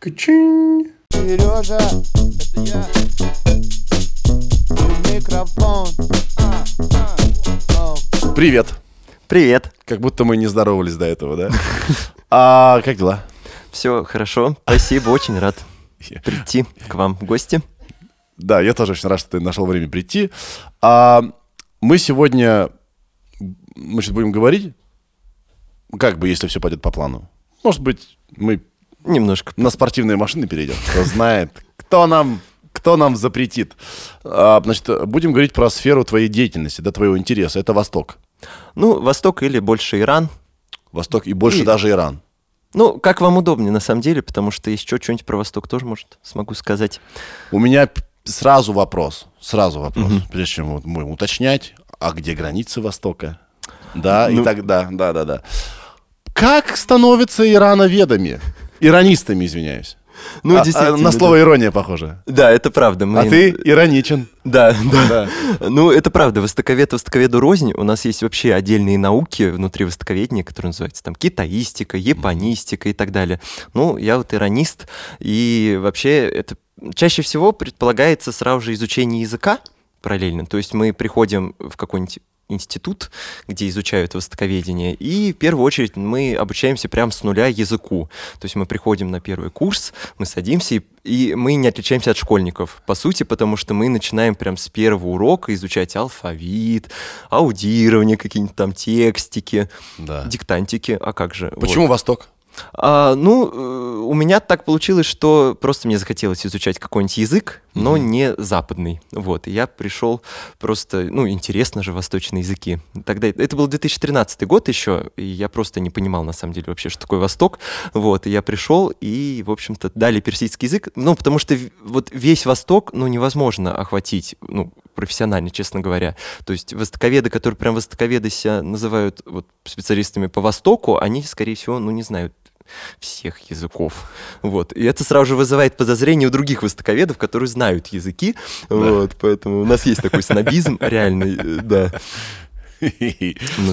Качин. Сережа, это я. И микрофон. А, а, оу. Привет. Привет. Как будто мы не здоровались до этого, да? А как дела? Все хорошо. Спасибо, очень рад прийти к вам в гости. Да, я тоже очень рад, что ты нашел время прийти. А, мы сегодня, мы сейчас будем говорить, как бы, если все пойдет по плану. Может быть, мы Немножко. на спортивные машины перейдем. Кто знает, кто нам, кто нам запретит. А, значит, будем говорить про сферу твоей деятельности, да, твоего интереса. Это Восток. Ну, Восток или больше Иран. Восток и больше И- даже Иран. Ну, как вам удобнее, на самом деле, потому что еще что-нибудь про Восток тоже, может, смогу сказать. У меня сразу вопрос, сразу вопрос, прежде чем вот мы уточнять, а где границы Востока? Да, и Ну- так да, да, да, да. Как становятся ирановедами? Иронистами, извиняюсь. Ну, А- а, действительно. на слово ирония похоже. Да, Да, это правда. мы- А ты ироничен. Да, да. Да. Ну, это правда. Востоковед востоковеду рознь. У нас есть вообще отдельные науки внутри востоковедения, которые называются там китаистика, японистика и так далее. Ну, я вот иронист, и вообще это чаще всего предполагается сразу же изучение языка параллельно. То есть мы приходим в какой-нибудь институт, где изучают востоковедение, и в первую очередь мы обучаемся прямо с нуля языку. То есть мы приходим на первый курс, мы садимся, и, и мы не отличаемся от школьников, по сути, потому что мы начинаем прям с первого урока изучать алфавит, аудирование, какие-нибудь там текстики, Да. диктантики, а как же? вот. Почему Восток? А, ну, э, у меня так получилось, что просто мне захотелось изучать какой-нибудь язык, но не западный. Вот, и я пришел просто, ну, интересно же восточные языки. Тогда это был 2013 год еще, и я просто не понимал на самом деле вообще, что такое Восток. Вот, и я пришел и, в общем-то, дали персидский язык, ну, потому что вот весь Восток, ну, невозможно охватить, ну, профессионально, честно говоря. То есть востоковеды, которые прям востоковеды себя называют вот специалистами по Востоку, они, скорее всего, ну, не знают всех языков. Вот. И это сразу же вызывает подозрение у других востоковедов, которые знают языки. Вот. Поэтому у нас есть такой снобизм реальный, э, да.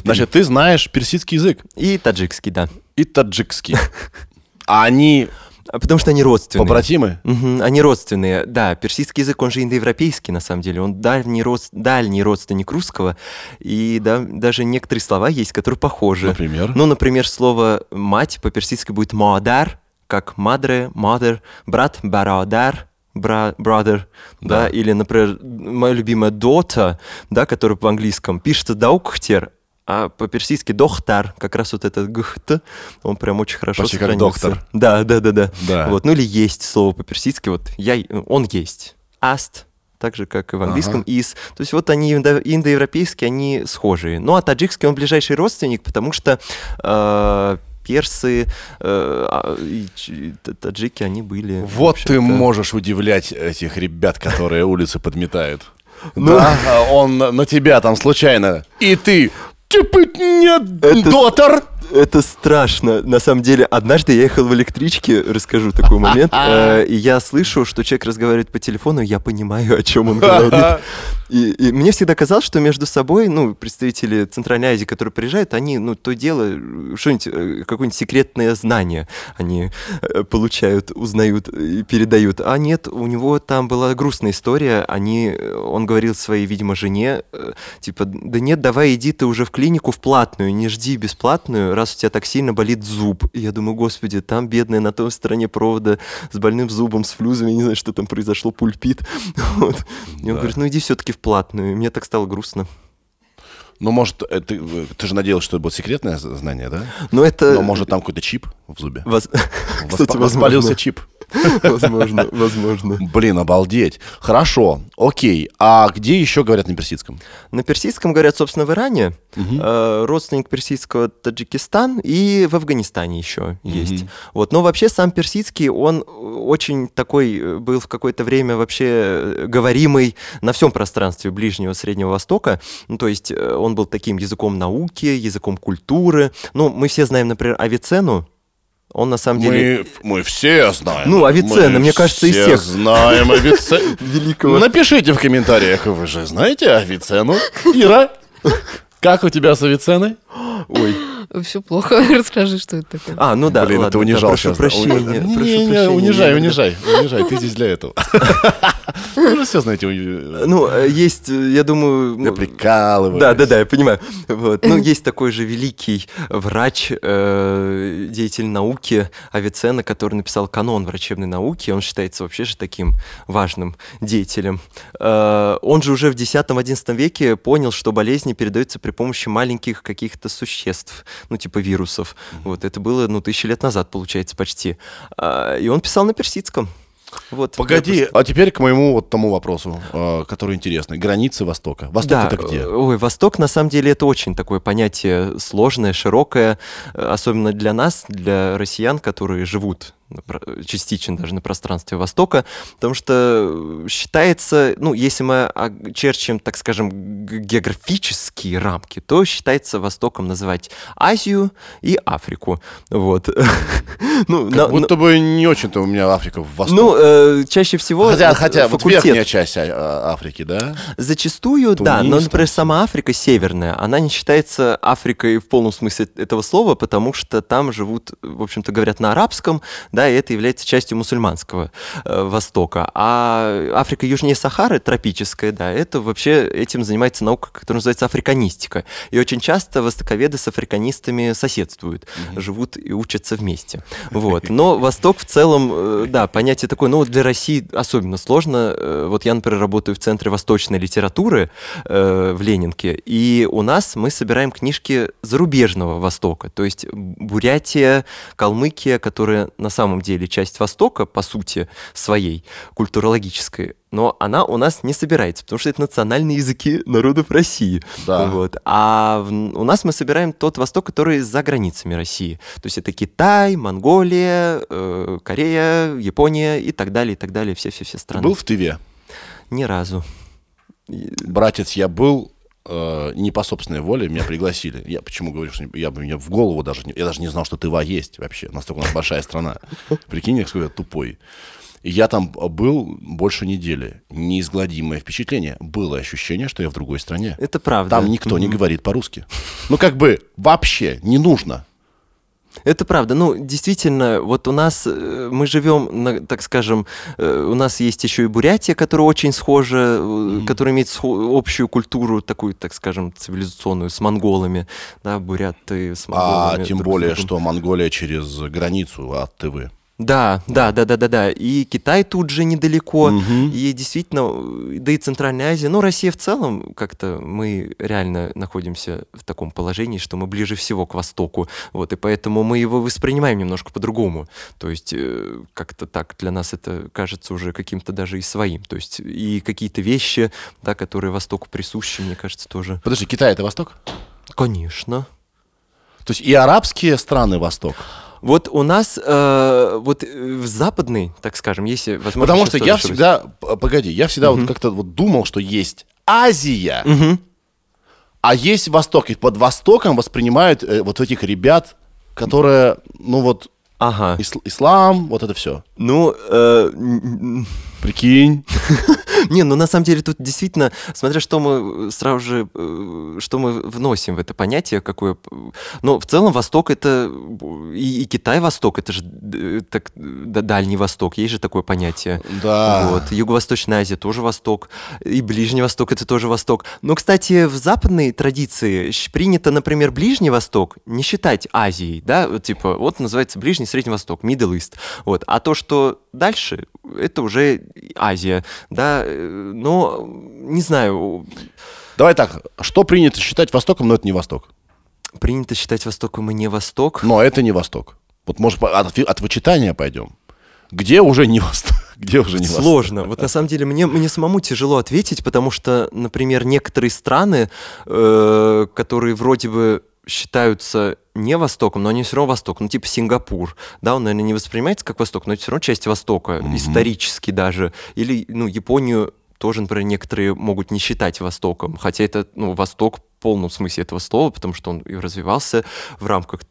Значит, ты знаешь персидский язык И таджикский, да. и таджикский. А они Потому что они родственные. побратимы? Мгм, они родственные. Да, персидский язык, он же индоевропейский, на самом деле. Он дальний, род... дальний родственник русского. И да, даже некоторые слова есть, которые похожи. Например? Ну, например, слово «мать» по-персидски будет «мадар», как «мадре», «мадер», «брат», «барадар», бра- brother, да. Да. или, например, моя любимая «дота», да, которая по-английскому пишется «даукхтер», а по-персидски «дохтар», как раз вот этот «гхт», он прям очень хорошо Почти как доктор. Да, да, да, да. Да. Вот, ну или есть слово по-персидски, вот я, он есть. Аст, так же, как и в английском, Ага. is. То есть вот они индо- индоевропейские, они схожие. Ну а таджикский, он ближайший родственник, потому что э, персы, э, а, таджики, они были... Вот ты можешь удивлять этих ребят, которые улицы подметают. Ну. Да, он на тебя там случайно. И ты, типа, нет, дотор. Это страшно. На самом деле, однажды я ехал в электричке, расскажу такой момент, э, и я слышу, что человек разговаривает по телефону, и я понимаю, о чем он говорит. И, и мне всегда казалось, что между собой, ну, представители Центральной Азии, которые приезжают, они, ну, то дело, что-нибудь, э, какое-нибудь секретное знание они э, получают, узнают и передают. А нет, у него там была грустная история. Они, он говорил своей, видимо, жене, типа, да нет, давай иди ты уже в клинику в платную, не жди бесплатную, раз у тебя так сильно болит зуб. И я думаю, господи, там бедная на той стороне провода с больным зубом, с флюзами, не знаю, что там произошло, пульпит. Вот. И он Да. говорит, ну иди все-таки в платную. И мне так стало грустно. Ну, может, э, ты, э, ты же надеялся, что это будет секретное знание, да? Но это... Но, может, там какой-то чип в зубе? Воспа- Кстати, Воспалился возможно. чип. Возможно, возможно. Блин, обалдеть. Хорошо, окей. А где еще говорят на персидском? На персидском говорят, собственно, в Иране. Э, родственник персидского Таджикистан и в Афганистане еще есть. Вот. Но вообще сам персидский, он очень такой был в какое-то время вообще говоримый на всем пространстве Ближнего Среднего Востока. Ну, то есть э, он был таким языком науки, языком культуры. Ну, мы все знаем, например, Авиценну. Он на самом деле... Мы, мы все знаем. Ну, Авиценна, Мы мне кажется, из все всех. знаем Авиценну. Великого. Напишите в комментариях, вы же знаете Авиценну? Ира, как у тебя с Авиценной? Ой, Все плохо. Расскажи, что это такое. А, ну да, Блин, ладно, это унижал да, прошу сейчас. прощения. Не, прошу не, унижай, унижай, унижай. Ты здесь для этого. Вы же все знаете. Ну, есть, э, я думаю... Я ну, прикалываюсь. Да, да, да, я понимаю. Вот. Ну, есть такой же великий врач, э, деятель науки Авиценна, который написал канон врачебной науки. Он считается вообще же таким важным деятелем. Э, он же уже в X-XI веке понял, что болезни передаются при помощи маленьких каких-то существ, ну, типа вирусов. Вот, это было, ну, тысячи лет назад, получается, почти. А, И он писал на персидском. Вот. Погоди, а теперь к моему вот тому вопросу, э, который интересный. Границы Востока. Восток Да, это где? э, Ой, Восток, на самом деле, это очень такое понятие сложное, широкое, э, особенно для нас, для россиян, которые живут частично даже на пространстве Востока, потому что э, считается, ну, если мы черчим, так скажем, географические рамки, то считается Востоком называть Азию и Африку. Вот. Ну, Как на- будто бы не очень-то у меня Африка в Восток. ну, э, чаще всего... хотя, хотя э, вот факультет- верхняя часть а, Африки, да? Зачастую, да, но, Тунис, например, сама Африка северная, она не считается Африкой в полном смысле этого слова, потому что там живут, в общем-то, говорят на арабском, да, и это является частью мусульманского э, Востока. А Африка южнее Сахары, тропическая, да, это вообще этим занимается наука, которая называется африканистика. И очень часто востоковеды с африканистами соседствуют, живут и учатся вместе. Вот. Но Восток в целом, э, да, понятие такое, ну, для России особенно сложно. Э, Вот я, например, работаю в Центре восточной литературы э, в Ленинке, и у нас мы собираем книжки зарубежного Востока, то есть Бурятия, Калмыкия, которая на самом деле часть Востока, по сути, своей, культурологической, но она у нас не собирается, потому что это национальные языки народов России. Да. Вот. А у нас мы собираем тот Восток, который за границами России. То есть это Китай, Монголия, э, Корея, Япония и так далее, и так далее, все-все-все Ты страны. был в Тыве? Ни разу. Братец, я был э, не по собственной воле, меня пригласили. Я почему говорю, что я бы мне в голову даже не, я даже не знал, что Тыва есть вообще. Настолько у нас большая страна. Прикинь, какой я тупой. Я там был больше недели. Неизгладимое впечатление. Было ощущение, что я в другой стране. Это правда. Там никто не говорит по-русски. Ну, как бы вообще не нужно. Это правда. Ну, действительно, вот у нас э, мы живем, так скажем, э, у нас есть еще и Бурятия, которая очень схожа, э, которая имеет общую культуру, такую, так скажем, цивилизационную, с монголами. Да, буряты с А монголами. тем друг с более, что Монголия через границу от Тывы. Да, да, да, да, да, да. И Китай тут же недалеко. Мгм. И действительно, да и Центральная Азия, ну, Россия в целом, как-то мы реально находимся в таком положении, что мы ближе всего к Востоку. Вот, и поэтому мы его воспринимаем немножко по-другому. То есть, э, как-то так для нас это кажется уже каким-то даже и своим. То есть, и какие-то вещи, да, которые Востоку присущи, мне кажется, тоже. Подожди, Китай это Восток? Конечно. То есть и арабские страны Восток. Вот у нас, э, вот э, в западной, так скажем, если возможно... Потому что я всегда, погоди, я всегда вот как-то вот думал, что есть Азия, Мгм. а есть Восток. И под Востоком воспринимают э, вот этих ребят, которые, ну вот, Ага. ис- ислам, вот это все. Ну, э, Прикинь. не, ну на самом деле тут действительно, смотря что мы сразу же, э, что мы вносим в это понятие, какое... Но в целом Восток это, и, и Китай Восток, это же э, так, да, Дальний Восток, есть же такое понятие. Да. Вот. Юго-Восточная Азия тоже Восток, и Ближний Восток это тоже Восток. Но, кстати, в западной традиции принято, например, Ближний Восток не считать Азией, да, типа, вот называется Ближний Средний Восток, Middle East, вот. А то, что дальше, это уже Азия, да, э, но, не знаю, Давай так, что принято считать Востоком, но это не Восток. принято считать Востоком и не Восток. Но это не Восток. Вот может от, от вычитания пойдем. Где уже не Восток? Где уже не Восток? Сложно. Вот на самом деле мне, мне самому тяжело ответить, потому что, например, некоторые страны, э, которые вроде бы считаются не Востоком, но они все равно Восток. Ну, типа Сингапур, да, он, наверное, не воспринимается как Восток, но это все равно часть Востока, исторически даже. Или, ну, Японию тоже, например, некоторые могут не считать Востоком, хотя это, ну, Восток в полном смысле этого слова, потому что он и развивался в рамках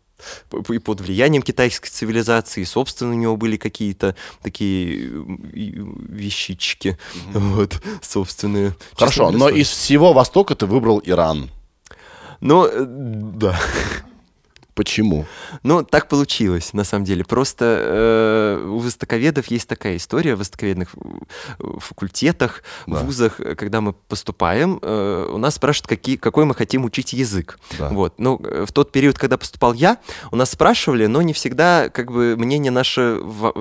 и под влиянием китайской цивилизации, и, собственно, у него были какие-то такие и- вещички, вот, собственные. Хорошо, но из всего Востока ты выбрал Иран. Ну, э, да. Почему? Ну, так получилось, на самом деле. Просто э, у востоковедов есть такая история в востоковедных э, факультетах, Да. вузах, э, когда мы поступаем, э, у нас спрашивают, какие, какой мы хотим учить язык. Да. Вот. Ну, э, в тот период, когда поступал я, у нас спрашивали, но не всегда как бы мнение наше в-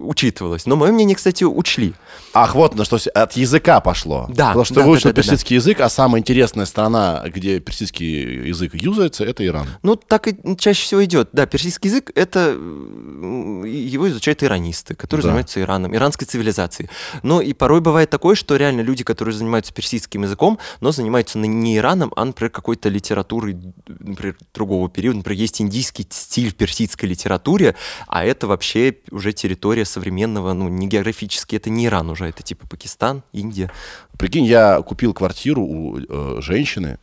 учитывалось. Но мое мнение, кстати, учли. Ах, вот на что от языка пошло. Да, Потому что да, вы да, да, да, персидский язык, а самая интересная страна, где персидский язык юзается, это Иран. Ну, так и чаще всего идет. Да, персидский язык это его изучают иранисты, которые Да. занимаются Ираном, иранской цивилизацией. Но и порой бывает такое, что реально люди, которые занимаются персидским языком, но занимаются не Ираном, а, например, какой-то литературой, например, другого периода. Например, есть индийский стиль в персидской литературе, а это вообще уже территория современного, ну, не географически, это не Иран уже, это типа Пакистан, Индия. Прикинь, я купил квартиру у э, женщины,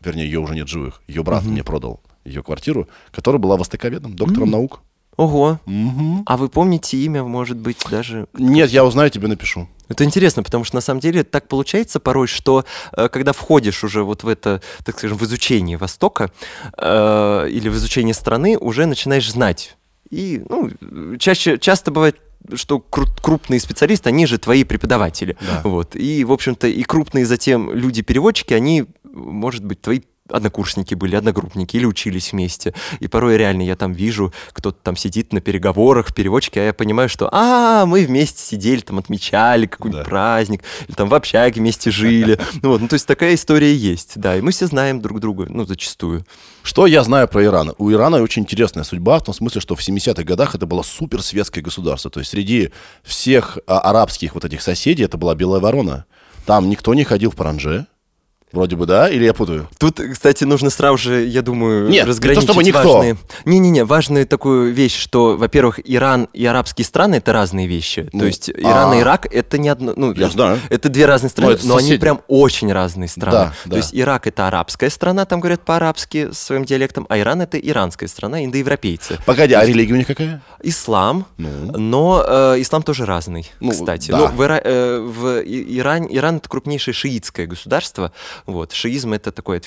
вернее, ее уже нет живых, ее брат мне продал ее квартиру, которая была востоковедом, доктором наук. Ого! Мгм. А вы помните имя, может быть, даже Нет, я узнаю, тебе напишу. Это интересно, потому что на самом деле так получается порой, что э, когда входишь уже вот в это, так скажем, в изучение Востока э, или в изучение страны, уже начинаешь знать. И ну, чаще, часто бывает что кру- крупные специалисты, они же твои преподаватели. Да. Вот. И, в общем-то, и крупные затем люди-переводчики, они, может быть, твои однокурсники были, одногруппники или учились вместе. И порой реально я там вижу, кто-то там сидит на переговорах в переводчике, а я понимаю, что а, мы вместе сидели, там отмечали какой-нибудь Да. праздник, или там в общаге вместе жили. Ну Вот, ну, то есть такая история есть, да, и мы все знаем друг друга, ну, зачастую. Что я знаю про Иран? У Ирана очень интересная судьба, в том смысле, что в 70-х годах это было суперсветское государство. То есть среди всех а, арабских вот этих соседей это была белая ворона. Там никто не ходил в паранже. Вроде бы, да? Или я путаю? Тут, кстати, нужно сразу же, я думаю, Нет, не то разграничить чтобы никто. важные... Не-не-не, важную такую вещь, что, во-первых, Иран и арабские страны — это разные вещи. Ну, То есть Иран а. и Ирак — это не одно... Ну, Я знаю. Это две разные страны, Ну, это но они прям очень разные страны. Да, То да. есть Ирак — это арабская страна, там говорят по-арабски своим диалектом, а Иран — это иранская страна, индоевропейцы. Погоди, а религия у них какая? Ислам, Ну. но э, ислам тоже разный, Ну, кстати. да. Ну, в, Ира- э, в Иран, Иран это крупнейшее шиитское государство. Вот. Шиизм это такое,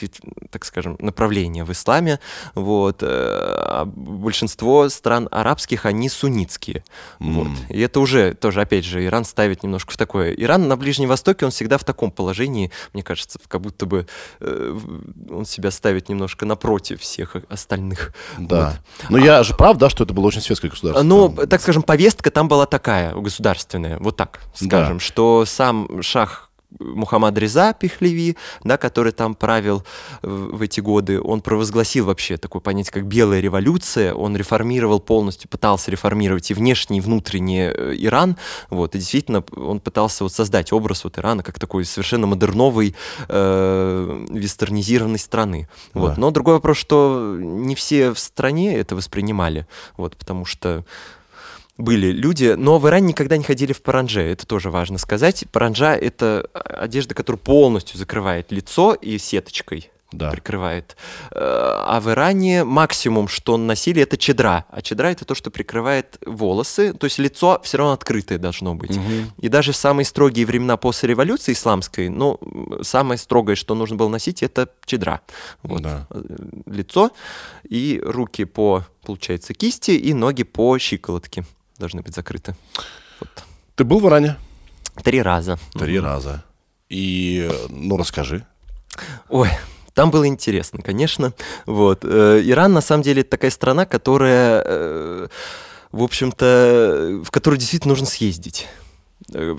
так скажем, направление в исламе. Вот. э, а большинство стран арабских, они суннитские. Вот. И это уже тоже, опять же, Иран ставит немножко в такое. Иран на Ближнем Востоке, он всегда в таком положении, мне кажется, как будто бы э, он себя ставит немножко напротив всех остальных. Да. Но я же прав, да, что это было очень светское государство? Ну, так скажем, повестка там была такая, государственная, вот так скажем, что сам шах Мухаммад Реза Пехлеви, да, который там правил в эти годы, он провозгласил вообще такое понятие, как белая революция, он реформировал полностью, пытался реформировать и внешний, и внутренний э, Иран, вот, и действительно он пытался вот создать образ вот Ирана как такой совершенно модерновой, э, вестернизированной страны, вот, Да. но другой вопрос, что не все в стране это воспринимали, вот, потому что были люди, но в Иране никогда не ходили в паранже, это тоже важно сказать. Паранжа — это одежда, которая полностью закрывает лицо и сеточкой Да. прикрывает. Э, А в Иране максимум, что носили, это чедра. А чедра — это то, что прикрывает волосы, то есть лицо все равно открытое должно быть. И даже в самые строгие времена после революции исламской, ну, самое строгое, что нужно было носить, это чедра. Вот. Да. Э, Лицо и руки по, получается, кисти и ноги по щиколотке должны быть закрыты. Вот. Ты был в Иране? Три раза. Три раза. И, ну, расскажи. Ой, там было интересно, конечно. Вот. э, Иран, на самом деле, это такая страна, которая, э, в общем-то, в которую действительно нужно съездить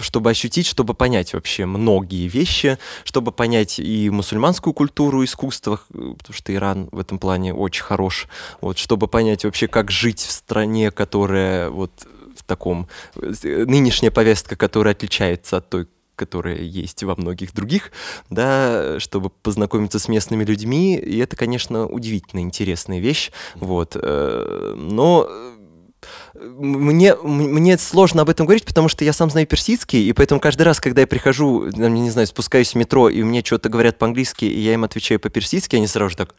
чтобы ощутить, чтобы понять вообще многие вещи, чтобы понять и мусульманскую культуру, искусство, э, потому что Иран в этом плане очень хорош, вот, чтобы понять вообще, как жить в стране, которая вот в таком... э, Нынешняя повестка, которая отличается от той, которая есть во многих других, да, чтобы познакомиться с местными людьми, и это, конечно, удивительно интересная вещь, вот, э, но э, мне, мне сложно об этом говорить, потому что я сам знаю персидский, и поэтому каждый раз, когда я прихожу, не знаю, спускаюсь в метро, и мне что-то говорят по-английски, и я им отвечаю по-персидски, они сразу же так,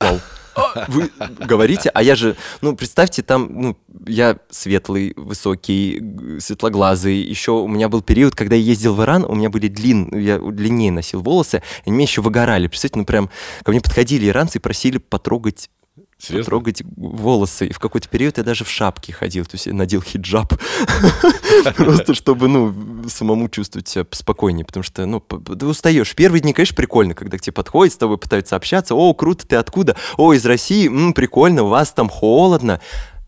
вау, «А, вы говорите, а я же, ну, представьте, там, ну, я светлый, высокий, светлоглазый, еще у меня был период, когда я ездил в Иран, у меня были длин, я длиннее носил волосы, и они мне еще выгорали, представьте, ну, прям ко мне подходили иранцы и просили потрогать Серьезно? трогать волосы. И в какой-то период я даже в шапке ходил, то есть я надел хиджаб. Просто чтобы, ну, самому чувствовать себя спокойнее, потому что, ну, ты устаешь. Первые дни, конечно, прикольно, когда к тебе подходят, с тобой пытаются общаться. О, круто, ты откуда? О, из России, прикольно, у вас там холодно.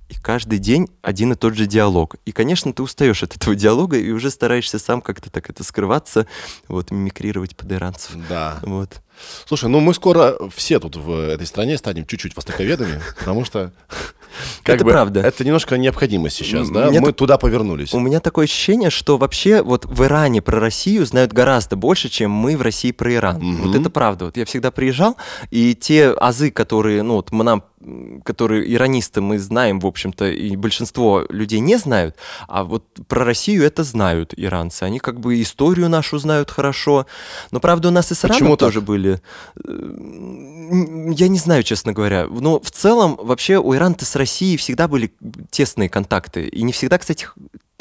И каждый день один и тот же диалог. И, конечно, ты устаешь от этого диалога и уже стараешься сам как-то так это скрываться, вот, мимикрировать под иранцев. Да. Вот. Слушай, ну мы скоро все тут в этой стране станем чуть-чуть востоковедами, потому что... как Это бы, правда. Это немножко необходимо сейчас, да? Мы так- туда повернулись. У меня такое ощущение, что вообще вот в Иране про Россию знают гораздо больше, чем мы в России про Иран. Мгм. Вот это правда. Вот я всегда приезжал, и те азы, которые, ну, вот мы нам, которые иранисты мы знаем, в общем-то, и большинство людей не знают, а вот про Россию это знают иранцы. Они как бы историю нашу знают хорошо. Но, правда, у нас и с Ираном Почему так? тоже были. М, Я не знаю, честно говоря. Но в целом, вообще, у Ирана с Россией всегда были тесные контакты. И не всегда, кстати,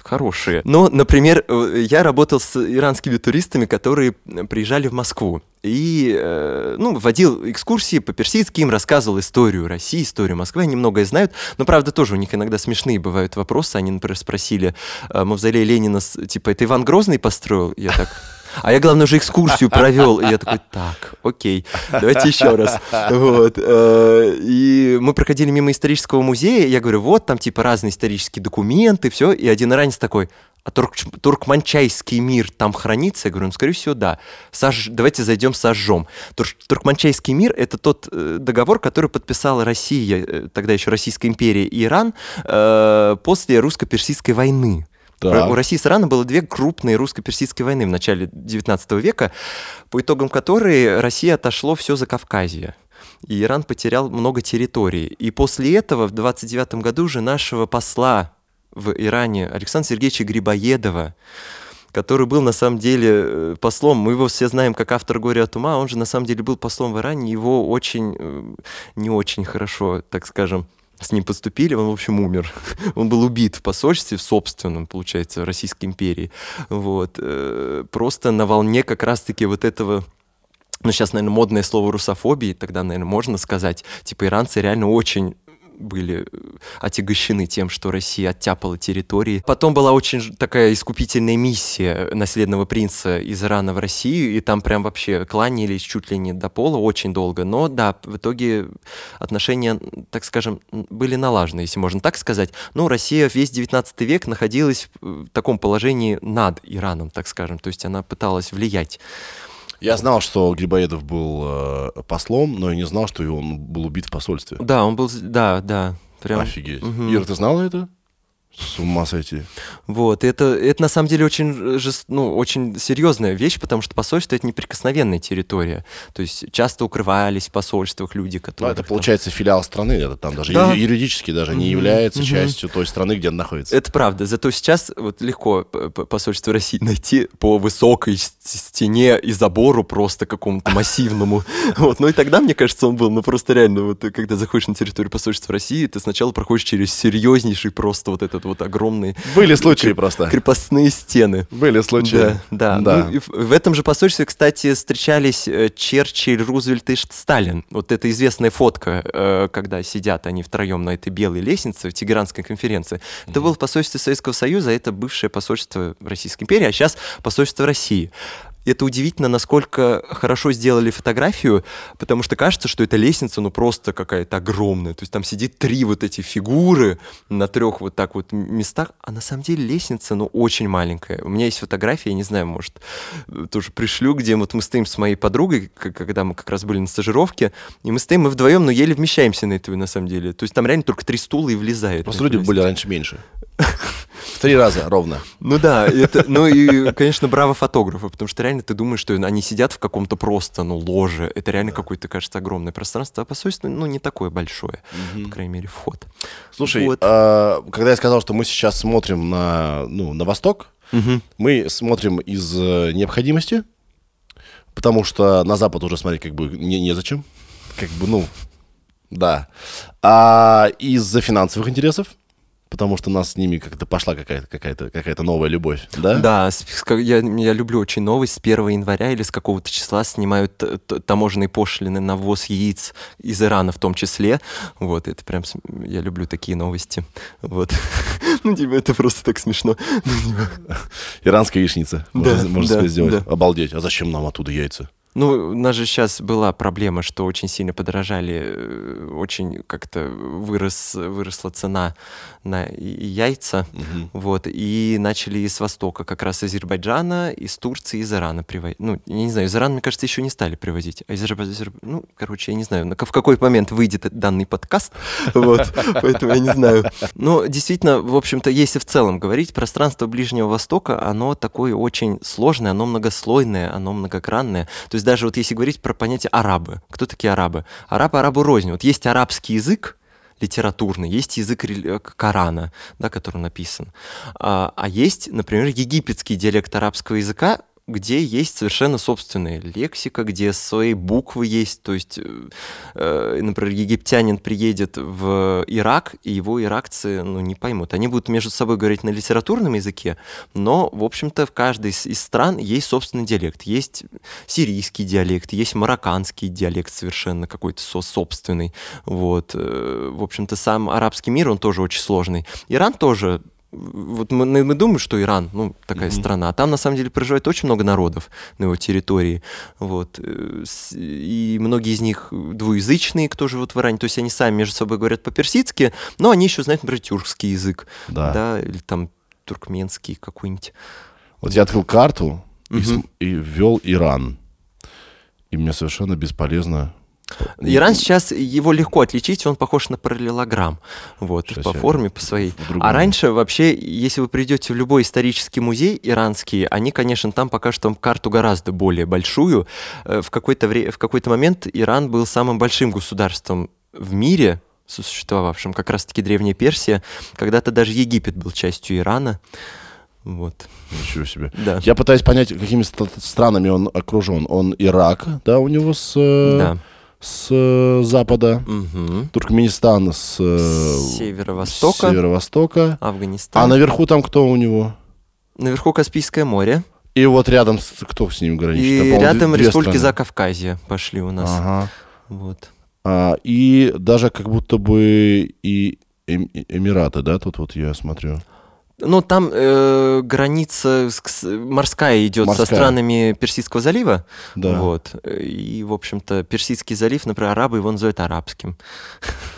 хорошие. Но, например, э, я работал с иранскими туристами, которые э, приезжали в Москву. И, э, ну, водил экскурсии по-персидски, им рассказывал историю России, историю Москвы, они многое знают. Но, правда, тоже у них иногда смешные бывают вопросы. Они, например, спросили, э, мавзолей Ленина, типа, это Иван Грозный построил? Я так... А я, главное, уже экскурсию провел. И я такой, так, окей, давайте еще раз. Вот. э, И мы проходили мимо исторического музея, я говорю, вот там типа разные исторические документы, все. И один иранец такой, а турк- туркманчайский мир там хранится? Я говорю, ну, скорее всего, да. Сож- Давайте зайдем сожжем. Тур- Туркманчайский мир — это тот э, договор, который подписала Россия, э, тогда еще Российская империя и Иран, э, после русско-персидской войны. Так. У России с Ираном было две крупные русско-персидские войны в начале 19 века, по итогам которой Россия отошло все за Кавказье. И Иран потерял много территорий. И после этого в 29 году уже нашего посла в Иране Александра Сергеевича Грибоедова, который был на самом деле э, послом, мы его все знаем как автор «Горе от ума», он же на самом деле был послом в Иране, его очень, э, не очень хорошо, так скажем, с ним поступили, он, в общем, умер. Он был убит в посольстве, в собственном, получается, Российской империи. Вот. э, Просто на волне как раз-таки вот этого ну, сейчас, наверное, модное слово русофобии, тогда, наверное, можно сказать, типа, иранцы реально очень были э, отягощены тем, что Россия оттяпала территории. Потом была очень такая искупительная миссия наследного принца из Ирана в Россию, и там прям вообще кланялись чуть ли не до пола очень долго. Но да, в итоге отношения, так скажем, были налажены, если можно так сказать. Ну, Россия весь 19 век находилась в в таком положении над Ираном, так скажем. То есть она пыталась влиять. Я знал, что Грибоедов был э, послом, но я не знал, что он был убит в посольстве. Да, он был, да, да, прям. Офигеть. Мгм. Ира, ты знала это? С ума сойти. Вот, это, это на самом деле очень, ну, очень серьезная вещь, потому что посольство это неприкосновенная территория. То есть часто укрывались в посольствах люди, Ну, которые. это там- получается филиал страны, это там даже Да. юридически даже не является мгм. частью той страны, где он находится. Это правда. Зато сейчас вот легко посольство России найти по высокой стене и забору просто какому-то массивному. Вот. Ну и тогда, мне кажется, он был, ну просто реально, вот когда заходишь на территорию посольства России, ты сначала проходишь через серьезнейший просто вот этот вот огромный Были случаи просто. крепостные стены. Были случаи. Да, да. Да. Ну, в, этом же посольстве, кстати, встречались э, Черчилль, Рузвельт и Сталин. Вот это известная фотка, э, когда сидят они втроем на этой белой лестнице в Тегеранской конференции. Это было посольство Советского Союза, а это бывшее посольство Российской империи, а сейчас посольство России. И Это удивительно, насколько хорошо сделали фотографию, потому что кажется, что эта лестница, ну, просто какая-то огромная. То есть там сидит три вот эти фигуры на трех вот так вот местах, а на самом деле лестница, ну, очень маленькая. У меня есть фотография, я не знаю, может, тоже пришлю, где вот мы стоим с моей подругой, когда мы как раз были на стажировке, и мы стоим, мы вдвоем, но еле вмещаемся на эту, на самом деле. То есть там реально только три стула и влезает. Просто на эту люди были раньше меньше. В три раза ровно. Ну да, это, ну и, конечно, браво фотографы, потому что реально ты думаешь, что они сидят в каком-то просто, ну, ложе. Это реально какое-то, кажется, огромное пространство, а посольство, ну, не такое большое, по крайней мере, вход. Слушай, Вот. а, когда я сказал, что мы сейчас смотрим на, ну, на восток, Мгм. мы смотрим из э, необходимости, потому что на запад уже смотреть как бы не, незачем. Как бы, ну, да. А из-за финансовых интересов, потому что у нас с ними как-то пошла какая-то какая-то какая-то новая любовь, да? Да, я, я люблю очень новость. С 1 января или с какого-то числа снимают таможенные пошлины на ввоз яиц из Ирана в том числе. Вот, это прям... Я люблю такие новости. Вот. Ну, типа, это просто так смешно. Иранская яичница. Да, можно, можно да, себе сделать. да. Обалдеть. А зачем нам оттуда яйца? Ну, у нас же сейчас была проблема, что очень сильно подорожали, э, очень как-то вырос, выросла цена на яйца, вот, и начали с Востока, как раз из Азербайджана, из Турции, из Ирана привозить. Ну, я не знаю, из Ирана, мне кажется, еще не стали привозить, а из Азербайджана, ну, короче, я не знаю, в какой момент выйдет данный подкаст, вот, поэтому я не знаю. Но действительно, в общем-то, если в целом говорить, пространство Ближнего Востока, оно такое очень сложное, оно многослойное, оно многогранное. То есть даже вот если говорить про понятие арабы, кто такие арабы? Арабы арабу рознь. Вот есть арабский язык, литературный, есть язык э, Корана, да, который написан. А, а есть, например, египетский диалект арабского языка, где есть совершенно собственная лексика, где свои буквы есть. То есть, э, э, например, египтянин приедет в Ирак, и его иракцы ну, не поймут. Они будут между собой говорить на литературном языке, но, в общем-то, в каждой из, стран есть собственный диалект. Есть сирийский диалект, есть марокканский диалект совершенно какой-то со- собственный. Вот. э, В общем-то, сам арабский мир, он тоже очень сложный. Иран тоже вот мы, мы думаем, что Иран, ну, такая страна, а там на самом деле проживает очень много народов на его территории, вот, э, и многие из них двуязычные, кто живет в Иране, то есть они сами между собой говорят по-персидски, но они еще знают, например, тюркский язык, Да. или там туркменский какой-нибудь. Вот я открыл карту и, Мгм. см- и ввел Иран. И мне совершенно бесполезно. Иран сейчас, его легко отличить, он похож на параллелограмм, вот, Сейчас по форме, по своей. А раньше вообще, если вы придете в любой исторический музей иранский, они, конечно, там покажут вам карту гораздо более большую. Э, В какой-то, вре- в какой-то момент Иран был самым большим государством в мире, существовавшим, как раз-таки Древняя Персия. Когда-то даже Египет был частью Ирана. Вот, Ничего себе. да. Я пытаюсь понять, какими ст- странами он окружен. Он Ирак, да, у него с, э, Да. С э, запада. Мгм. Туркменистан с, э, С северо-востока. с северо-востока. Афганистан. А наверху там кто у него? Наверху Каспийское море. И вот рядом с, кто с ним граничит? И Там, рядом республики. Закавказья пошли у нас. Ага. Вот. А, и даже как будто бы и Эм- Эмираты, да, тут вот я смотрю. Ну, там э, граница морская идет Морская. со странами Персидского залива. Да. Вот. И, в общем-то, Персидский залив, например, арабы его называют арабским.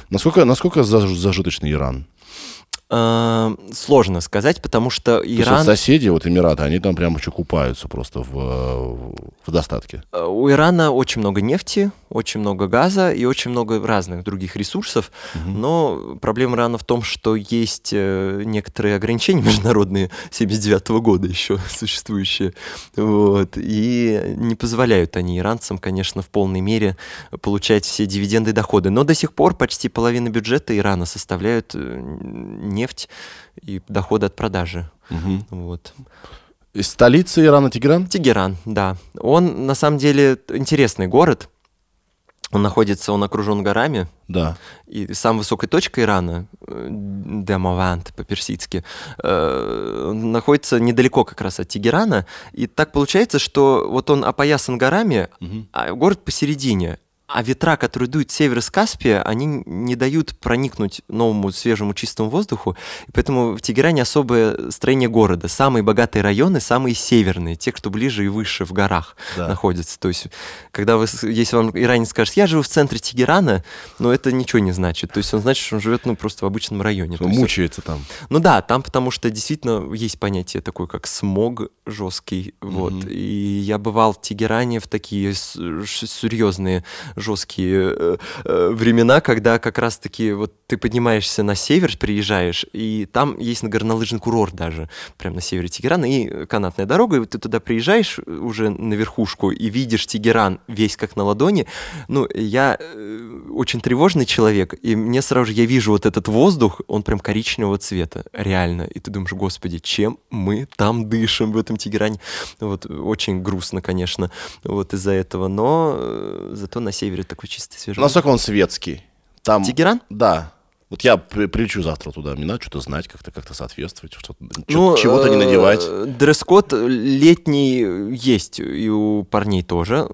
Насколько, насколько заж- зажиточный Иран? Э, сложно сказать, потому что То есть Иран... соседи, вот Эмираты, они там прям еще купаются просто в, в достатке. Э, У Ирана очень много нефти, очень много газа и очень много разных других ресурсов. Но проблема Ирана в том, что есть э, некоторые ограничения международные 79 года еще существующие. Вот. И не позволяют они иранцам, конечно, в полной мере получать все дивиденды и доходы. Но до сих пор почти половина бюджета Ирана составляют э, нефть и доходы от продажи. Мгм. Вот. Из столицы Ирана Тегеран? Тегеран, да. Он на самом деле интересный город. Он находится, он окружен горами, Да. и самая высокая точка Ирана, э, Демавант по-персидски, э, находится недалеко как раз от Тегерана. И так получается, что вот он опоясан горами, а город посередине. А ветра, которые дуют с севера с Каспия, они не дают проникнуть новому свежему чистому воздуху. И поэтому в Тегеране особое строение города. Самые богатые районы, самые северные, те, кто ближе и выше в горах Да. находятся. То есть, когда вы, если вам иранец скажет, я живу в центре Тегерана, но это ничего не значит. То есть он значит, что он живет ну, просто в обычном районе. То есть Мучается там. ну да, там потому что действительно есть понятие такое, как смог жесткий. Вот. И я бывал в Тегеране в такие серьезные жесткие э, э, времена, когда как раз-таки вот ты поднимаешься на север, приезжаешь, и там есть горнолыжный курорт даже, прямо на севере Тегерана, и канатная дорога, и вот ты туда приезжаешь уже на верхушку и видишь Тегеран весь как на ладони. Ну, я э, очень тревожный человек, и мне сразу же, я вижу вот этот воздух, он прям коричневого цвета, реально. И ты думаешь, господи, чем мы там дышим в этом Тегеране? Вот, очень грустно, конечно, вот из-за этого, но зато на севере такой чистый свежий. Насколько он светский? Там... Тегеран? Да. Вот я при- прилечу завтра туда, мне надо что-то знать, как-то как не что Ну, чего-то не э, надевать. Дресс-код летний есть и у парней тоже.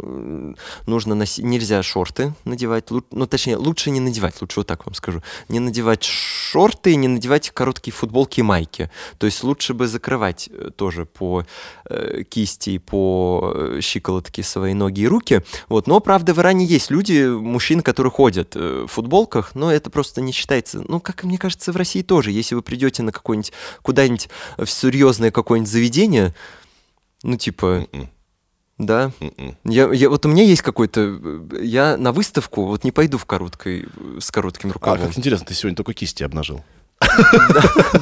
Нужно носить, нельзя шорты надевать, ну точнее лучше не надевать, лучше вот так вам скажу, не надевать шорты, не надевать короткие футболки и майки. То есть лучше бы закрывать э, тоже по э, кисти, по щиколотке свои ноги и руки. Вот, но правда в Иране есть люди, мужчины, которые ходят в футболках, но это просто не считается. Ну, как мне кажется, в России тоже. Если вы придете на какой-нибудь куда-нибудь в серьезное какое-нибудь заведение, ну, типа, М-м, да. м-м. Я, я- вот у меня есть какой-то... э, Я на выставку вот не пойду в короткой, э, с коротким А, рукавом. как интересно, ты сегодня только кисти обнажил.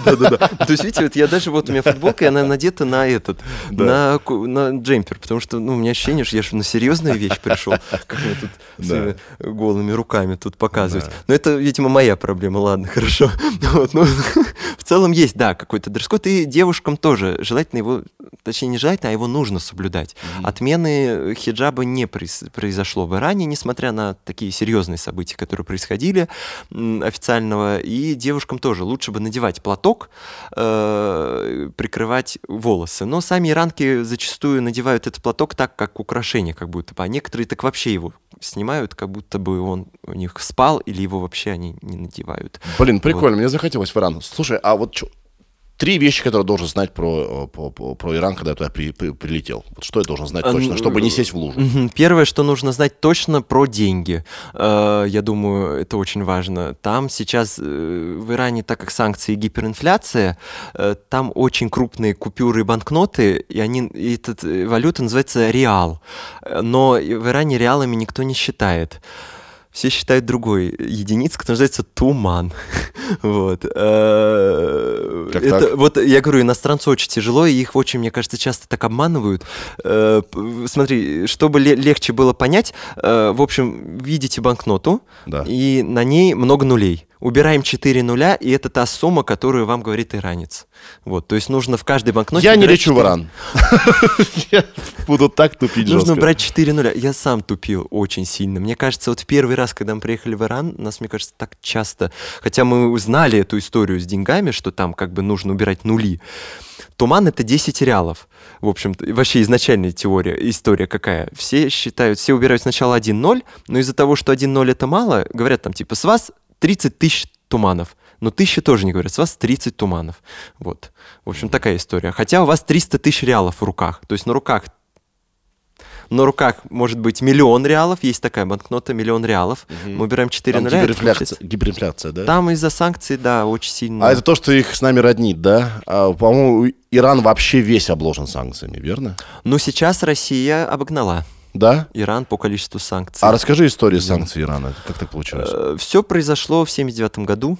Да-да-да. То есть, видите, вот я даже вот у меня футболка, и она надета на этот, на, на джемпер, потому что, ну, у меня ощущение, что я же на серьезную вещь пришел, как мне тут Да. своими голыми руками тут показывать. Да. Но это, видимо, моя проблема, ладно, хорошо. Вот, ну, в целом есть, да, какой-то дресс-код, и девушкам тоже желательно его, точнее, не желательно, а его нужно соблюдать. Отмены хиджаба не произ- произошло в Иране, несмотря на такие серьезные события, которые происходили официального, и девушкам тоже лучше бы надевать платок, э, прикрывать волосы. Но сами иранки зачастую надевают этот платок так, как украшение, как будто бы, а некоторые так вообще его снимают, как будто бы он у них спал, или его вообще они не надевают. Блин, прикольно, мне захотелось в Иран. Слушай, а вот чё- три вещи, которые должен знать про, э, про, про- Иран, когда я туда при- при- прилетел. Вот что я должен знать точно, чтобы не сесть в лужу? Первое, что нужно знать точно про деньги. Э, Я думаю, это очень важно. Там сейчас э, в Иране, так как санкции и гиперинфляция, э, там очень крупные купюры и банкноты, и они, и эта э, валюта называется реал. Э, Но в Иране реалами никто не считает. Все считают другой единицей, которая называется туман. Вот. Э, Как это- так? Вот я говорю, иностранцу очень тяжело, и их очень, мне кажется, часто так обманывают. Э, Смотри, чтобы ле- легче было понять, э, в общем, видите банкноту, Да. и на ней много нулей. Убираем 4 нуля, и это та сумма, которую вам говорит иранец. Вот, то есть нужно в каждой банкноте... Я не лечу в 4 Иран. Буду так тупить Нужно брать 4 нуля. Я сам тупил очень сильно. Мне кажется, вот в первый раз, когда мы приехали в Иран, нас, мне кажется, так часто... Хотя мы узнали эту историю с деньгами, что там как бы нужно убирать нули. Туман — это 10 реалов. В общем-то, вообще изначальная теория, история какая. Все считают, все убирают сначала 1-0, но из-за того, что 1-0 это мало, говорят там типа, с вас 30 тысяч туманов. Но тысячи тоже не говорят, с вас 30 туманов. Вот. В общем, такая история. Хотя у вас 300 тысяч реалов в руках. То есть на руках на руках может быть миллион реалов, есть такая банкнота, миллион реалов. Мы убираем 4 Там нуля. гиперинфляция, гиперинфляция, да? Там из-за санкций, да, очень сильно. А это то, что их с нами роднит, да? А, по-моему, Иран вообще весь обложен санкциями, верно? Но сейчас Россия обогнала Да? Иран по количеству санкций. А расскажи историю санкций Ирана. Как так получилось? Все произошло в 79 году.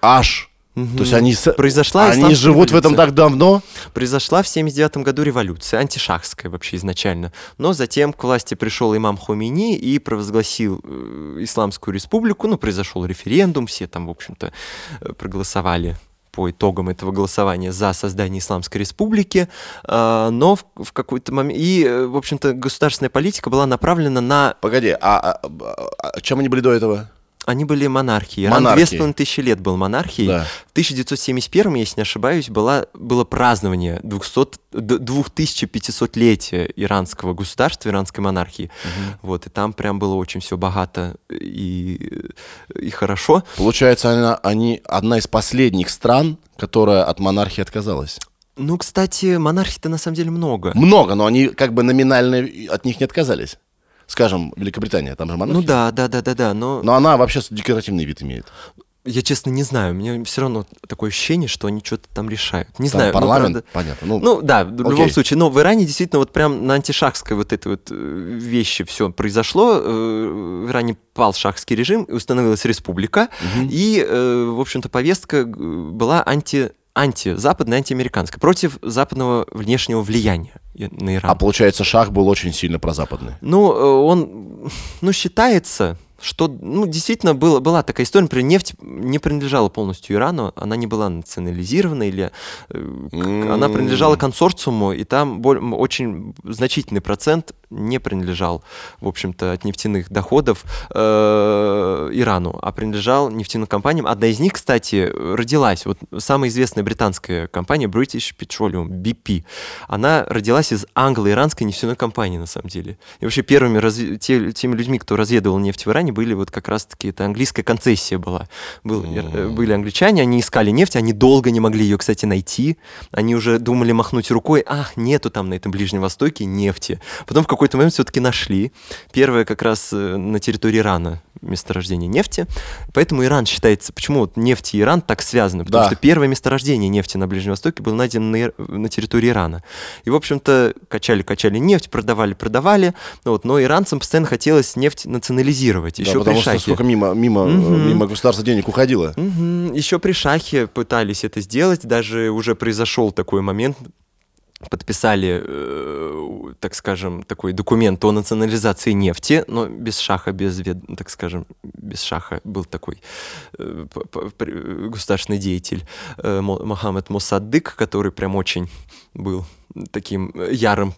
Аж. То есть они, Произошла они живут в этом революция. так давно? Произошла в 79 году революция, антишахская вообще изначально. Но затем к власти пришел имам Хомейни и провозгласил э, Исламскую республику. Ну, произошел референдум, все там, в общем-то, э, проголосовали по итогам этого голосования за создание Исламской республики, А, но в, в какой-то момент... И, э, в общем-то, государственная политика была направлена на... Погоди, а, а- а- а чем они были до этого? Они были монархией. Иран Монархией. половиной тысячи лет был монархией. Да. В 1971, если не ошибаюсь, была, было празднование 200, д- 2500-летия иранского государства, иранской монархии. Вот, и там прям было очень все богато и, и хорошо. Получается, она, они одна из последних стран, которая от монархии отказалась. Ну, кстати, монархий-то на самом деле много. Много, но они как бы номинально от них не отказались. Скажем, Великобритания, там же монархия. Ну да, да, да, да, да, но Но она вообще декоративный вид имеет. я честно не знаю, у меня все равно такое ощущение, что они что-то там решают. Не Там знаю, ну, парламент, правда- понятно. Ну, Ну да, в любом окей. случае. Но в Иране действительно вот прям на антишахской вот этой вот э, вещи все произошло. Э, В Иране пал шахский режим, установилась республика. И, э, в общем-то, повестка была анти антизападная, антиамериканская, против западного внешнего влияния на Иран. а получается, шах был очень сильно прозападный. Ну, э, он, ну, считается, что, ну, действительно было, была такая история, например, нефть не принадлежала полностью Ирану, она не была национализирована, или э, к- она принадлежала консорциуму, и там боль- очень значительный процент не принадлежал, в общем-то, от нефтяных доходов э, Ирану, а принадлежал нефтяным компаниям. Одна из них, кстати, родилась, вот самая известная британская компания British Petroleum, BP, она родилась из англо-иранской нефтяной компании, на самом деле. И вообще первыми разви- те- теми людьми, кто разведывал нефть в Иране, были вот как раз-таки, это английская концессия была. Был, э, были англичане, они искали нефть, они долго не могли ее, кстати, найти. Они уже думали махнуть рукой, ах, нету там на этом Ближнем Востоке нефти. Потом в какой-то момент все-таки нашли. Первое как раз э, на территории Ирана месторождение нефти. Поэтому Иран считается... Почему вот нефть и Иран так связаны? Потому Да. что первое месторождение нефти на Ближнем Востоке было найдено на, на территории Ирана. И, в общем-то, качали-качали нефть, продавали-продавали. Ну Вот, но иранцам постоянно хотелось нефть национализировать. Да, Еще потому при что шахе. сколько мимо, мимо, Мгм. мимо государства денег уходило. Еще при шахе пытались это сделать, даже уже произошел такой момент, подписали, э, так скажем, такой документ о национализации нефти, но без шаха, без, вед- так скажем, без шаха был такой э, при- государственный деятель э, Мо- Мохаммед Мосаддык, который прям очень был таким э, ярым,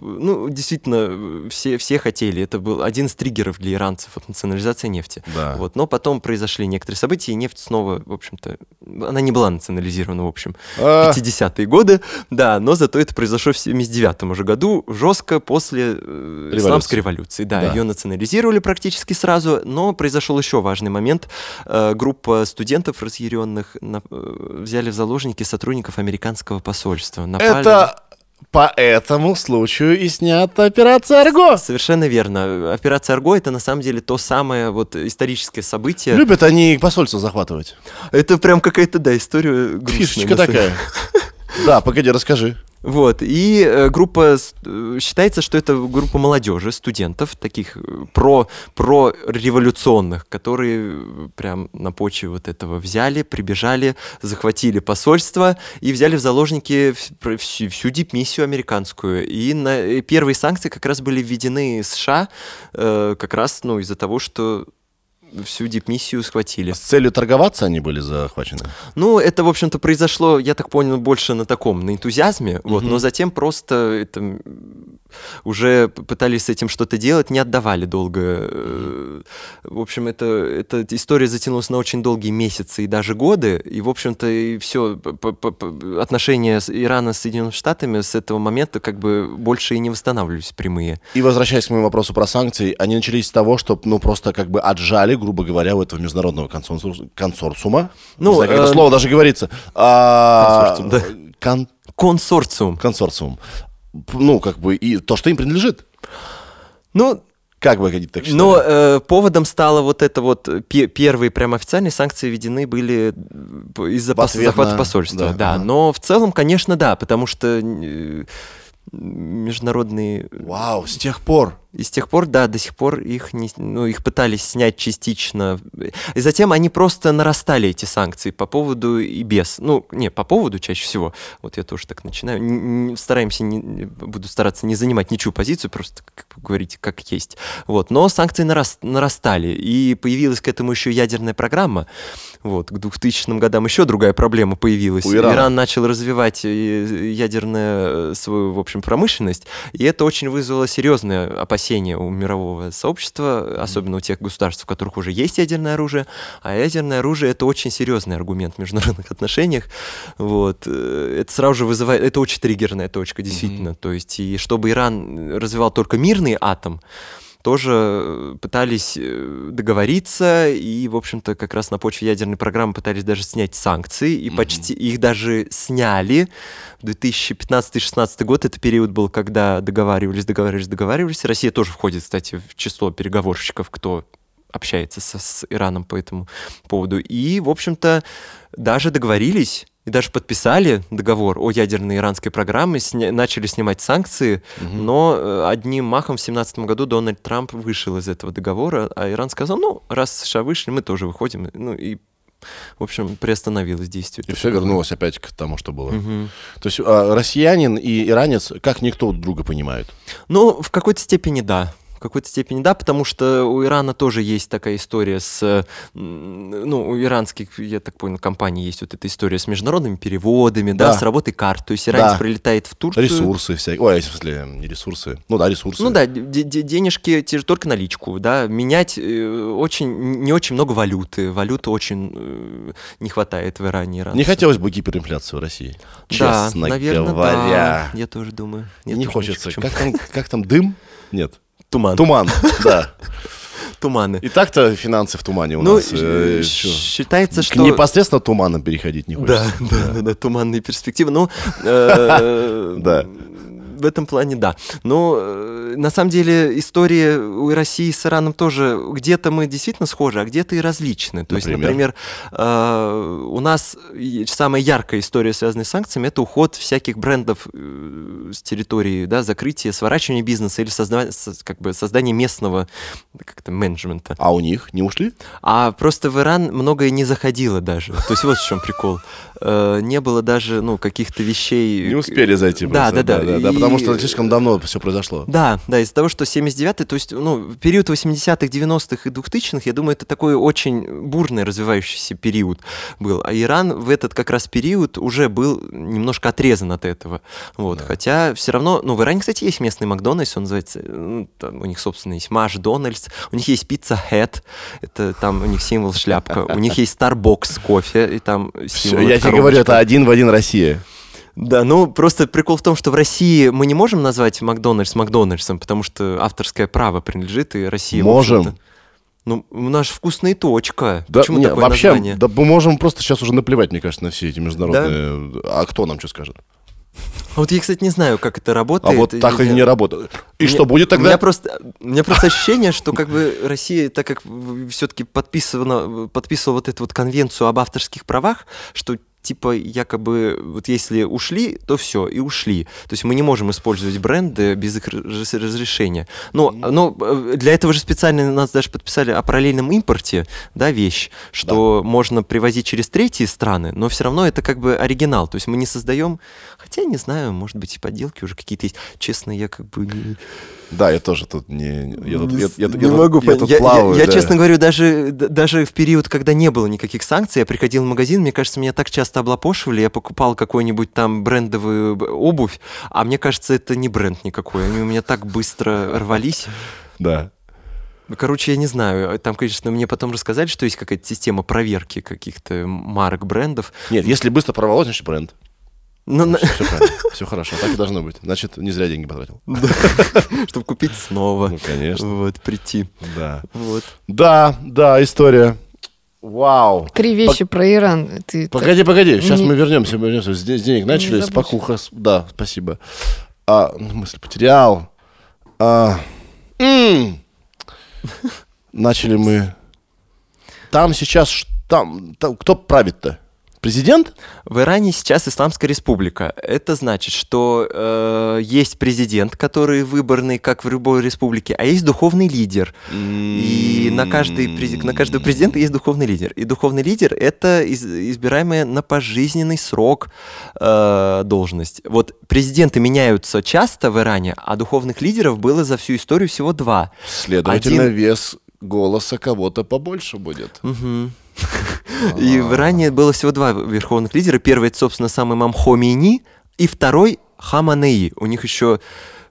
ну, действительно, э, все, все хотели, это был один из триггеров для иранцев, вот национализация нефти. Да. Вот, но потом произошли некоторые события, и нефть снова, в общем-то, она не была национализирована, в общем, А. в 50-е годы, да, но зато это произошло в 79 уже году, жестко после э, исламской революции. Да, Да. ее национализировали практически сразу, но произошел еще важный момент. Группа студентов разъяренных взяли в заложники сотрудников американского посольства. Напали- Это по этому случаю и снята операция «Арго». Совершенно верно. Операция «Арго» — это на самом деле то самое вот историческое событие. Любят они посольство захватывать. Это прям какая-то, да, история грустная. Фишечка такая. Да, погоди, расскажи. Вот, и э, группа, э, считается, что это группа молодежи, студентов, таких э, про, про революционных, которые э, прям на почве вот этого взяли, прибежали, захватили посольство и взяли в заложники всю, всю дипмиссию американскую. И на, и первые санкции как раз были введены США э, как раз ну, из-за того, что всю дипмиссию схватили. С целью торговаться они были захвачены. Ну, это, в общем-то, произошло, я так понял, больше на таком, на энтузиазме, вот, но затем просто это, уже пытались с этим что-то делать, не отдавали долго. Э, В общем, это, эта история затянулась на очень долгие месяцы и даже годы, и, в общем-то, и все, отношения Ирана с Соединенными Штатами с этого момента как бы больше и не восстанавливались прямые. И возвращаясь к моему вопросу про санкции, они начались с того, что, ну, просто как бы отжали, грубо говоря, у этого международного консорциума, консорциума. Ну, знаю, как это э, слово даже говорится. А, консорциум, да. кон- Консорциум. консорциум. Ну, как бы, и то, что им принадлежит. Ну, Как бы они так считали? Но э, поводом стало вот это вот э, пе- первые прям официальные санкции введены были э, из-за пос- захвата на- посольства. да, Да, ага. но в целом, конечно, да, потому что э, международные Вау, с тех пор. И с тех пор, да, до сих пор их, не, ну, их пытались снять частично. И затем они просто нарастали, эти санкции, по поводу и без. Ну, не, по поводу чаще всего. Вот я тоже так начинаю. Н- н- Стараемся, не, не- буду стараться не занимать ничью позицию, просто как говорить как есть. Вот. Но санкции нарас- нарастали, и появилась к этому еще ядерная программа. Вот. К 2000 годам еще другая проблема появилась. У Ирана. Иран начал развивать э, ядерную э, свою, в общем, промышленность, и это очень вызвало серьезное опасение у мирового сообщества, особенно у тех государств, у которых уже есть ядерное оружие. А ядерное оружие это очень серьезный аргумент в международных отношениях. Вот. Э, Это сразу же вызывает, это очень триггерная точка, действительно. То есть, и чтобы Иран развивал только мирный атом, тоже э, пытались э, договориться и, в общем-то, как раз на почве ядерной программы пытались даже снять санкции, и почти их даже сняли. В 2015-2016 год это период был, когда договаривались, договаривались, договаривались. Россия тоже входит, кстати, в число переговорщиков, кто общается со- с Ираном по этому поводу. И, в общем-то, даже договорились и даже подписали договор о ядерной иранской программе, сня- начали снимать санкции, но э, одним махом в 2017 году Дональд Трамп вышел из этого договора, а Иран сказал, ну, раз США вышли, мы тоже выходим. Ну и, в общем, приостановилось действие. И все вернулось опять к тому, что было. Мгм. То есть а, россиянин и иранец как никто друг друга понимают. Ну, в какой-то степени да. Какой-то степени да, потому что у Ирана тоже есть такая история с, ну, у иранских, я так понял, компаний есть вот эта история с международными переводами, да, Да. с работой карт. То есть иранец Да. прилетает в Турцию. Ресурсы всякие. Ой, в смысле, не ресурсы. Ну да, ресурсы. Ну да, де- де- денежки те же только наличку, да, менять э, очень, не очень много валюты, валюты очень э, не хватает в Иране. иранцам. Не хотелось бы гиперинфляции в России. Да, Честно наверное, говоря. да. Я тоже думаю. Я Не тоже хочется. Как там, как там дым? Нет. Туман. Туман, да. Туманы. И так-то финансы в тумане у ну, нас. э, чё? считается, К что... непосредственно туманом переходить не Да, хочется. да, да, да, туманные перспективы. Ну, э, Да. В этом плане, да. Но э, на самом деле история у России с Ираном тоже где-то мы действительно схожи, а где-то и различны. То есть, Например? э, у нас самая яркая история, связанная с санкциями, это уход всяких брендов э, с территории, да, закрытие, сворачивание бизнеса или созда- со- как бы создание местного как-то менеджмента. А у них не ушли? А просто в Иран многое не заходило даже. То есть вот в чем прикол. Не было даже, ну, каких-то вещей... Не успели зайти. Да, да, да. Потому что слишком давно все произошло. Да, да, из-за того, что 79-й, то есть, ну, период 80-х, 90-х и 2000-х, я думаю, это такой очень бурный развивающийся период был. А Иран в этот как раз период уже был немножко отрезан от этого. Вот. Хотя все равно, ну, в Иране, кстати, есть местный Макдональдс, он называется, ну, там у них, собственно, есть Маш Дональдс, у них есть пицца Head, это там у них символ шляпка, у них есть Starbucks кофе, и там символ я тебе говорю, это один в один Россия. Да, ну просто прикол в том, что в России мы не можем назвать Макдональдс Макдональдсом, потому что авторское право принадлежит, и Россия... в Можем. Ну, у нас же вкусная точка. Да, Почему не, такое вообще, название? да мы можем просто сейчас уже наплевать, мне кажется, на все эти международные. А кто нам что скажет? А Вот я, кстати, не знаю, как это А работает. вот так и не работает. И меня- что будет У меня тогда? просто, у меня просто ощущение, что как бы Россия, так как все-таки подписывала, подписывала вот эту вот конвенцию об авторских правах, что типа якобы вот если ушли, то все, и ушли. То есть мы не можем использовать бренды без их раз- разрешения. Но, но э, для этого же специально нас даже подписали о параллельном импорте, да, вещь, что можно привозить через третьи страны, но все равно это как бы оригинал. То есть мы не создаем, хотя не знаю, может быть и подделки уже какие-то есть. Честно, я как бы не, Да, я тоже тут не... Я тут, не я, я- не я могу я тут Я, я- плаваю, я, да. честно говорю, даже, даже в период, когда не было никаких санкций, я приходил в магазин, мне кажется, меня так часто облапошивали, я покупал какой-нибудь там брендовую обувь, а мне кажется, это не бренд никакой. Они у меня так быстро рвались. Да. Ну, Короче, я не знаю. Там, конечно, мне потом рассказали, что есть какая-то система проверки каких-то марок, брендов. Нет, если быстро порвалось, значит бренд. Но на- Все правильно, все хорошо, так и должно быть. Значит, не зря деньги потратил. чтобы купить снова. Ну, конечно, Вот, прийти. да. Вот. Да, да, история. Вау. Три вещи про Иран. Ты Погоди, погоди, сейчас Не- мы вернемся, мы вернемся. С с денег начали, с- Да, спасибо. А, ну, мысль потерял. А, м. Начали мы. Там сейчас, там, там кто правит-то? Президент? В Иране сейчас Исламская республика. Это значит, что э, есть президент, который выборный, как в любой республике, а есть духовный лидер. И на, каждый, на каждого президента есть духовный лидер. И духовный лидер — это из- избираемая на пожизненный срок э, должность. Вот президенты меняются часто в Иране, а духовных лидеров было за всю историю всего два. Следовательно, Один- вес голоса кого-то побольше будет. Мгм. И в Иране было всего два верховных лидера. Первый, это, собственно, сам имам Хомейни, и второй Хаманеи. У них еще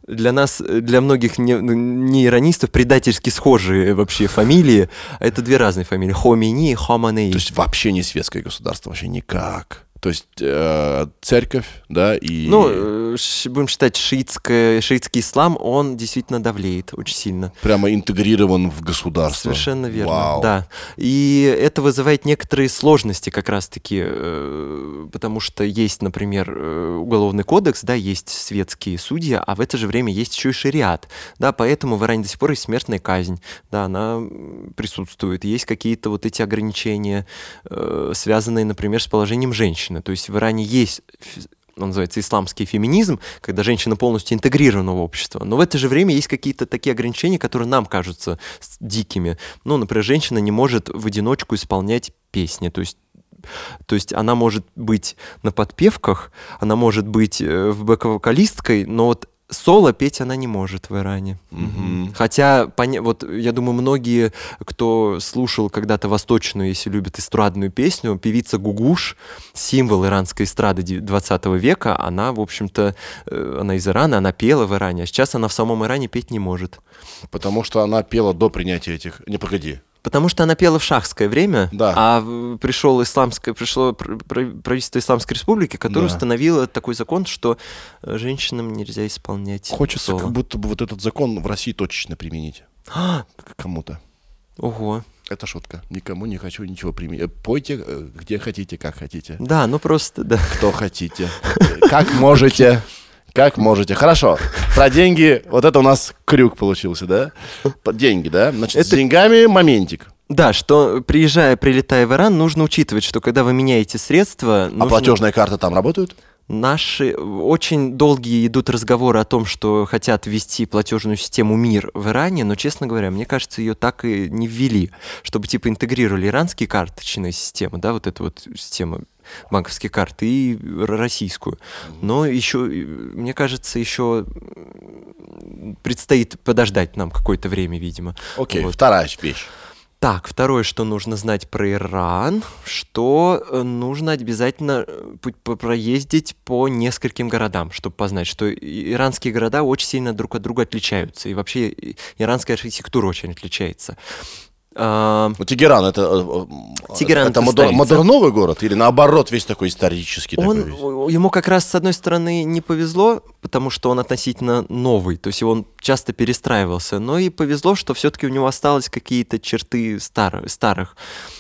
для нас, для многих не, не иронистов, предательски схожие вообще фамилии. А Это две разные фамилии. Хомейни и Хаманеи. То есть вообще не светское государство, вообще никак. То есть э, церковь, да, и... Ну, э, будем считать, шиитское, шиитский ислам, он действительно давлеет очень сильно. прямо интегрирован в государство. Совершенно верно, Вау. да. И это вызывает некоторые сложности как раз-таки, э, потому что есть, например, э, уголовный кодекс, да, есть светские судьи, а в это же время есть еще и шариат, да, поэтому в Иране до сих пор есть смертная казнь, да, она присутствует. Есть какие-то вот эти ограничения, э, связанные, например, с положением женщины. То есть в Иране есть он называется исламский феминизм, когда женщина полностью интегрирована в общество. Но в это же время есть какие-то такие ограничения, которые нам кажутся дикими. Ну, например, женщина не может в одиночку исполнять песни. То есть то есть она может быть на подпевках, она может быть э, в бэк-вокалисткой, но вот соло петь она не может в Иране. Мгм. Хотя, вот я думаю, многие, кто слушал когда-то восточную, если любят эстрадную песню, певица Гугуш, символ иранской эстрады де- 20 века, она, в общем-то, э, она из Ирана, она пела в Иране, а сейчас она в самом Иране петь не может. Потому что она пела до принятия этих... Не, погоди. Потому что она пела в шахское время, Да. а пришел исламское, пришло пр- пр- правительство Исламской Республики, которое Да. установило такой закон, что э, женщинам нельзя исполнять Хочется соло. как будто бы вот этот закон в России точечно применить. А, К кому-то. Ого. Это шутка. Никому не хочу ничего применить. Э, Пойте э, где хотите, как хотите. Да, ну просто, да. Кто хотите. Как можете. Как можете. Хорошо. Про деньги. Вот это у нас крюк получился, да? Деньги, да? Значит, с Это- деньгами моментик. Да, что приезжая, прилетая в Иран, нужно учитывать, что когда вы меняете средства, А нужно- платежные карты там работают? наши очень долгие идут разговоры о том, что хотят ввести платежную систему МИР в Иране, но, честно говоря, мне кажется, ее так и не ввели, чтобы типа интегрировали иранские карточные системы, да, вот эту вот систему банковские карты и российскую. Но еще, э, мне кажется, еще предстоит подождать нам какое-то время, видимо. Окей, Вот. вторая вещь. Так, второе, что нужно знать про Иран, что э, нужно обязательно э, проездить по нескольким городам, чтобы познать, что иранские города очень сильно друг от друга отличаются, и вообще иранская архитектура очень отличается. А, Ну, Тегеран это, Тегеран это это модер- модерновый город или наоборот весь такой исторический Он, такой ему как раз, с одной стороны, не повезло, потому что он относительно новый, то есть он часто перестраивался, но и повезло, что все-таки у него осталось какие-то черты стар- старых.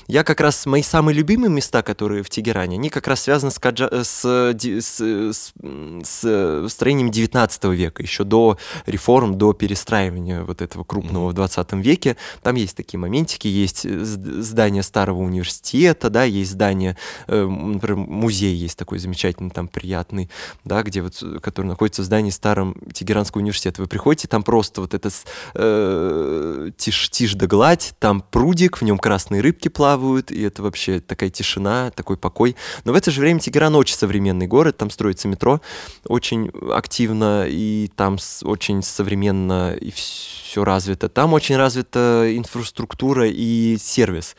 Я как раз, мои самые любимые места, которые в Тегеране, они как раз связаны с, Каджа- с, ди- с- с- м, с строением 19 века, еще до реформ, до перестраивания вот этого крупного в 20 веке. Там есть такие моментики, есть э, зд- здание старого университета, да, есть здание, э, например, музей есть такой замечательный, там приятный, да, где вот, э, который находится в здании старом Тегеранского университета. Вы приходите, там просто вот это с- э, тишь, тишь да гладь, там прудик, в нем красные рыбки плавают, и это вообще такая тишина, такой покой. Но в это же время Тегеран очень современный город, там строится метро очень активно, и там очень современно, и все развито. Там очень развита инфраструктура и сервис.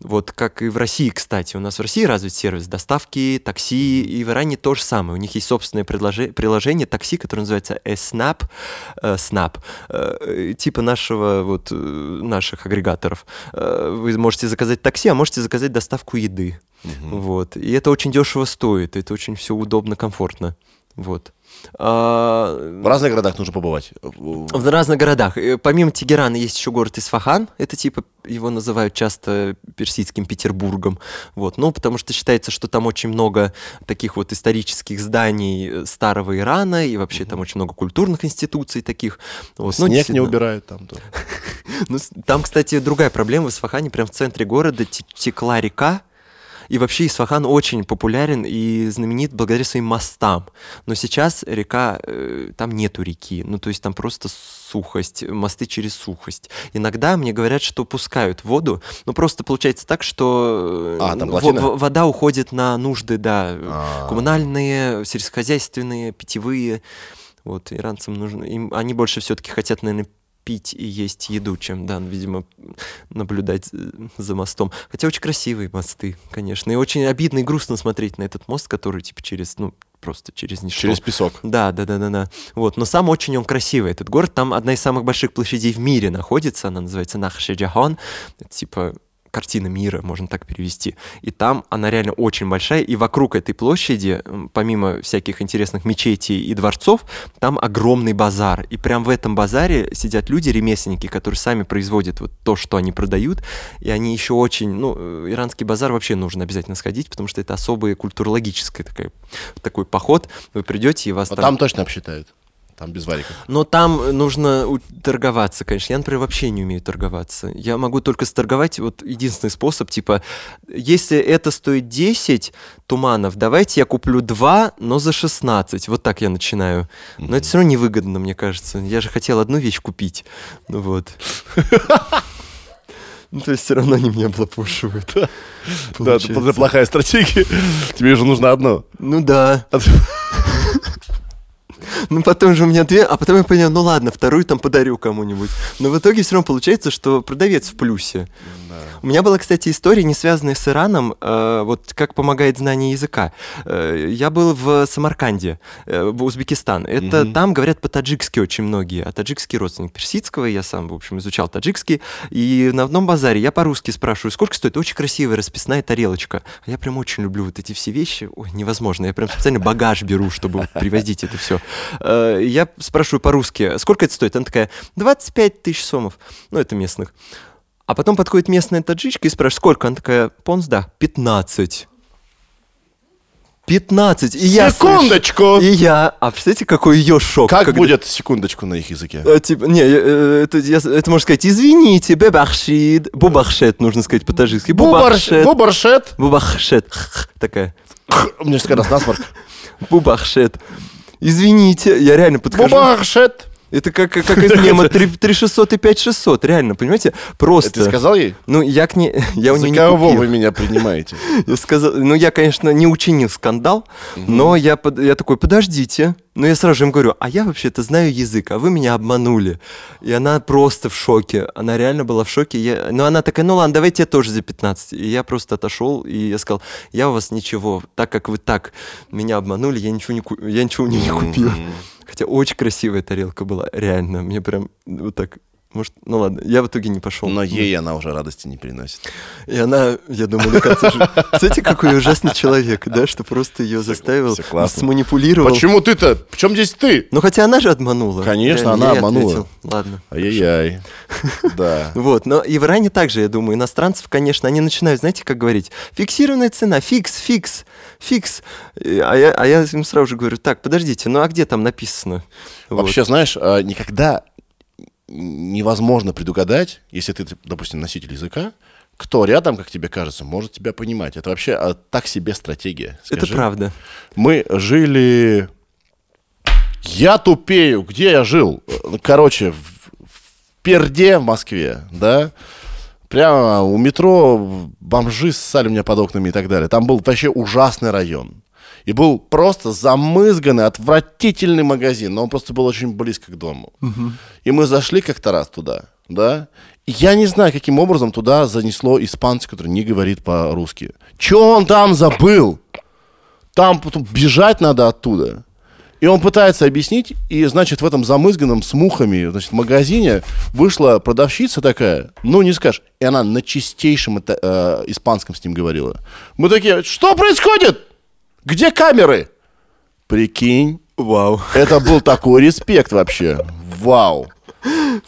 Вот как и в России, кстати. У нас в России развит сервис доставки, такси, и в Иране то же самое. У них есть собственное предложи- приложение такси, которое называется Snap, э, Snap, э, типа нашего, вот, э, наших агрегаторов. Э, Вы можете заказать такси, а можете заказать доставку еды. Вот. И это очень дешево стоит, это очень все удобно, комфортно. Вот. А, В разных городах нужно побывать. В- разных городах. Э, Помимо Тегерана есть еще город Исфахан. Это типа его называют часто персидским Петербургом. Вот. Ну, потому что считается, что там очень много таких вот исторических зданий э, старого Ирана, и вообще там очень много культурных институций таких. Вот. Ну, Снег не действительно. убирают там. Ну, там, кстати, другая проблема. В Исфахане, прям в центре города, те- текла река. И вообще Исфахан очень популярен и знаменит благодаря своим мостам. Но сейчас река, э, там нету реки. Ну, то есть там просто сухость, мосты через сухость. Иногда мне говорят, что пускают воду, но просто получается так, что э, А, там вода уходит на нужды, да, А. коммунальные, сельскохозяйственные, питьевые. Вот, иранцам нужно... Им, они больше все-таки хотят, наверное, пить и есть еду, чем, да, видимо, наблюдать э, за мостом. Хотя очень красивые мосты, конечно. И очень обидно и грустно смотреть на этот мост, который, типа, через, ну, просто через ничто. Через песок. Да, да, да, да, да. Вот, но сам очень он красивый, этот город. Там одна из самых больших площадей в мире находится. Она называется Нахшеджахан. Это типа картина мира, можно так перевести. И там она реально очень большая, и вокруг этой площади, помимо всяких интересных мечетей и дворцов, там огромный базар. И прям в этом базаре сидят люди, ремесленники, которые сами производят вот то, что они продают, и они еще очень, ну, э, иранский базар вообще нужно обязательно сходить, потому что это особая культурологическая такая, такой поход. Вы придете, и вас А там... там точно обсчитают. Там без вариков. Но там нужно торговаться, конечно. Я, например, вообще не умею торговаться. Я могу только сторговать, вот единственный способ, типа, если это стоит 10 туманов, давайте я куплю 2, но за 16. Вот так я начинаю. Но это все равно невыгодно, мне кажется. Я же хотел одну вещь купить. Ну вот. Ну, то есть все равно они меня облапушивают. Да, это плохая стратегия. Тебе же нужно одно. Ну да. Ну, потом же у меня две, а потом я понял, ну ладно, вторую там подарю кому-нибудь. Но в итоге все равно получается, что продавец в плюсе. У меня была, кстати, история, не связанная с Ираном, э, вот как помогает знание языка. Э, я был в Самарканде, э, в Узбекистан. Это Мгм. там говорят по-таджикски очень многие, а таджикский родственник персидского, я сам, в общем, изучал таджикский. И на одном базаре я по-русски спрашиваю, сколько стоит? Очень красивая расписная тарелочка. А я прям очень люблю вот эти все вещи. Ой, невозможно. Я прям специально багаж беру, чтобы привозить это все. Я спрашиваю по-русски, сколько это стоит? Она такая, 25 тысяч сомов. Ну, это местных. А потом подходит местная таджичка и спрашивает, сколько? Она такая, понс, да, 15. 15. И я Секундочку! И я, а представляете, какой ее шок. Как когда- будет секундочку на их языке? Э, типа, не, э, это, я- это можно сказать, извините, бебахшид, бубахшет, нужно сказать по-таджикски. Бубахшет. Бубаршет. Бубахшет. Х, Такая. У меня сейчас насморк. Бубахшет. Извините, я реально подхожу. Бубаршет. Это как, как, как из мема 3600 и 5600, реально, понимаете? Просто. Ты сказал ей? Ну, я к ней, я у нее не кого купил. вы меня принимаете? Я сказал, ну, я, конечно, не учинил скандал, но я, я такой, подождите. Но я сразу же им говорю, а я вообще-то знаю язык, а вы меня обманули. И она просто в шоке. Она реально была в шоке. Я... Но она такая, ну ладно, давайте я тоже за 15. И я просто отошел, и я сказал, я у вас ничего, так как вы так меня обманули, я ничего не, ку- я ничего у нее не купил. Хотя очень красивая тарелка была, реально. Мне прям вот так... Может, ну ладно, я в итоге не пошел. Но ей она уже радости не приносит. И она, я думаю, до конца жизни... Кстати, какой ужасный человек, да, что просто ее заставил, сманипулировал. Почему ты-то? В чем здесь ты? Ну, хотя она же обманула. Конечно, она обманула. Ладно. Ай-яй-яй. Да. Вот, но и в Иране также, я думаю, иностранцев, конечно, они начинают, знаете, как говорить, фиксированная цена, фикс, фикс, фикс. А я, а я им сразу же говорю, так, подождите, ну а где там написано? Вот. Вообще, знаешь, а, никогда невозможно предугадать, если ты, допустим, носитель языка, кто рядом, как тебе кажется, может тебя понимать. Это вообще а, так себе стратегия. Это скажи. правда. Мы жили... Я тупею. Где я жил? Короче, в, в Перде в Москве, да? Прямо у метро бомжи ссали меня под окнами и так далее. Там был вообще ужасный район. И был просто замызганный, отвратительный магазин, но он просто был очень близко к дому. И мы зашли как-то раз туда, да? И я не знаю, каким образом туда занесло испанца, который не говорит по-русски. Че он там забыл? Там потом бежать надо оттуда. И он пытается объяснить, и, значит, в этом замызганном с мухами, значит, магазине вышла продавщица такая, ну, не скажешь, и она на чистейшем это, э, испанском с ним говорила. Мы такие, что происходит? Где камеры? Прикинь, Вау. это был такой респект вообще. Вау.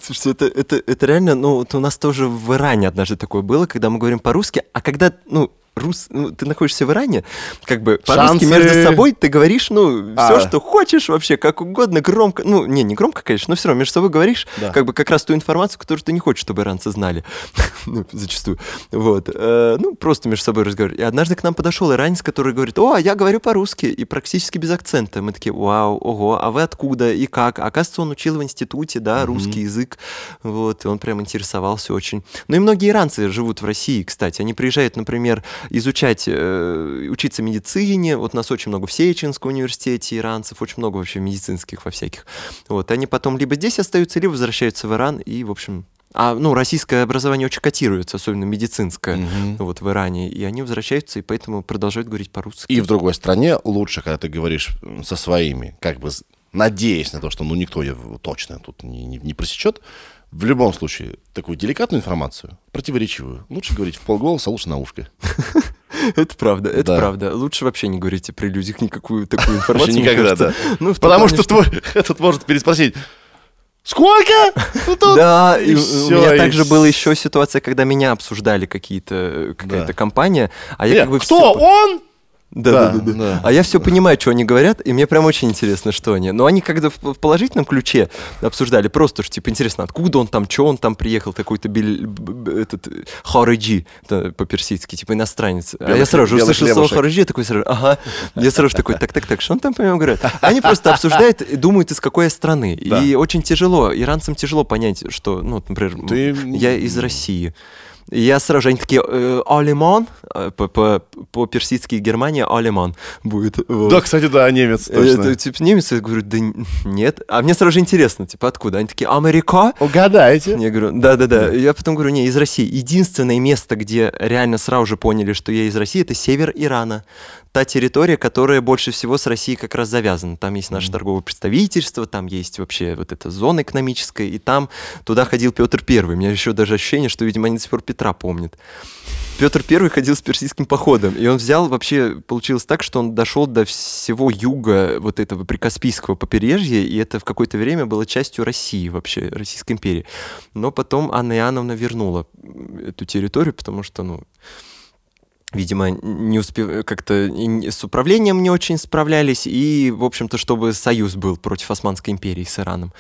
Слушайте, это, это, это реально, ну, вот у нас тоже в Иране однажды такое было, когда мы говорим по-русски, а когда, ну, рус, ну, ты находишься в Иране, как бы по-русски между собой ты говоришь, ну, А. все, что хочешь вообще, как угодно, громко, ну, не, не громко, конечно, но все равно между собой говоришь, Да. как бы как раз ту информацию, которую ты не хочешь, чтобы иранцы знали, ну, зачастую, вот, Э, ну, просто между собой разговаривать. И однажды к нам подошел иранец, который говорит, о, а я говорю по-русски, и практически без акцента. Мы такие, вау, ого, а вы откуда и как? Оказывается, он учил в институте, да, русский язык, вот, и он прям интересовался очень. Ну и многие иранцы живут в России, кстати. Они приезжают, например, изучать, э, учиться медицине. Вот нас очень много в Сеченском университете иранцев, очень много вообще медицинских во всяких. Вот, они потом либо здесь остаются, либо возвращаются в Иран, и, в общем, а, ну, российское образование очень котируется, особенно медицинское, вот в Иране, и они возвращаются, и поэтому продолжают говорить по-русски. И в другой стране лучше, когда ты говоришь со своими, как бы надеясь на то, что ну никто его точно тут не, не- не просечет, в любом случае, такую деликатную информацию, противоречивую, лучше говорить в полголоса, а лучше на ушко. Это правда, это Да. правда. Лучше вообще не говорите при людях никакую такую информацию. Никогда, кажется. Ну, в том Потому что твой этот может переспросить, сколько? Ну, Да, и у меня также была еще ситуация, когда меня обсуждали какие-то какая-то Да. компания, а я Э, как бы Кто? Он? Да, да, Да, да, да. А я все понимаю, что они говорят, и мне прям очень интересно, что они. Но они когда в положительном ключе обсуждали, просто что типа интересно, откуда он там, что он там приехал, такой-то бел- этот хариджи, это по-персидски, типа иностранец. а Белый я сразу же услышал слово я такой сразу, ага. Я сразу такой, так, так, так, что он там, по-моему, говорит? Они просто обсуждают и думают, из какой я страны. Да. И очень тяжело, иранцам тяжело понять, что, ну, например, Ты- я из России. И я сразу же, они такие, э, алиман, э, по- по- по-персидски Германия алиман будет. вот. Да, кстати, да, немец, Э, точно. Это, типа, немец, я говорю, да нет. А мне сразу же интересно, типа, откуда? Они такие, Америка? Угадайте. Я говорю, да-да-да. Я потом говорю, не, из России. Единственное место, где реально сразу же поняли, что я из России, это север Ирана. Та территория, которая больше всего с Россией как раз завязана. Там есть наше торговое представительство, там есть вообще вот эта зона экономическая, и там туда ходил Петр Первый. У меня еще даже ощущение, что, видимо, они до сих пор Петра помнят. Петр Первый ходил с персидским походом, и он взял, вообще получилось так, что он дошел до всего юга вот этого прикаспийского побережья, и это в какое-то время было частью России вообще, Российской империи. Но потом Анна Иоанновна вернула эту территорию, потому что, ну, видимо, не успев... как-то с управлением не очень справлялись, и, в общем-то, чтобы союз был против Османской империи с Ираном.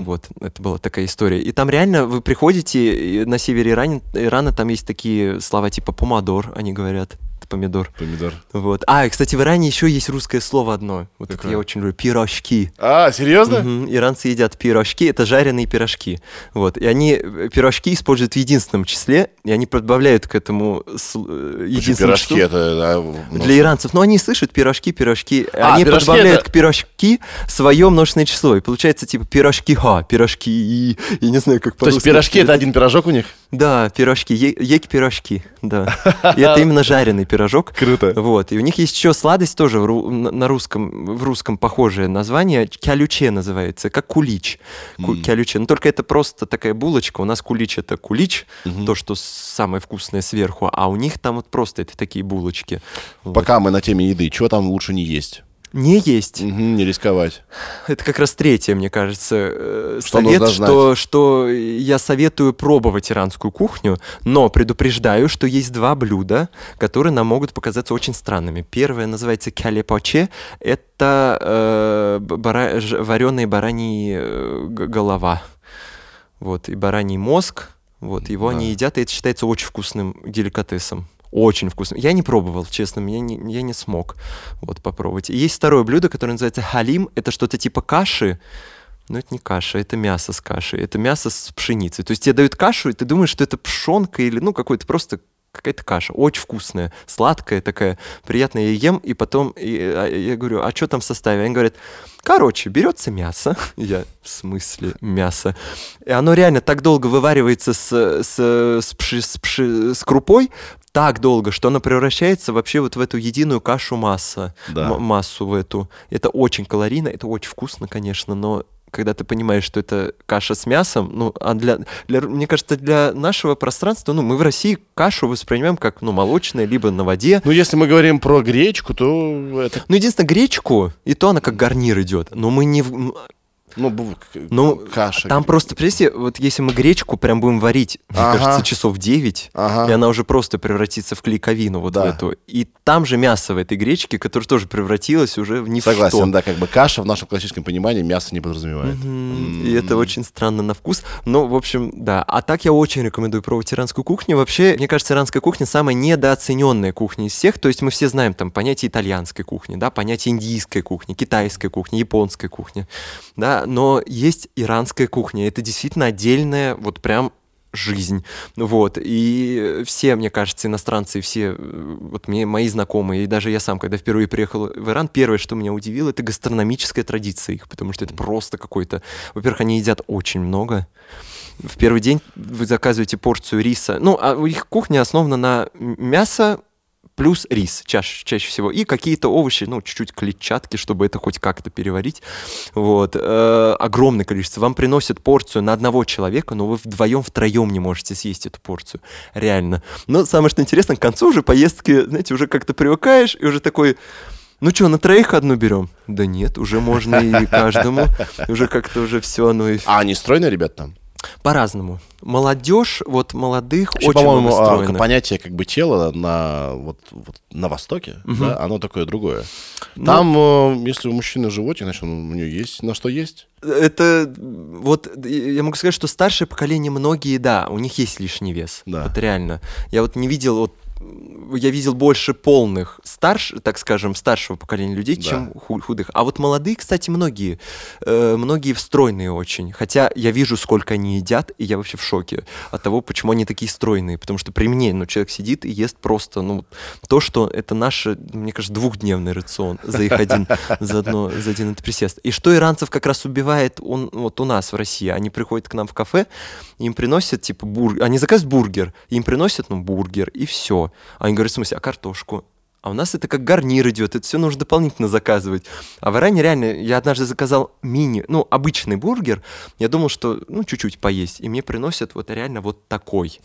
Вот, это была такая история. И там реально вы приходите на севере Ирана, Ирана там есть такие слова типа помадор, они говорят, помидор. Помидор. Вот. А, кстати, в Иране еще есть русское слово одно. Вот это Какое? я очень люблю. Пирожки. А, серьезно? Мгм. Иранцы едят пирожки, это жареные пирожки. Вот. И они э, пирожки используют в единственном числе, и они добавляют к этому с- э, единственному Пирожки числу. это... да, Для иранцев, но они слышат пирожки, пирожки. А, они пирожки добавляют это- к пирожки свое множественное число. И получается типа пирожки ха, пирожки и... Я не знаю, как То есть пирожки это один пирожок у них? Да, пирожки. Е- Есть пирожки, да. И это именно жареный пирожок. Круто. Вот. И у них есть еще сладость тоже в на русском, в русском похожее название. Кялюче называется, как кулич. Ку- М. Кялюче. Но только это просто такая булочка. У нас кулич это кулич, Мгм. то, что самое вкусное сверху. А у них там вот просто это такие булочки. Вот. Пока мы на теме еды, чего там лучше не есть? Не есть. Мгм, не рисковать. Это как раз третье, мне кажется, э, Что совет, что, что я советую пробовать иранскую кухню, но предупреждаю, что есть два блюда, которые нам могут показаться очень странными. Первое называется кялепоче, это э, бара- вареные бараньи э, голова, вот, и бараний мозг, вот, его Да. они едят, и это считается очень вкусным деликатесом. Очень вкусным. Я не пробовал, честно, я не, я не смог вот попробовать. И есть второе блюдо, которое называется халим. Это что-то типа каши, но это не каша, это мясо с кашей. Это мясо с пшеницей. То есть тебе дают кашу, и ты думаешь, что это пшенка или, ну, какой-то просто какая-то каша, очень вкусная, сладкая такая, приятная. Я ем, и потом и, а, я говорю, а что там в составе? Они говорят, короче, берется мясо. Я, в смысле мясо? И оно реально так долго вываривается с, с, с, пши- с пши- с крупой, так долго, что оно превращается вообще вот в эту единую кашу масса, Да. массу в эту. Это очень калорийно, это очень вкусно, конечно, но когда ты понимаешь, что это каша с мясом, ну, а для, для, мне кажется, для нашего пространства, ну, мы в России кашу воспринимаем как, ну, молочное, либо на воде. Ну, если мы говорим про гречку, то это... Ну, единственное, гречку, и то она как гарнир идет, но мы не... в- Ну, Ну, каша. там просто, представьте, вот если мы гречку прям будем варить, мне Ага. кажется, часов 9, Ага. и она уже просто превратится в клейковину вот Да. в эту. И там же мясо в этой гречке, которое тоже превратилось уже в ни в Согласен, что. да, как бы каша в нашем классическом понимании мясо не подразумевает. Мгм. И это очень странно на вкус. Но, в общем, да. А так я очень рекомендую пробовать иранскую кухню. Вообще, мне кажется, иранская кухня самая недооцененная кухня из всех. То есть мы все знаем там понятие итальянской кухни, да, понятие индийской кухни, китайской кухни, японской кухни, да. Но есть иранская кухня. Это действительно отдельная, вот прям жизнь. Вот. И все, мне кажется, иностранцы, все, э, вот мне, мои знакомые, и даже я сам, когда впервые приехал в Иран, первое, что меня удивило, это гастрономическая традиция их, потому что это просто какой-то... Во-первых, они едят очень много. В первый день вы заказываете порцию риса. Ну, а их кухня основана на мясо плюс рис чаще, чаще всего. И какие-то овощи, ну, чуть-чуть клетчатки, чтобы это хоть как-то переварить. Вот. Э, огромное количество. Вам приносят порцию на одного человека, но вы вдвоем, втроем не можете съесть эту порцию. Реально. Но самое что интересно, к концу уже поездки, знаете, уже как-то привыкаешь, и уже такой... Ну что, на троих одну берем? Да нет, уже можно и каждому. Уже как-то уже все, оно и А они стройные ребята там? По-разному. Молодежь, вот молодых Вообще, очень по-моему, а, понятие как бы тела на, вот, вот на Востоке, Мгм. да, оно такое другое. Ну, Там, э, если у мужчины животик, значит, он- у нее есть на что есть. Это вот я могу сказать, что старшее поколение многие, да, у них есть лишний вес. Да. Вот реально. Я вот не видел вот я видел больше полных, старш, так скажем, старшего поколения людей, Да. чем ху- худых. А вот молодые, кстати, многие, э, многие стройные очень. Хотя я вижу, сколько они едят, и я вообще в шоке от того, почему они такие стройные. Потому что при мне, ну, человек сидит и ест просто, ну, то, что это наш, мне кажется, двухдневный рацион за их один, за, одно, за один этот присест. И что иранцев как раз убивает он, вот у нас в России? Они приходят к нам в кафе, им приносят, типа, бургер, они заказывают бургер, им приносят, ну, бургер, и все. Они говорят, в смысле, а картошку? А у нас это как гарнир идет, это все нужно дополнительно заказывать. А в Иране реально, я однажды заказал мини, ну, обычный бургер, я думал, что, ну, чуть-чуть поесть, и мне приносят вот реально вот такой.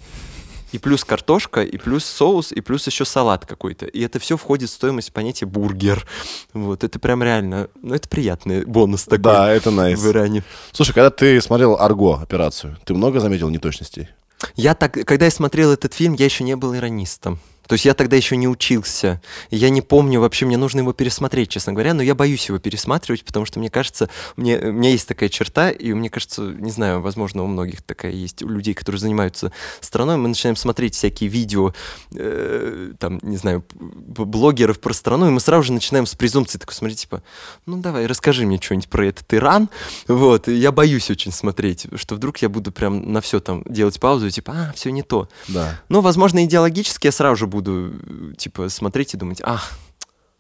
И плюс картошка, и плюс соус, и плюс еще салат какой-то. И это все входит в стоимость понятия бургер. Вот, это прям реально, ну, это приятный бонус такой Да, это найс. в Иране. Слушай, когда ты смотрел «Арго» операцию, ты много заметил неточностей? Я так, когда я смотрел этот фильм, я еще не был иронистом. То есть я тогда еще не учился. Я не помню, вообще мне нужно его пересмотреть, честно говоря, но я боюсь его пересматривать, потому что мне кажется, мне, у меня есть такая черта, и мне кажется, не знаю, возможно, у многих такая есть, у людей, которые занимаются страной, мы начинаем смотреть всякие видео, э, там, не знаю, блогеров про страну, и мы сразу же начинаем с презумпции такой смотреть, типа, ну давай, расскажи мне что-нибудь про этот Иран. Вот, и я боюсь очень смотреть, что вдруг я буду прям на все там делать паузу, и типа, а, все не то. Да. Ну, возможно, идеологически я сразу же буду, э, типа, смотреть и думать, ах,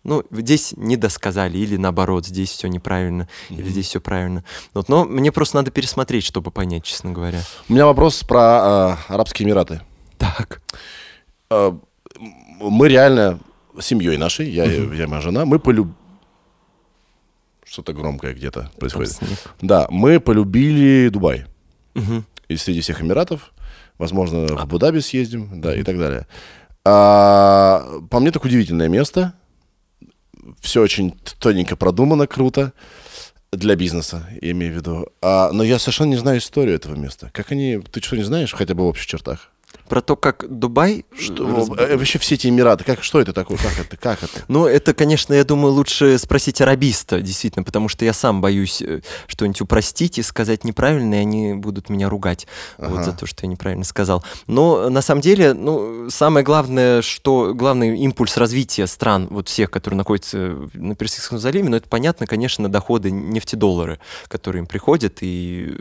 ну, здесь не досказали, или наоборот, здесь все неправильно, или здесь все правильно. Вот, но мне просто надо пересмотреть, чтобы понять, честно говоря. У меня вопрос про э, Арабские Эмираты. Так. Э, мы реально семьей нашей, я, и- я моя жена, мы полюб... Что-то громкое где-то происходит. Да, мы полюбили Дубай. Мгм. И среди всех Эмиратов, возможно, в Абу-Даби съездим, да, и так далее. А, по мне, так удивительное место. Все очень тоненько продумано, круто. Для бизнеса, я имею в виду. А, но я совершенно не знаю историю этого места. Как они... Ты что, не знаешь, хотя бы в общих чертах? Про то, как Дубай... Что, раз- э, вообще все эти Эмираты, как, что это такое? Как это? Как это? Ну, это, конечно, я думаю, лучше спросить арабиста, действительно, потому что я сам боюсь э, что-нибудь упростить и сказать неправильно, и они будут меня ругать вот Ага. за то, что я неправильно сказал. Но на самом деле, ну, самое главное, что главный импульс развития стран, вот всех, которые находятся на Персидском заливе, ну, это понятно, конечно, доходы нефтедоллары, которые им приходят, и,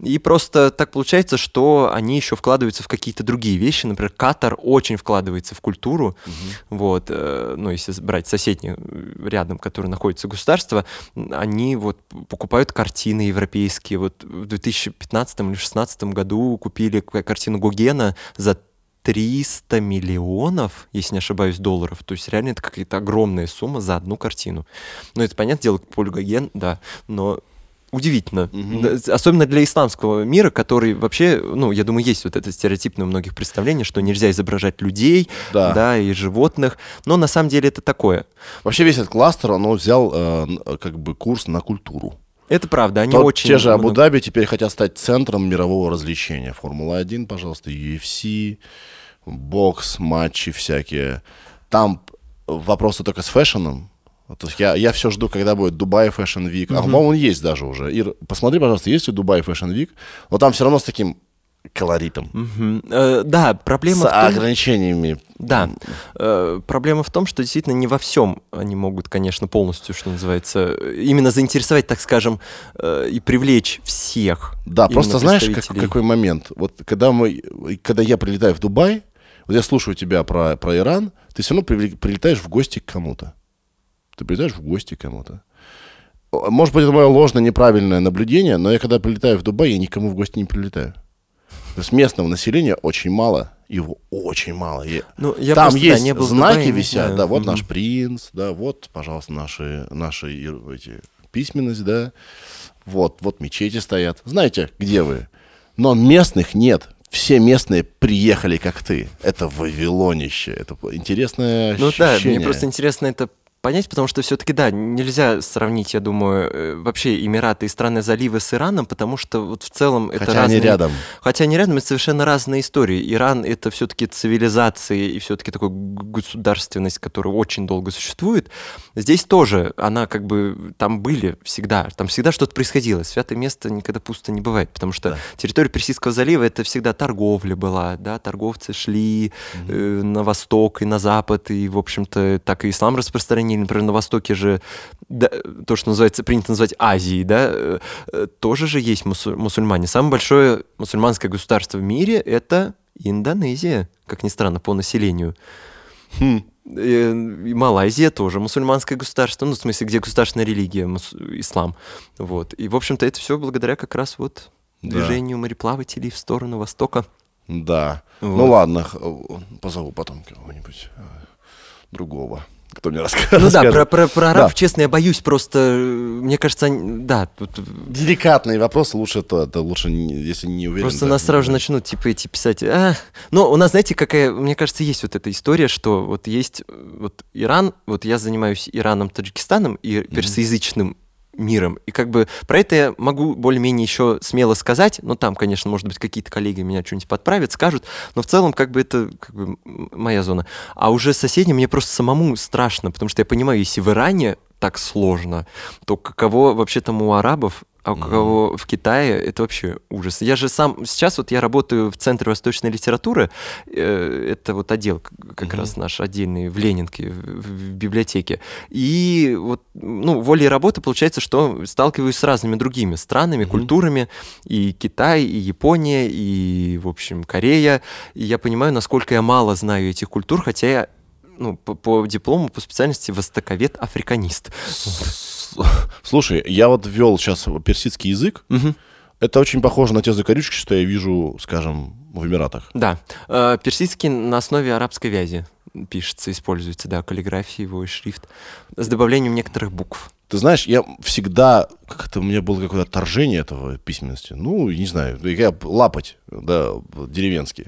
и просто так получается, что они еще вкладываются в какие-то другие вещи. Например, Катар очень вкладывается в культуру, вот, э, ну, если брать соседние э, рядом, которые находятся государства, они вот покупают картины европейские. Вот в 2015 или 2016 году купили картину Гогена за 300 миллионов, если не ошибаюсь, долларов. То есть реально это какая-то огромная сумма за одну картину. Ну, это, понятное дело, Поль Гоген, да, но удивительно. Да, Особенно для исламского мира, который вообще, ну, я думаю, есть вот это стереотипное у многих представление, что нельзя изображать людей, Да. да, и животных. Но на самом деле это такое. Вообще весь этот кластер, он взял э, н- как бы курс на культуру. Это правда, они Тот- очень... те же Абу-Даби теперь хотят стать центром мирового развлечения. Формула-1, пожалуйста, UFC, бокс, матчи всякие. Там вопросы только с фэшеном. То есть я, я все жду, когда будет Дубай Fashion Week. А, по-моему, он есть даже уже. Ир, посмотри, пожалуйста, есть ли Дубай Fashion Week. Но там все равно с таким колоритом. Мгм. Э, да, проблема С в том... ограничениями. Да, Э, проблема в том, что действительно не во всем они могут, конечно, полностью, что называется, э, именно заинтересовать, так скажем, э, и привлечь всех. Да, просто знаешь, как- какой момент? Вот когда мы, когда я прилетаю в Дубай, вот я слушаю тебя про, про Иран, ты все равно прилетаешь в гости к кому-то. Ты прилетаешь в гости кому-то. Может быть, это мое ложное, неправильное наблюдение, но я когда прилетаю в Дубай, я никому в гости не прилетаю. То есть местного населения очень мало, его очень мало. Я- Ну, я Там просто, да, есть не был знаки Дубае, висят, да, вот Мгм. наш принц, да, вот, пожалуйста, наши, наши эти, письменность, да, вот, вот мечети стоят. Знаете, где вы? Но местных нет. Все местные приехали, как ты. Это Вавилонище. Это интересное Ну да, ощущение. мне просто интересно это понять, потому что все-таки, да, нельзя сравнить, я думаю, э, вообще Эмираты и страны залива с Ираном, потому что вот в целом это Хотя разные... они рядом. Хотя они рядом, это совершенно разные истории. Иран — это все-таки цивилизация и все-таки такая государственность, которая очень долго существует. Здесь тоже она как бы... Там были всегда, там всегда что-то происходило. Святое место никогда пусто не бывает, потому что Да. территория Персидского залива — это всегда торговля была, да, торговцы шли э, на восток и на запад, и, в общем-то, так и ислам распространили. Например, на востоке же да, то, что называется, принято называть Азией, да, э, тоже же есть мусу- мусульмане. Самое большое мусульманское государство в мире — это Индонезия, как ни странно, по населению. Хм. Э, и Малайзия тоже мусульманское государство, ну, в смысле, где государственная религия, мус- ислам. Вот. И, в общем-то, это все благодаря как раз вот Да. движению мореплавателей в сторону Востока. Да. Ну Вот. ладно, х- позову потом кого-нибудь э, другого, кто мне расскажет. Ну да, про, про, про арабов, Да. честно, я боюсь, просто, мне кажется, да, тут Деликатные вопросы лучше то, это лучше, если не уверен. Просто да, нас сразу же начнут, типа, эти писать. «А». Но у нас, знаете, какая, мне кажется, есть вот эта история, что вот есть э, вот Иран, вот я занимаюсь Ираном, Таджикистаном и персоязычным миром. И как бы про это я могу более-менее еще смело сказать, но там, конечно, может быть, какие-то коллеги меня что-нибудь подправят, скажут, но в целом как бы это как бы моя зона. А уже соседним мне просто самому страшно, потому что я понимаю, если в Иране так сложно, то каково вообще там у арабов, а у кого в Китае, это вообще ужас. Я же сам, сейчас вот я работаю в Центре восточной литературы, э, это вот отдел как раз наш отдельный в Ленинке, в, в библиотеке. И вот, ну, волей работы получается, что сталкиваюсь с разными другими странами, культурами, и Китай, и Япония, и, в общем, Корея. И я понимаю, насколько я мало знаю этих культур, хотя я ну, по, по диплому, по специальности востоковед-африканист. Слушай, я вот ввел сейчас персидский язык. Мгм. Это очень похоже на те закорючки, что я вижу, скажем, в Эмиратах. Да, э, персидский на основе арабской вязи пишется, используется, да, каллиграфия его и шрифт, с добавлением некоторых букв. Ты знаешь, я всегда, как-то у меня было какое-то отторжение этого письменности. Ну, не знаю, я лапать, да, деревенский.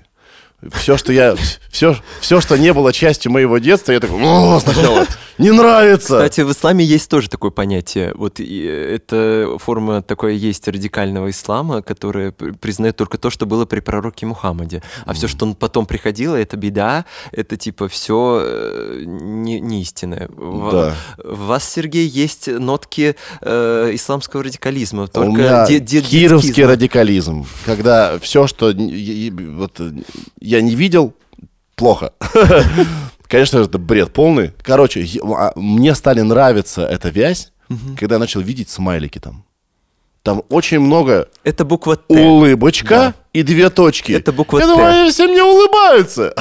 Все, что я, все, все, что не было частью моего детства, я такой, «О, сначала, не нравится. Кстати, в исламе есть тоже такое понятие. Вот и это форма такое есть радикального ислама, которая признает только то, что было при пророке Мухаммаде. А все, что потом приходило, это беда, это типа все не, не истинное. Да. в вас, Сергей, есть нотки э, исламского радикализма. У Только меня де- де- кировский радикализм, когда все, что вот, э, я не видел, плохо. Конечно же, это бред полный. Короче, я- а, мне стали нравиться эта вязь, когда я начал видеть смайлики там. Там очень много Это буква Т. улыбочка Да. и две точки. Это буква Я Т. думаю, они все мне улыбаются.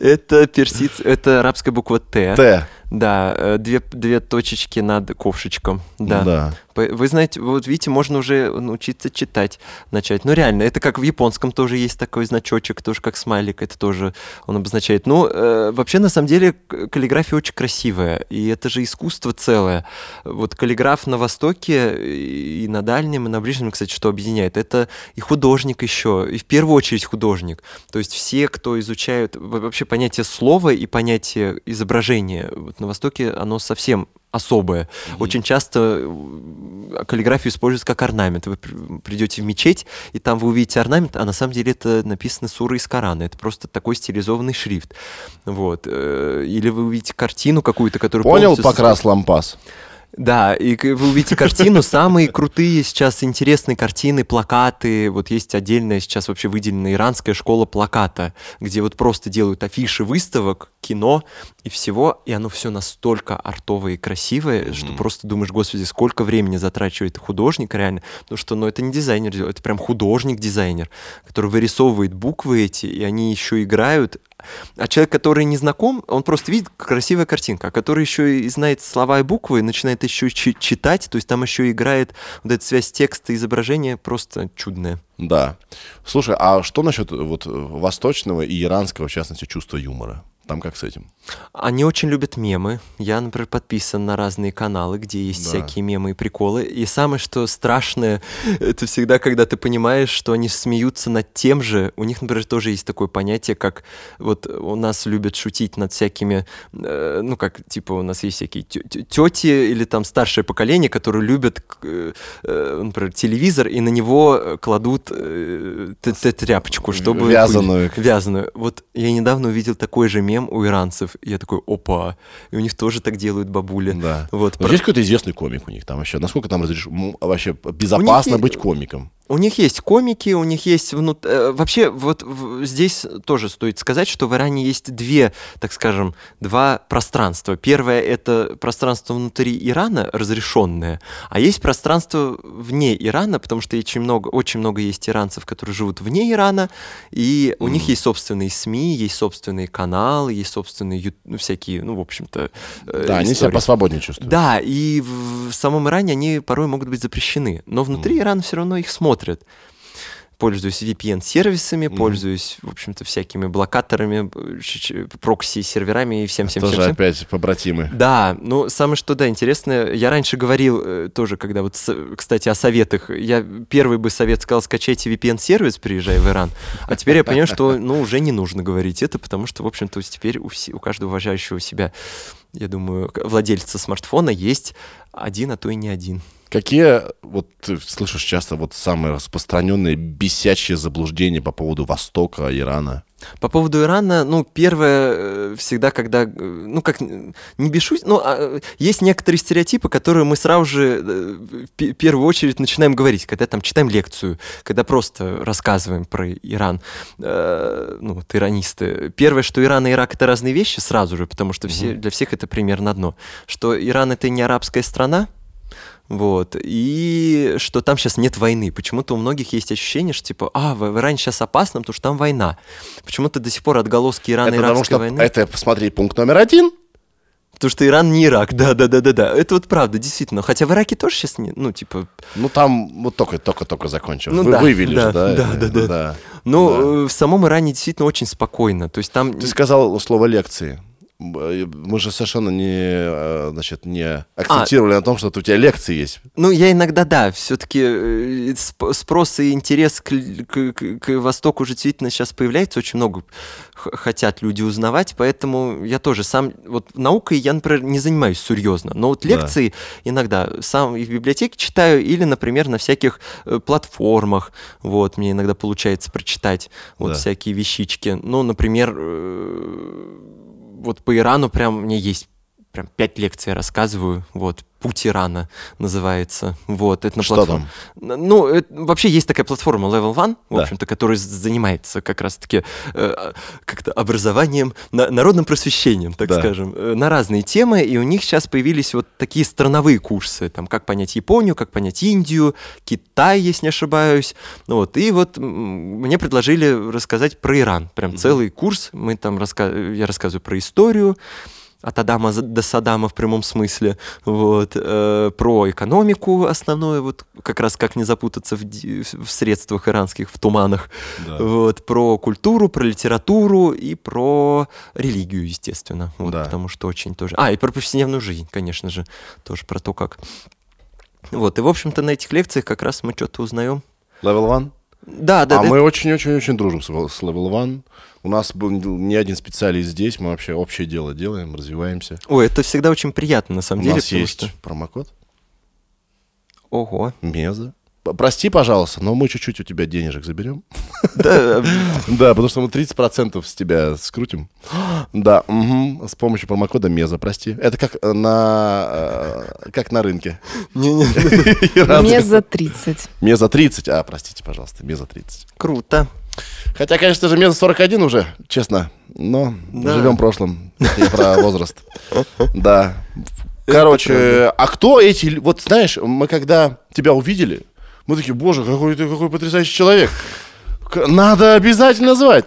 Это персиц, это арабская буква Т. Т. Да, э, две, две точечки над ковшичком. Да. Да. По- Вы знаете, вот видите, можно уже научиться читать начать. Ну, реально, это как в японском тоже есть такой значочек, тоже как смайлик, это тоже он обозначает. Ну, э, вообще, на самом деле, каллиграфия очень красивая, и это же искусство целое. Вот каллиграф на Востоке и на Дальнем, и на Ближнем, кстати, что объединяет, это и художник еще, и в первую очередь художник. То есть все, кто изучают во- вообще понятие слова и понятие изображения, вот на Востоке оно совсем особое. Очень часто э, каллиграфию используют как орнамент. Вы при- придете в мечеть, и там вы увидите орнамент, а на самом деле это написано сура из Корана. Это просто такой стилизованный шрифт. Вот. Э, Или вы увидите картину какую-то, которую Понял, полностью покрас лампас? Да, и вы увидите картину, самые крутые сейчас интересные картины, плакаты. Вот есть отдельная сейчас вообще выделенная иранская школа плаката, где вот просто делают афиши выставок, кино и всего, и оно все настолько артовое и красивое, что просто думаешь, господи, сколько времени затрачивает художник реально, потому что, ну, это не дизайнер это прям художник-дизайнер, который вырисовывает буквы эти, и они еще играют, а человек, который не знаком, он просто видит красивая картинка, который еще и знает слова и буквы, и начинает еще чи- читать, то есть там еще играет вот эта связь текста и изображения просто чудная. Да. Слушай, а что насчет э, вот э, восточного и иранского, в частности, чувства юмора? Там как с этим? Они очень любят мемы. Я, например, подписан на разные каналы, где есть Да. всякие мемы и приколы. И самое, что страшное, это всегда, когда ты понимаешь, что они смеются над тем же. У них, например, тоже есть такое понятие, как вот у нас любят шутить над всякими, э, ну, как, типа, у нас есть всякие тети или там старшее поколение, которые любят, э, э, например, телевизор, и на него кладут э, т- т- тряпочку, чтобы... Вязаную. Вязаную. Вот я недавно увидел такой же мем у иранцев. И я такой, опа. И у них тоже так делают бабули. Да. Вот. Но про- есть какой-то известный комик у них там вообще? Насколько там разреш... вообще безопасно быть комиком? У них есть комики, у них есть внут... э, Вообще, вот здесь тоже стоит сказать, что в Иране есть две, так скажем, два пространства. Первое — это пространство внутри Ирана, разрешенное, а есть пространство вне Ирана, потому что очень много, очень много есть иранцев, которые живут вне Ирана, и у них есть собственные СМИ, есть собственные каналы, есть собственные ю- ну, всякие, ну, в общем-то, э, Да, они себя истории. посвободнее чувствуют. Да, и в в самом Иране они порой могут быть запрещены, но внутри Ирана все равно их смотрят. Пользуюсь VPN-сервисами, пользуюсь, в общем-то, всякими блокаторами, прокси-серверами и всем-всем-всем. Тоже опять побратимы. Да, ну самое что, да, интересное, я раньше говорил э, тоже, когда вот, кстати, о советах, я первый бы совет сказал, скачайте VPN-сервис, приезжая в Иран, а теперь я понимаю, что, ну, уже не нужно говорить это, потому что, в общем-то, теперь у, у каждого уважающего себя, я думаю, владельца смартфона есть один, а то и не один. Какие, вот ты слышишь часто, вот самые распространенные бесячие заблуждения по поводу Востока, Ирана? По поводу Ирана, ну, первое, э, всегда, когда, э, ну, как, не бешусь, ну, а, есть некоторые стереотипы, которые мы сразу же э, в пе- первую очередь начинаем говорить, когда там читаем лекцию, когда просто рассказываем про Иран, Э, ну, вот иранисты. Первое, что Иран и Ирак — это разные вещи сразу же, потому что все, для всех это примерно одно, что Иран — это не арабская страна, вот. И что там сейчас нет войны. Почему-то у многих есть ощущение, что типа, а, в Иране сейчас опасно, потому что там война. Почему-то до сих пор отголоски это потому Ирано-Иракской что, войны. это, посмотри, пункт номер один. Потому что Иран не Ирак, да, да, да, да, да. Это вот правда, действительно. Хотя в Ираке тоже сейчас не, ну, типа, Ну, там вот только-только-только закончил. Ну Вы да, вывели да, же, да? да, да, да. да. ну, э, в самом Иране действительно очень спокойно. То есть там... Ты сказал слово лекции. М, Мы же совершенно не, э, значит, не акцентировали на том, что у тебя лекции есть. Ну, я иногда, да, все-таки спрос и интерес к, к- к- к Востоку уже действительно сейчас появляется, очень много хотят люди узнавать, поэтому я тоже сам, вот наукой я, например, не занимаюсь серьезно, но вот Да. лекции иногда сам и в библиотеке читаю, или, например, на всяких э, платформах, вот, мне иногда получается прочитать вот Да. всякие вещички. Ну, например, э, вот по Ирану прям мне есть прям пять лекций я рассказываю, вот, «Путь Ирана» называется, вот, это на Что платформе. там? Ну, это- вообще есть такая платформа Level One, в Да. общем-то, которая занимается как раз-таки э, как-то образованием, на- народным просвещением, так Да. скажем, э, на разные темы, и у них сейчас появились вот такие страновые курсы, там, как понять Японию, как понять Индию, Китай, если не ошибаюсь, ну вот, и вот мне предложили рассказать про Иран, прям целый курс, мы там, раска- я рассказываю про историю, от Адама до Саддама в прямом смысле, вот, э, про экономику основное, вот как раз как не запутаться в, в средствах иранских, в туманах, Да. вот, про культуру, про литературу и про религию, естественно, вот, Да. потому что очень тоже... А, и про повседневную жизнь, конечно же, тоже про то, как... Вот, и, в общем-то, на этих лекциях как раз мы что-то узнаем. Level One? Да, да, а да. мы очень-очень-очень дружим с, с Level One. У нас был не один специалист здесь, мы вообще общее дело делаем, развиваемся. Ой, это всегда очень приятно, на самом У деле. нас потому есть что- промокод Ого. Меза. Прости, пожалуйста, но мы чуть-чуть у тебя денежек заберем. Да, Да, потому что мы 30% с тебя скрутим. Да, с помощью промокода Меза, прости. Это как э, на, э, как на рынке. не-не, Мне за 30. Меза 30, а, простите, пожалуйста, Меза 30. круто. Хотя, конечно же, Меза 41 уже, честно, но живем прошлым. Это Я про возраст. Да. Короче, а кто эти... Вот знаешь, мы когда тебя увидели, мы такие, боже, какой ты какой потрясающий человек. Надо обязательно звать.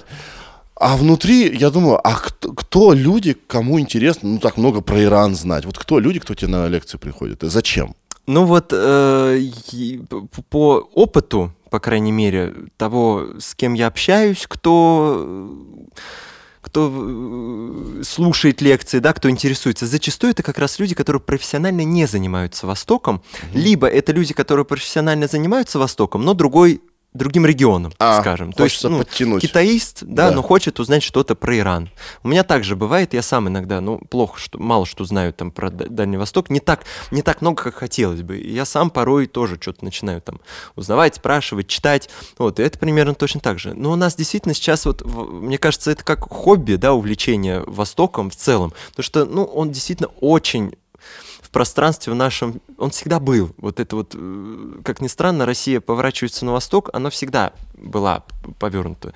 А внутри, я думаю, а кто, кто люди, кому интересно, ну так много про Иран знать? Вот кто люди, кто тебе на лекции приходит? И зачем? Ну вот э, по опыту, по крайней мере, того, с кем я общаюсь, кто, кто э, слушает лекции, да, кто интересуется. Зачастую это как раз люди, которые профессионально не занимаются Востоком, либо это люди, которые профессионально занимаются Востоком, но другой другим регионам, А, скажем. То есть, ну, подтянуть. китаист, да, Да. но хочет узнать что-то про Иран. У меня также бывает, я сам иногда, ну, плохо, что мало что знаю там про Дальний Восток, не так, не так много, как хотелось бы. И я сам порой тоже что-то начинаю там узнавать, спрашивать, читать. Вот, и это примерно точно так же. Но у нас действительно сейчас вот, мне кажется, это как хобби, да, увлечение Востоком в целом. Потому что, ну, он действительно очень пространстве в нашем, он всегда был. Вот это вот, э, как ни странно, Россия поворачивается на восток, она всегда была повернута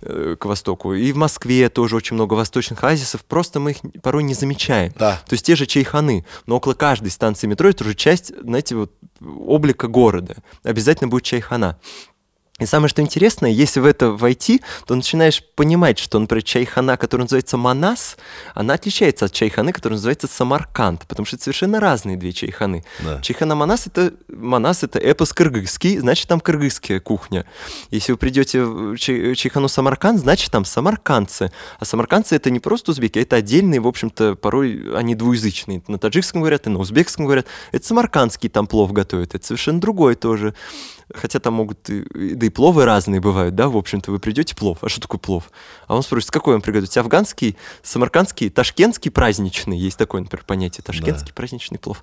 э, к востоку. И в Москве тоже очень много восточных оазисов, просто мы их порой не замечаем. Да. То есть те же чайханы, но около каждой станции метро это уже часть, знаете, вот облика города. Обязательно будет чайхана. И самое что интересное, если в это войти, то начинаешь понимать, что, например, чайхана, которая называется Манас, она отличается от чайханы, которая называется Самарканд, потому что это совершенно разные две чайханы. Да. Чайхана Манас это Манас это эпос кыргызский, значит там кыргызская кухня. Если вы придете в чай- чайхану Самарканд, значит там самаркандцы. А самаркандцы это не просто узбеки, это отдельные, в общем-то, порой они двуязычные. На таджикском говорят, и на узбекском говорят. Это самаркандский там плов готовят, это совершенно другой тоже. Хотя там могут и, да и пловы разные бывают, да, в общем-то, вы придете плов. А что такое плов? А он спросит, какой он приготовить? Афганский, самаркандский, ташкентский праздничный. Есть такое, например, понятие. Ташкентский праздничный плов.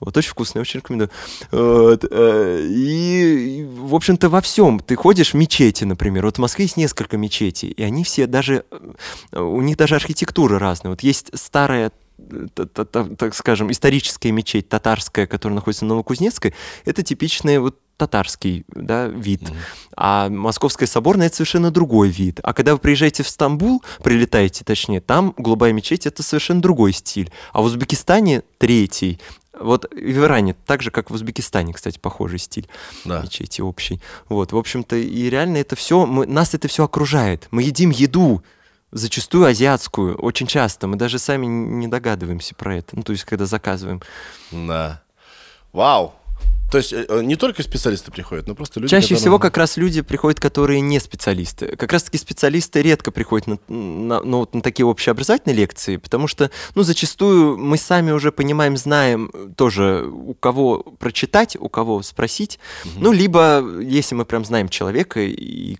Вот очень вкусный, очень рекомендую. Вот, э, и, и, в общем-то, во всем. Ты ходишь в мечети, например. Вот в Москве есть несколько мечетей, и они все даже, э, у них даже архитектура разная. Вот есть старая та- та- та- так скажем, историческая мечеть татарская, которая находится на Новокузнецкой, это типичный вот татарский да, вид. А Московская соборная это совершенно другой вид. А когда вы приезжаете в Стамбул, прилетаете точнее, там голубая мечеть это совершенно другой стиль. А в Узбекистане третий. Вот и в Иране, так же, как в Узбекистане, кстати, похожий стиль Да. мечети общий. Вот, в общем-то, и реально это все, нас это все окружает. Мы едим еду, зачастую азиатскую, очень часто. Мы даже сами не догадываемся про это. Ну, то есть, когда заказываем. Да. Вау. То есть э, э, не только специалисты приходят, но просто люди, Чаще которым- всего как раз люди приходят, которые не специалисты. Как раз таки специалисты редко приходят на, на- ну, вот на такие общеобразовательные лекции, потому что, ну, зачастую мы сами уже понимаем, знаем э, тоже, у кого прочитать, у кого спросить. Ну, либо, если мы прям знаем человека и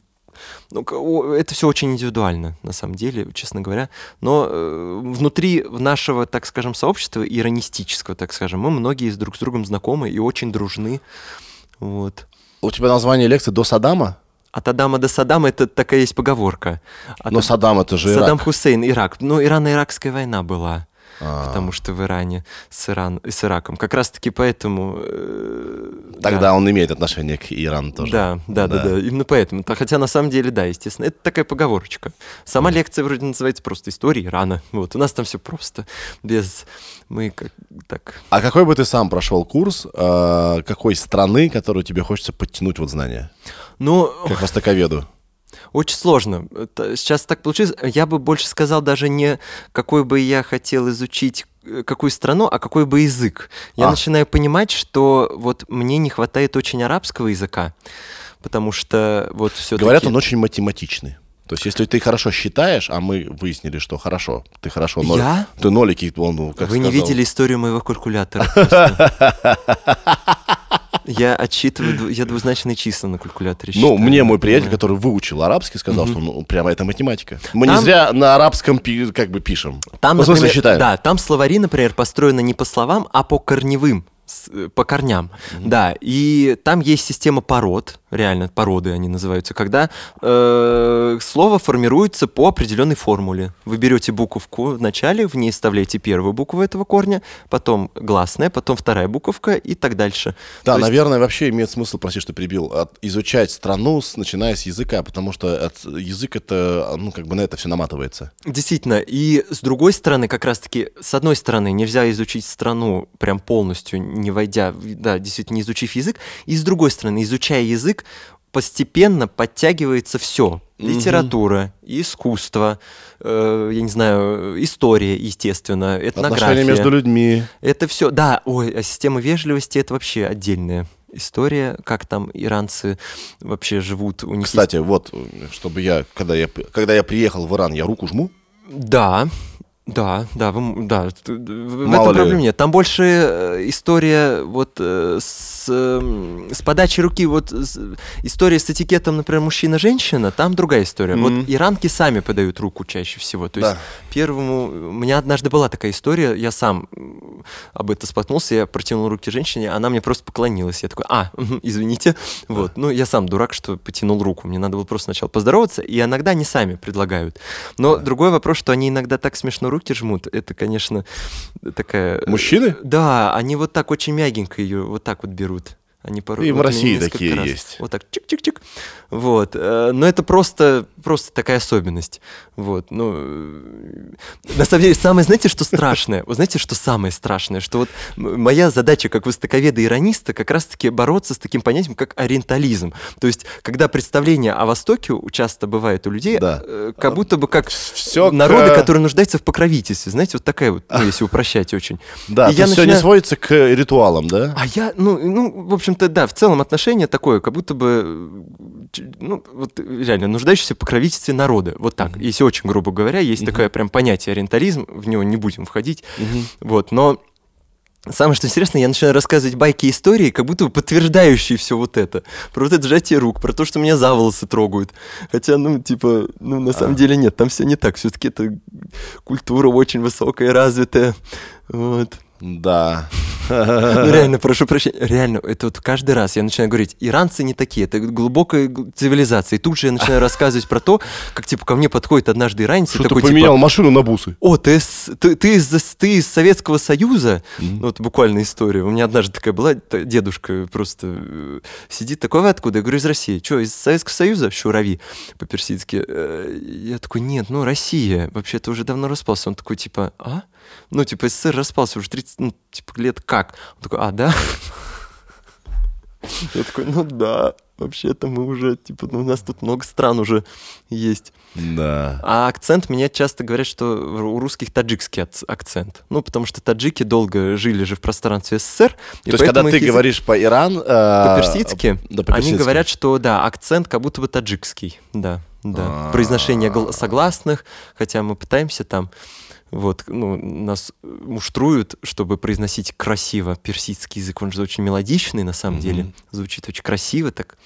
ну, это все очень индивидуально, на самом деле, честно говоря. Но э, внутри нашего, так скажем, сообщества иронистического, так скажем, мы многие друг с другом знакомы и очень дружны. Вот. У тебя название лекции «До Саддама»? От Адама до Саддама это такая есть поговорка. От Но Саддам это же Саддам Ирак. Хусейн, Ирак. Ну, Ирано-Иракская война была. А. Потому что в Иране с, Иран, с Ираком. Как раз-таки поэтому... э, Тогда да. он имеет отношение к Ирану тоже. Да, да, да, Да. да, Именно поэтому. Хотя на самом деле, да, естественно. Это такая поговорочка. Сама лекция вроде называется просто «История Ирана». Вот, у нас там все просто. Без... Мы как так... А какой бы ты сам прошел курс, э, какой страны, которую тебе хочется подтянуть вот знания? Ну, Как востоковеду. Очень сложно. Сейчас так получилось. Я бы больше сказал даже не какой бы я хотел изучить э, какую страну, а какой бы язык. Я А. начинаю понимать, что вот мне не хватает очень арабского языка, потому что вот все Говорят, он очень математичный. То есть, если ты хорошо считаешь, а мы выяснили, что хорошо, ты хорошо, ноль- Я? ты нолики, он, как Вы не сказал. видели историю моего калькулятора. Я отсчитываю, дву- я двузначные числа на калькуляторе Ну, считаю. мне мой приятель, который выучил арабский, сказал, что ну, прямо это математика. Мы не зря на арабском как бы пишем. Там, Ну, в смысле, например, считаем. Да, там словари, например, построены не по словам, а по корневым, с- э, по корням. Да, и там есть система пород, реально, породы они называются, когда э, слово формируется по определенной формуле. Вы берете буковку в начале, в ней вставляете первую букву этого корня, потом гласная, потом вторая буковка и так дальше. Да, То есть- наверное, вообще имеет смысл, прости, что перебил, от- изучать страну, с- начиная с языка, потому что от, язык это, ну, как бы на это все наматывается. Действительно, и с другой стороны, как раз-таки, с одной стороны, нельзя изучить страну прям полностью, не войдя, да, действительно, не изучив язык, и с другой стороны, изучая язык, постепенно подтягивается все. Литература, искусство, э, я не знаю, история, естественно, этнография. Отношения между людьми. Это все, да, ой, а система вежливости это вообще отдельная история, как там иранцы вообще живут. У них есть Кстати, вот, чтобы я, когда я, когда я приехал в Иран, я руку жму. Да, да, да, вы да, в Мало этом проблем нет. Там больше э, история вот э, с, эм, с подачей руки, вот с- история с этикетом, например, мужчина-женщина, там другая история. Мгм. Вот иранки сами подают руку чаще всего. То есть Да. первому... У меня однажды была такая история, я сам об этом споткнулся, я протянул руки женщине, она мне просто поклонилась. Я такой, а, извините. Вот. Ну, я сам дурак, что потянул руку. Мне надо было просто сначала поздороваться, и иногда они сами предлагают. Но другой вопрос, что они иногда так смешно руки жмут, это, конечно, такая... Мужчины? Да, они вот так очень мягенько ее вот так вот берут. Они порой... И в вот России такие раз. есть. Вот так чик-чик-чик. Вот. э, Но это просто, просто такая особенность. Вот. Ну, э, на самом деле, самое, знаете, что страшное? Вы знаете, что самое страшное? Что вот моя задача как востоковеда ирониста как раз-таки бороться с таким понятием, как ориентализм. То есть, когда представление о Востоке часто бывает у людей, Да. э, как будто бы как Всё народы, к- которые нуждаются в покровительстве. Знаете, вот такая вот, ну, если упрощать очень. Да, И я все не начинаю- сводится к ритуалам, да? а я, ну, ну, в общем-то, да, в целом отношение такое, как будто бы, э, ну, вот реально, нуждающийся в покровительстве народа. Вот так, если очень грубо говоря, есть такое прям понятие ориентализм, в него не будем входить. Вот, но Самое что интересно, я начинаю рассказывать байки и истории, как будто бы подтверждающие все вот это. Про вот это сжатие рук, про то, что меня за волосы трогают. Хотя, ну, типа, ну, на самом деле нет, там все не так. Все-таки это культура очень высокая, развитая. Вот. Да. Ну, реально, прошу прощения, реально, это вот каждый раз я начинаю говорить, иранцы не такие, это глубокая цивилизация. И тут же я начинаю рассказывать про то, как, типа, ко мне подходит однажды иранец Что ты такой, поменял типа, машину на бусы? о, ты, ты, ты, из, ты из Советского Союза? Ну, Вот буквально история. У меня однажды такая была, дедушка просто э, сидит, такой, вы откуда? Я говорю, из России. Что, из Советского Союза? Шурави по-персидски. Э, Я такой, нет, ну, Россия. Вообще-то уже давно распался. Он такой, типа, а? Ну, типа, СССР распался уже 30, ну, типа, лет как? Он такой, а, да? Я такой, ну да, вообще-то мы уже, типа, ну, у нас тут много стран уже есть. Да. А акцент, мне часто говорят, что у русских таджикский акцент. Ну, потому что таджики долго жили же в пространстве СССР. То есть, когда ты говоришь по Иран... э, по-персидски, да, они по-персидски. говорят, что, да, акцент как будто бы таджикский. Да, да. А. Произношение гл- согласных, хотя мы пытаемся там... Вот, ну, нас муштруют, чтобы произносить красиво персидский язык. Он же очень мелодичный, на самом деле. Звучит очень красиво так.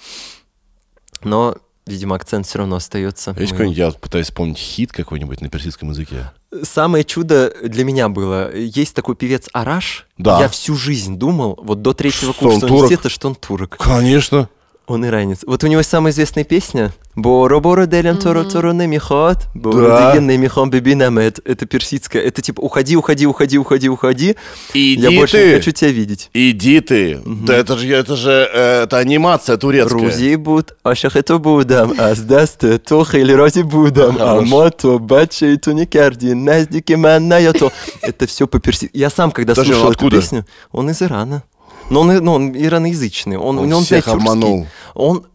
Но, видимо, акцент все равно остается. Есть Мы- какой-нибудь, я пытаюсь вспомнить хит какой-нибудь на персидском языке. Самое чудо для меня было, есть такой певец Араш. Да. Я всю жизнь думал, вот до третьего Что он курса турок? университета, что он турок. Конечно. Он иранец. Вот у него самая известная песня. Боро боро делем торо торо не михот, боро не михон бибинамет. Это персидская. Это типа уходи, уходи, уходи, уходи, уходи. Иди Я больше ты. не хочу тебя видеть. Иди ты. Да это же, это же э, это анимация турецкая. Рузи буд, а шахето будам, а сдасте тох или рози будам, а мото баче и туникарди, наздики манайото. Это все по-персидски. Я сам, когда он слушал эту песню, он из Ирана. Но он, и- ну, он ираноязычный. Он, Он он, всех обманул. Он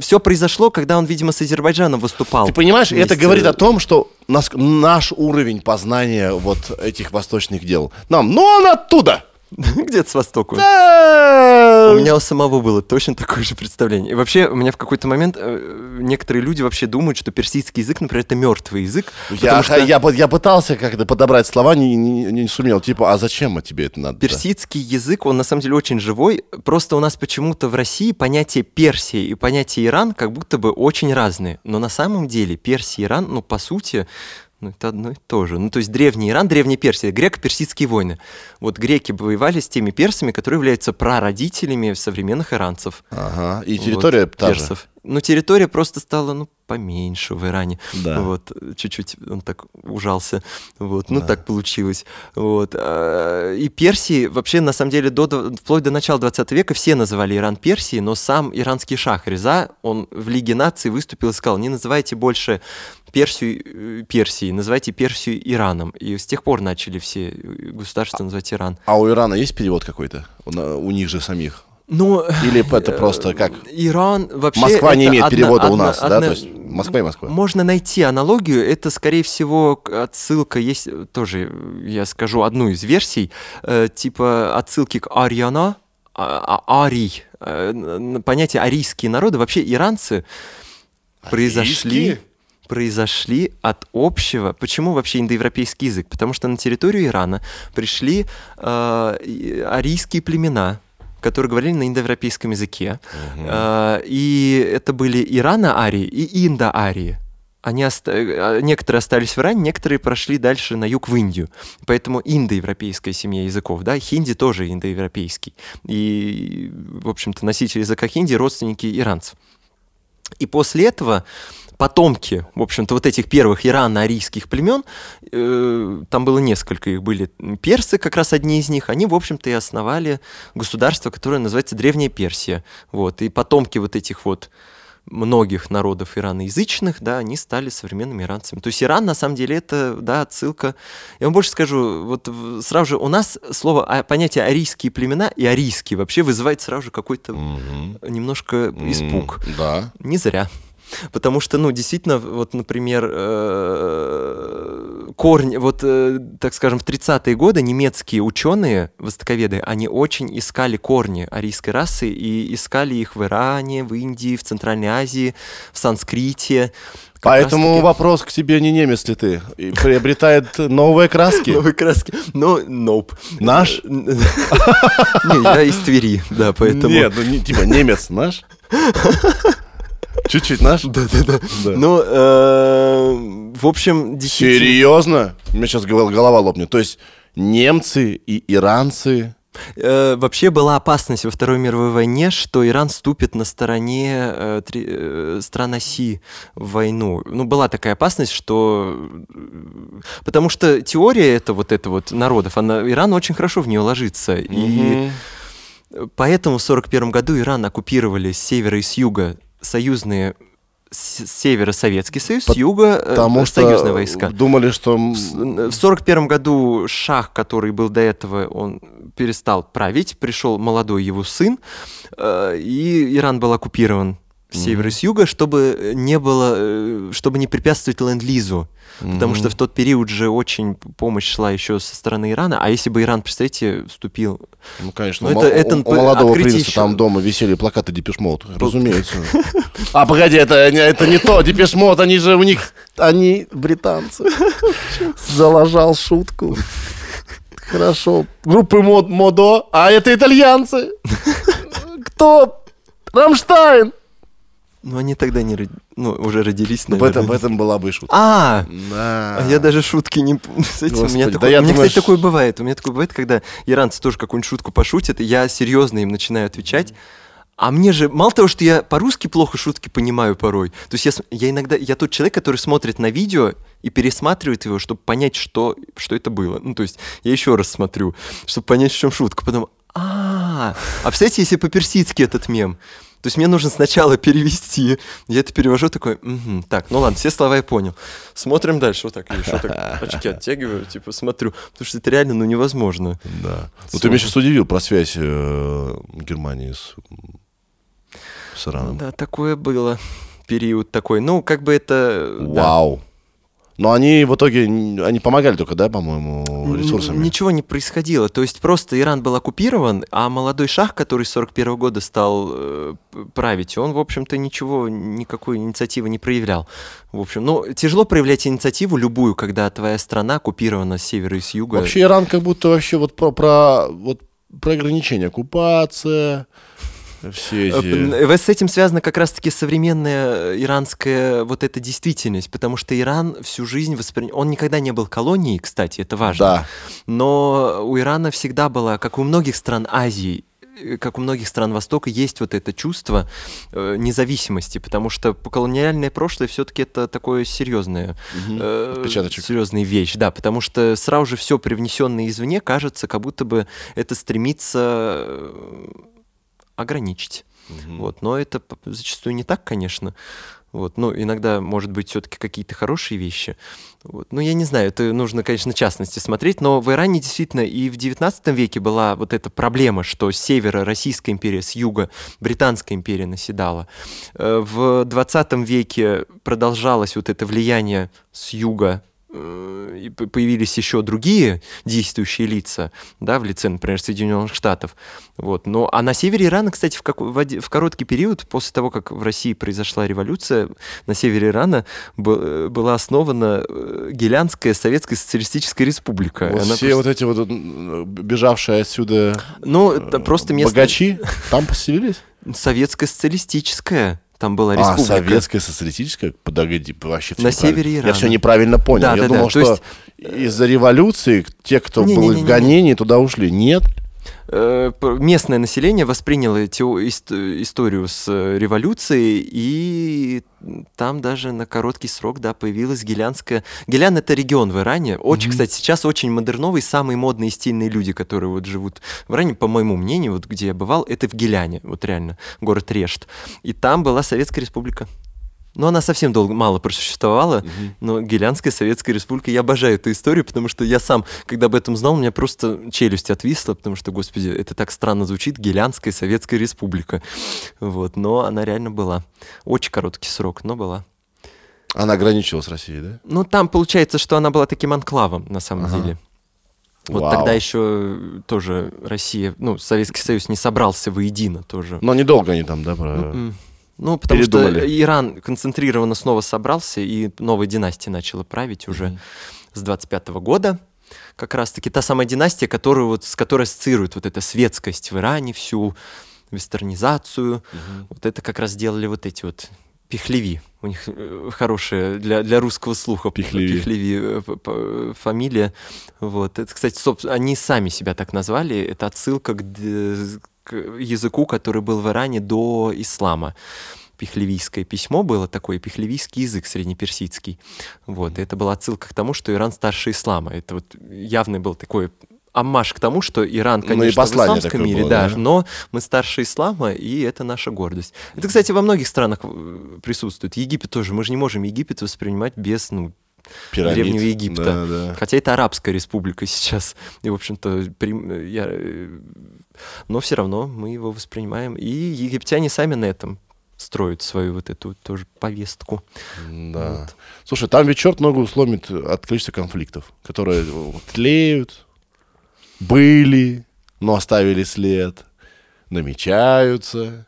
все произошло, когда он, видимо, с Азербайджаном выступал. Ты понимаешь, это Вместе. говорит о том, что нас, наш уровень познания вот этих восточных дел. Нам, ну он оттуда. Где-то с востока. Да. У меня у самого было точно такое же представление. И вообще, у меня в какой-то момент э, некоторые люди вообще думают, что персидский язык, например, это мертвый язык. Я, что я, я пытался как-то подобрать слова, не, не- не сумел. Типа, а зачем тебе это надо? персидский язык, он на самом деле очень живой. Просто у нас почему-то в России понятие Персии и понятие Иран как будто бы очень разные. Но на самом деле Персия и Иран, ну, по сути, ну, это одно и то же. Ну, то есть древний Иран, древняя Персия, греко-персидские войны. Вот греки воевали с теми персами, которые являются прародителями современных иранцев. Ага. И территория Вот, та же. персов. Ну, территория просто стала, ну, поменьше в Иране. Да. Вот, чуть-чуть он так ужался. Вот, ну, Да. так получилось. Вот. а, И Персии, вообще, на самом деле, до, вплоть до начала 20 века все называли Иран Персией, но сам иранский шах Реза, он в Лиге наций выступил и сказал, не называйте больше Персию э, Персией, называйте Персию Ираном. И с тех пор начали все э, государства называть Иран. А у Ирана есть перевод какой-то? У, у них же самих? Ну, Или это просто как? Иран вообще... Москва не имеет одна- перевода у одна- нас, да? одна- То есть Москва и Москва. Можно найти аналогию. Это, скорее всего, отсылка есть э, тоже, э, я скажу одну из версий, э, типа отсылки к Ариана, а- а- Арий. Э, Понятие арийские народы. Вообще иранцы Арийские? произошли от общего. Почему вообще индоевропейский язык? Потому что на территорию Ирана пришли э, арийские племена, которые говорили на индоевропейском языке. Э, и это были ирано-арии и индо-арии. Они оста- э, некоторые остались в Иране, некоторые прошли дальше на юг в Индию. Поэтому индоевропейская семья языков, да, хинди тоже индоевропейский. И, в общем-то, носители языка хинди – родственники иранцев. И после этого потомки, в общем-то, вот этих первых ирано-арийских племен, э, там было несколько, их были персы, как раз одни из них, они, в общем-то, и основали государство, которое называется Древняя Персия. Вот, и потомки вот этих вот многих народов ираноязычных, да, они стали современными иранцами. То есть Иран, на самом деле, это, да, отсылка. Я вам больше скажу, вот сразу же у нас слово, а, понятие арийские племена и арийские вообще вызывает сразу же какой-то Мгм. немножко испуг. М, Да. Не зря. Потому что, ну, действительно, вот, например, э, корни, вот, э, так скажем, в 30-е годы немецкие ученые, востоковеды, они очень искали корни арийской расы и искали их в Иране, в Индии, в Центральной Азии, в санскрите. Как Поэтому раз-таки- вопрос к тебе, не немец ли ты? И приобретает новые краски? Новые краски. Но, nope. Наш? Не, я из Твери, да, поэтому... Нет, ну не- типа немец наш? Чуть-чуть наш? Да, да, да. Да. Ну, э, в общем, действительно... Серьезно? У меня сейчас голова лопнет. То есть немцы и иранцы... Э, вообще была опасность во Второй мировой войне, что Иран ступит на стороне э, три- э, стран оси в войну. Ну, была такая опасность, что... Потому что теория это вот это вот народов, она, Иран очень хорошо в нее ложится. И Мгм. поэтому в 1941 году Иран оккупировали с севера и с юга союзные... С с севера Советский Союз, с юга э, Потому союзные войска. думали, что... м, В сорок первом году шах, который был до этого, он перестал править, пришел молодой его сын, э, и Иран был оккупирован с севера и с юга, чтобы не было, э, чтобы не препятствовать ленд-лизу. Потому что в тот период же очень помощь шла еще со стороны Ирана. А если бы Иран, представьте, вступил... Ну, конечно, Ну, у это- мо- это у, у молодого принца еще- там дома висели плакаты Депешмот, разумеется. А, погоди, это, не- это не то, Депешмот, они же у них, они британцы. Заложал шутку. Хорошо. Группы мод, Модо, а это итальянцы. Кто? Рамштайн. Ну, они тогда не... род- Ну, уже родились, В наверное. этом, в этом была бы шутка. А, Да. А я даже шутки не... Знаете, у меня, Господи, да такое... у меня, думаю, кстати, такое бывает. У меня такое бывает, когда иранцы тоже какую-нибудь шутку пошутят, и я серьезно им начинаю отвечать. А мне же, мало того, что я по-русски плохо шутки понимаю порой, то есть я, я иногда, я тот человек, который смотрит на видео и пересматривает его, чтобы понять, что, что это было. Ну, то есть я еще раз смотрю, чтобы понять, в чем шутка. Потом, а, а представляете, если по-персидски этот мем? То есть мне нужно сначала перевести. Я это перевожу такой, «Мгм, так, ну ладно, все слова я понял. Смотрим дальше, вот так, я еще так очки оттягиваю, типа смотрю. Потому что это реально, ну, невозможно. Да. Ну, ты меня сейчас удивил про связь э, Германии с, с Ираном. Да, такое было. Период такой. Ну, как бы это... да. Но они в итоге, они помогали только, да, по-моему, ресурсами? Ничего не происходило. То есть просто Иран был оккупирован, а молодой шах, который с 41 года стал э, править, он, в общем-то, ничего, никакой инициативы не проявлял. В общем, ну, тяжело проявлять инициативу любую, когда твоя страна оккупирована с севера и с юга. Вообще Иран как будто вообще вот про, про, вот, про ограничения, оккупация, все Э, эти... п- С этим связана как раз-таки современная иранская вот эта действительность, потому что Иран всю жизнь воспринимал... Он никогда не был колонией, кстати, это важно. Да, Но у Ирана всегда было, как у многих стран Азии, э, как у многих стран Востока, есть вот это чувство э, независимости, потому что колониальное прошлое все-таки это такое серьезное, э, Отпечаточек. серьезная вещь, да, потому что сразу же все привнесенное извне кажется, как будто бы это стремится ограничить. Вот, но это зачастую не так, конечно. Вот, ну, иногда, может быть, все-таки какие-то хорошие вещи. Вот. Ну, я не знаю, это нужно, конечно, частности смотреть, но в Иране действительно и в 19 веке была вот эта проблема, что с севера Российская империя, с юга Британская империя наседала. Э, В 20 веке продолжалось вот это влияние с юга появились еще другие действующие лица, да, в лице, например, Соединенных Штатов. Вот. Но, а на севере Ирана, кстати, в, какой- в, в короткий период, после того, как в России произошла революция, на севере Ирана б- э, была основана э, Гелянская Советская Социалистическая Республика. Вот Она все просто- вот эти вот бежавшие отсюда Ну, э, просто местная... богачи там поселились? Советская социалистическая. Там была А, республика. советская социалистическая? Подожди, вообще всё На севере Я Ирана. все неправильно понял. Да, Я да, думал, да, то что есть, из-за революции те, кто был Не-не-не-не-не. в гонении, туда ушли. Нет? Э, местное население восприняло ист- историю с э, революцией, и там даже на короткий срок, да, появилась Гелянская... Гелян — это регион в Иране. Очень, кстати, сейчас очень модерновый, самые модные и стильные люди, которые вот живут в Иране, по моему мнению, вот где я бывал, это в Геляне, вот реально, город Решт. И там была Советская Республика. Но она совсем долго, мало просуществовала, но Гелянская Советская Республика, я обожаю эту историю, потому что я сам, когда об этом знал, у меня просто челюсть отвисла, потому что, господи, это так странно звучит, Гелянская Советская Республика. Вот, но она реально была. Очень короткий срок, но была. Она ограничила с Россией, да? Ну, там получается, что она была таким анклавом, на самом Ага. деле. Вот Вау. тогда еще тоже Россия, ну, Советский Союз не собрался воедино тоже. Но недолго они там, да, про... М. Ну, потому Передумали. что Иран концентрированно снова собрался, и новая династия начала править уже с 25 года. Как раз-таки та самая династия, которую вот, с которой ассоциирует вот эта светскость в Иране, всю вестернизацию. Вот это как раз сделали вот эти вот Пихлеви. У них э, хорошая для, для русского слуха Пихлеви. Пихлеви, э, фамилия. Вот. Это, кстати, собс- они сами себя так назвали. Это отсылка к, к языку, который был в Иране до ислама. Пихлевийское письмо было такое, пихлевийский язык среднеперсидский. Вот. И это была отсылка к тому, что Иран старше ислама. Это вот явный был такой аммаж к тому, что Иран, Ну конечно, в послание исламском мире, было, да, да? но мы старше ислама, и это наша гордость. Это, кстати, во многих странах э, присутствует. Египет тоже. Мы же не можем Египет воспринимать без, ну, Пирамид. Древнего Египта. Да, да. Хотя это арабская республика сейчас. И, в общем-то, прим- я, э, но все равно мы его воспринимаем. И египтяне сами на этом строят свою вот эту тоже повестку. Да. Слушай, там ведь черт ногу сломит от количества конфликтов, которые вот тлеют, были, но оставили след, намечаются.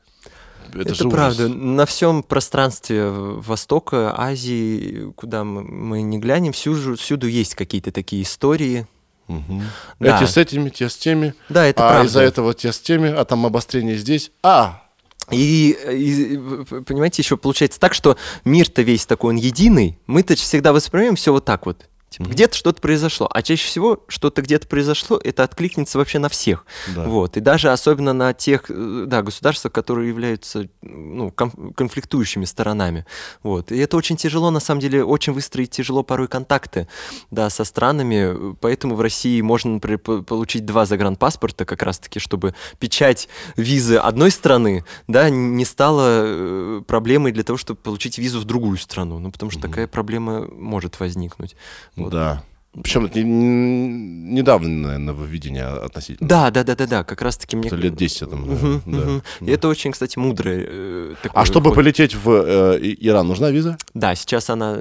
Это, ужас. правда. На всем пространстве Востока, Азии, куда мы, мы не глянем, всюду, всюду есть какие-то такие истории. Мгм. Да. Эти с этими, те с теми. Да, это а правда. из-за этого те с теми, а там обострение здесь. А, И, и, понимаете, еще получается так, что мир-то весь такой, он единый. Мы-то всегда воспринимаем все вот так вот. Типа, Где-то что-то произошло, а чаще всего что-то где-то произошло, это откликнется вообще на всех. Да. Вот. И даже особенно на тех э, да, государствах, которые являются ну, кон- конфликтующими сторонами. Вот. И это очень тяжело, на самом деле, очень выстроить тяжело порой контакты да, со странами. Поэтому в России можно, например, по- получить два загранпаспорта, как раз-таки, чтобы печать визы одной страны да, не стала э, проблемой для того, чтобы получить визу в другую страну. Ну, потому что такая проблема может возникнуть. Вот. да. Причем это не- не- недавно, наверное, нововведение относительно. Да, да, да, да, да, как раз-таки мне... Это лет 10 я думаю, Мгм, да. мгм. И это очень, кстати, мудрое. э, А чтобы ход. полететь в э, Иран, нужна виза? Да, сейчас она...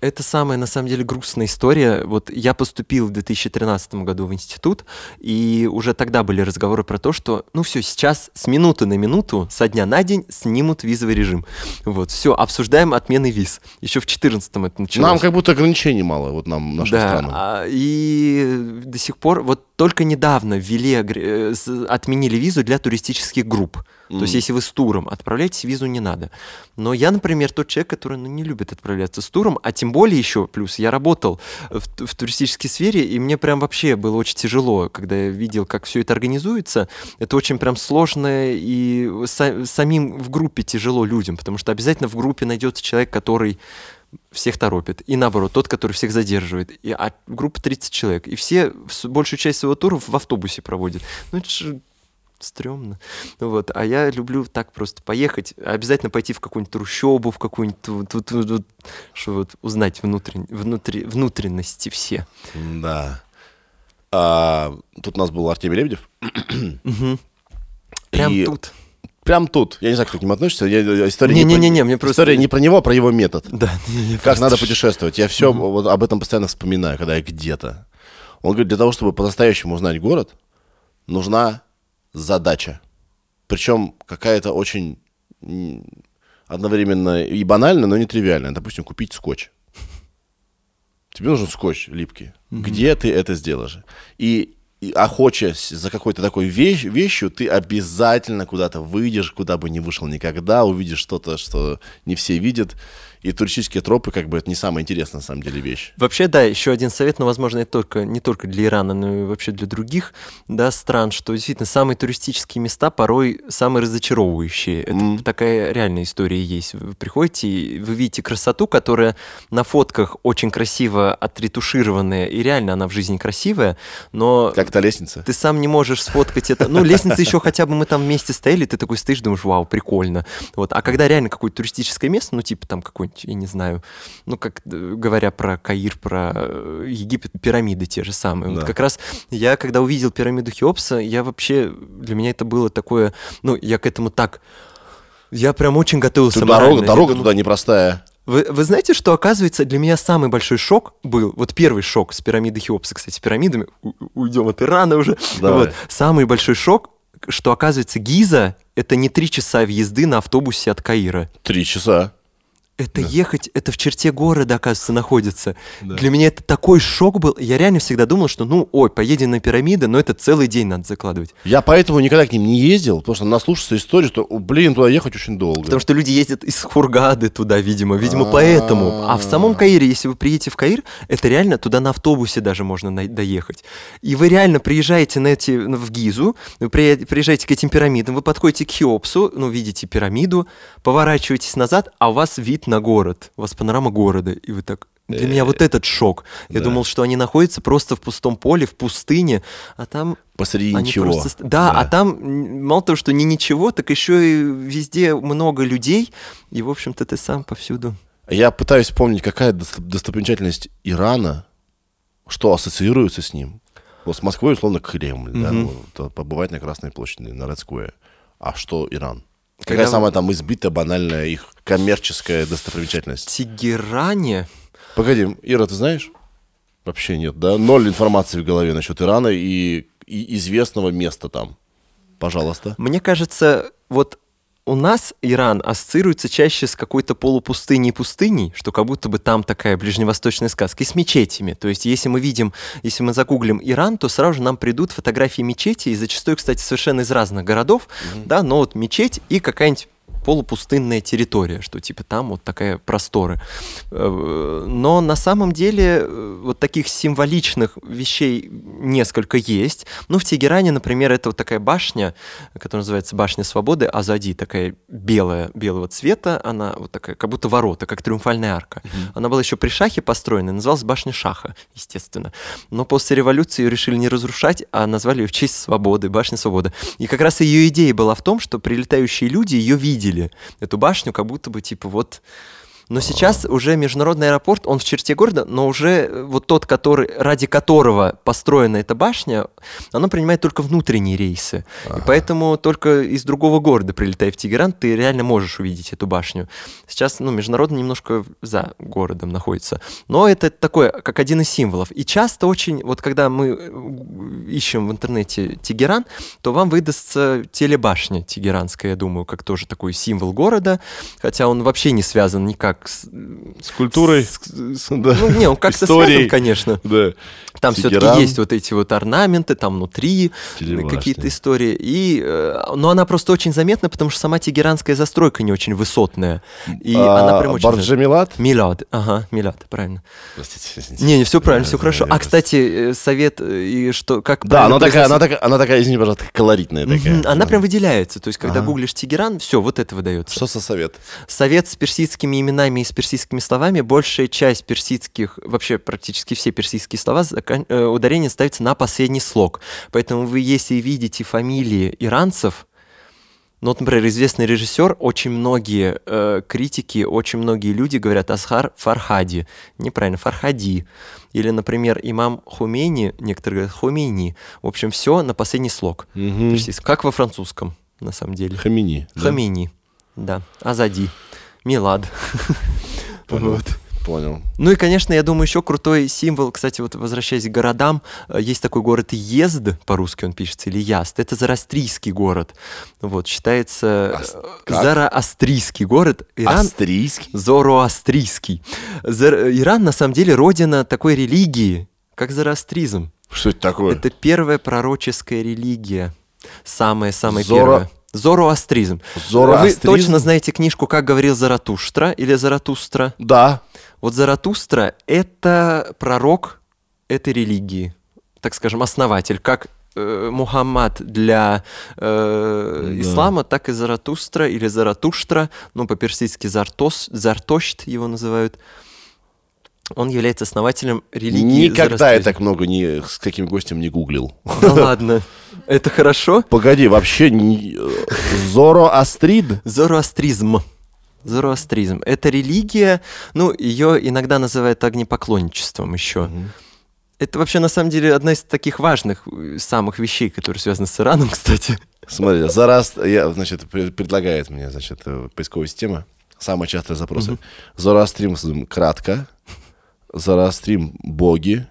Это самая, на самом деле, грустная история. Вот я поступил в 2013 году в институт, и уже тогда были разговоры про то, что, ну все, сейчас с минуты на минуту, со дня на день снимут визовый режим. Вот, все, обсуждаем отмены виз. Еще в 2014 это началось. Нам как будто ограничений мало, вот нам, нашим да, странам. а, и до сих пор, вот только недавно ввели, э, отменили визу для туристических групп. То есть, если вы с туром отправляетесь, визу не надо. Но я, например, тот человек, который ну, не любит отправляться с туром, а тем более еще, плюс, я работал в, в туристической сфере, и мне прям вообще было очень тяжело, когда я видел, как все это организуется. Это очень прям сложно, и са- самим в группе тяжело людям, потому что обязательно в группе найдется человек, который всех торопит. И наоборот, тот, который всех задерживает. И, а группа 30 человек. И все большую часть своего тура в автобусе проводят. Ну, это же стрёмно. Вот. А я люблю так просто поехать, обязательно пойти в какую-нибудь трущобу, в какую-нибудь, тут, тут, тут, тут, чтобы вот узнать внутрен- внутри, внутренности все. Да. А, тут у нас был Артемий Лебедев. Прям И тут. Прям тут. Я не знаю, как к нему относишься. Я, история не, Не-не-не, про... мне просто- История не про него, а про его метод. Да, не- Как просто надо путешествовать. Я все вот об этом постоянно вспоминаю, когда я где-то. Он говорит, для того, чтобы по-настоящему узнать город, нужна задача. Причем какая-то очень одновременно и банальная, но не тривиальная. Допустим, купить скотч. Тебе нужен скотч липкий. Где ты это сделаешь? И, и охочась за какой-то такой вещь, вещью, ты обязательно куда-то выйдешь, куда бы не вышел никогда, увидишь что-то, что не все видят. И туристические тропы, как бы, это не самая интересная, на самом деле, вещь. Вообще, да, еще один совет, но, возможно, это только, не только для Ирана, но и вообще для других да, стран, что действительно самые туристические места порой самые разочаровывающие. Это Мгм. такая реальная история есть. Вы приходите, и вы видите красоту, которая на фотках очень красиво отретушированная, и реально она в жизни красивая, но Как то лестница. ты сам не можешь сфоткать это. Ну, лестница еще хотя бы мы там вместе стояли, ты такой стоишь, думаешь, вау, прикольно. Вот. А когда реально какое-то туристическое место, ну, типа там какой-нибудь, я не знаю, ну, как э, говоря про Каир, про э, Египет, пирамиды те же самые. Вот Да. как раз я, когда увидел пирамиду Хеопса, я вообще, для меня это было такое, ну, я к этому так... Я прям очень готовился. Тут дорога, дорога думал, туда непростая. вы, вы знаете, что оказывается для меня самый большой шок был, вот первый шок с пирамидой Хеопса, кстати, с пирамидами, у- уйдем от Ирана уже. Давай. Вот. Самый большой шок, что оказывается Гиза это не три часа въезды на автобусе от Каира. Три часа. Это ехать, это в черте города, оказывается, находится. Для меня это такой шок был. Я реально всегда думал, что, ну, ой, поедем на пирамиды, но это целый день надо закладывать. Я поэтому никогда к ним не ездил, потому что наслушался истории, что, блин, туда ехать очень долго. Потому что люди ездят из Хургады туда, видимо, видимо, А. поэтому. А в самом Каире, если вы приедете в Каир, это реально туда на автобусе даже можно на- доехать. И вы реально приезжаете на эти, в Гизу, вы при- приезжаете к этим пирамидам, вы подходите к Хеопсу, ну, видите пирамиду, поворачиваетесь назад, а у вас вид на город, у вас панорама города, и вы так... Для меня вот этот шок. Я да. думал, что они находятся просто в пустом поле, в пустыне, а там Посреди они ничего. просто Да, а там мало того, что не ничего, так еще и везде много людей, и, в общем-то, ты сам повсюду. Я пытаюсь вспомнить, какая дос- достопримечательность Ирана, что ассоциируется с ним. Вот с Москвой, условно, Кремль, да, вот, побывать на Красной площади, на Square. А что Иран? Какая самая там избитая, банальная их коммерческая В достопримечательность? Тегеране... Погоди, Ира, ты знаешь? Вообще нет, да? Ноль информации в голове насчет Ирана и, и известного места там. Пожалуйста. Мне кажется, вот у нас Иран ассоциируется чаще с какой-то полупустыней пустыней, что как будто бы там такая ближневосточная сказка, и с мечетями. То есть если мы видим, если мы загуглим Иран, то сразу же нам придут фотографии мечети, и зачастую, кстати, совершенно из разных городов, да, но вот мечеть и какая-нибудь полупустынная территория, что типа там вот такая просторы. Э, Но на самом деле э, вот таких символичных вещей несколько есть. Ну, в Тегеране, например, это вот такая башня, которая называется Башня Свободы, Азади, такая белая, белого цвета, она вот такая, как будто ворота, как триумфальная арка. Она была еще при Шахе построена, и называлась Башня Шаха, естественно. Но после революции ее решили не разрушать, а назвали ее в честь свободы, Башня Свободы. И как раз ее идея была в том, что прилетающие люди ее видели, эту башню, как будто бы типа вот но сейчас уже международный аэропорт, он в черте города, но уже э, вот тот, который, ради которого построена эта башня, оно принимает только внутренние рейсы. И поэтому только из другого города, прилетая в Тегеран, ты реально можешь увидеть эту башню. Сейчас, ну, международный немножко за городом находится. Но это такое, как один из символов. И часто очень, вот когда мы э, ищем в интернете Тегеран, то вам выдастся телебашня тегеранская, я думаю, как тоже такой символ города, хотя он вообще не связан никак с... С культурой. с- с- Да. ну, не, он как-то связан, конечно. Да. Там все-таки есть вот эти вот орнаменты, там внутри Телебашня. какие-то истории. И, э, но она просто очень заметна, потому что сама тегеранская застройка не очень высотная. И А, она прям очень... Барджа Милат? Милад, ага, Милад, правильно. Простите, извините. Не, не, все правильно, Да, все да, хорошо. я А, кстати, э, совет, э, и что, как Да, она такая, она такая, она такая, извини, пожалуйста, колоритная такая. Она прям выделяется. То есть, когда гуглишь Тегеран, все, вот это выдается. Что со совет? Совет с персидскими именами и с персидскими словами, большая часть персидских, вообще практически все персидские слова, э, ударение ставится на последний слог. Поэтому вы, если видите фамилии иранцев, ну, вот, например, известный режиссер, очень многие э, критики, очень многие люди говорят Асхар Фархади. Неправильно, Фархади. Или, например, имам Хумейни, некоторые говорят Хумейни. В общем, все на последний слог. Персидском. Как во французском. на самом деле. Хамини. да? Хамини, да. Азади. Милад. Вот. Понял. Ну и, конечно, я думаю, еще крутой символ, кстати, вот возвращаясь к городам, э, есть такой город Езд, по-русски он пишется, или Яст, это зороастрийский город, вот, считается э, как? зороастрийский город, Иран, Австрийский. зороастрийский. Зор- Иран, на самом деле, родина такой религии, как зороастризм. Что это такое? Это первая пророческая религия, самая-самая Зоро- первая. Зороастризм. Зороастризм? Вы точно знаете книжку «Как говорил Заратуштра» или «Заратустра»? Да. Вот Заратустра — это пророк этой религии, так скажем, основатель, как э, Мухаммад для э, Да. ислама, так и Заратустра или Заратуштра, ну, по-персидски Зартос, Зартошт его называют. Он является основателем религии Никогда я так много ни, с каким гостем не гуглил. Да ладно, это хорошо? Погоди, вообще не... Зороастрид? Зороастризм. Зороастризм. Это религия, ну, ее иногда называют огнепоклонничеством еще. Это вообще, на самом деле, одна из таких важных э, самых вещей, которые связаны с Ираном, кстати. Смотри, зараз... Я, значит, пре- предлагает мне, значит, э, поисковая система. Самые частые запросы. Зороастризм кратко. Зороастрим боги.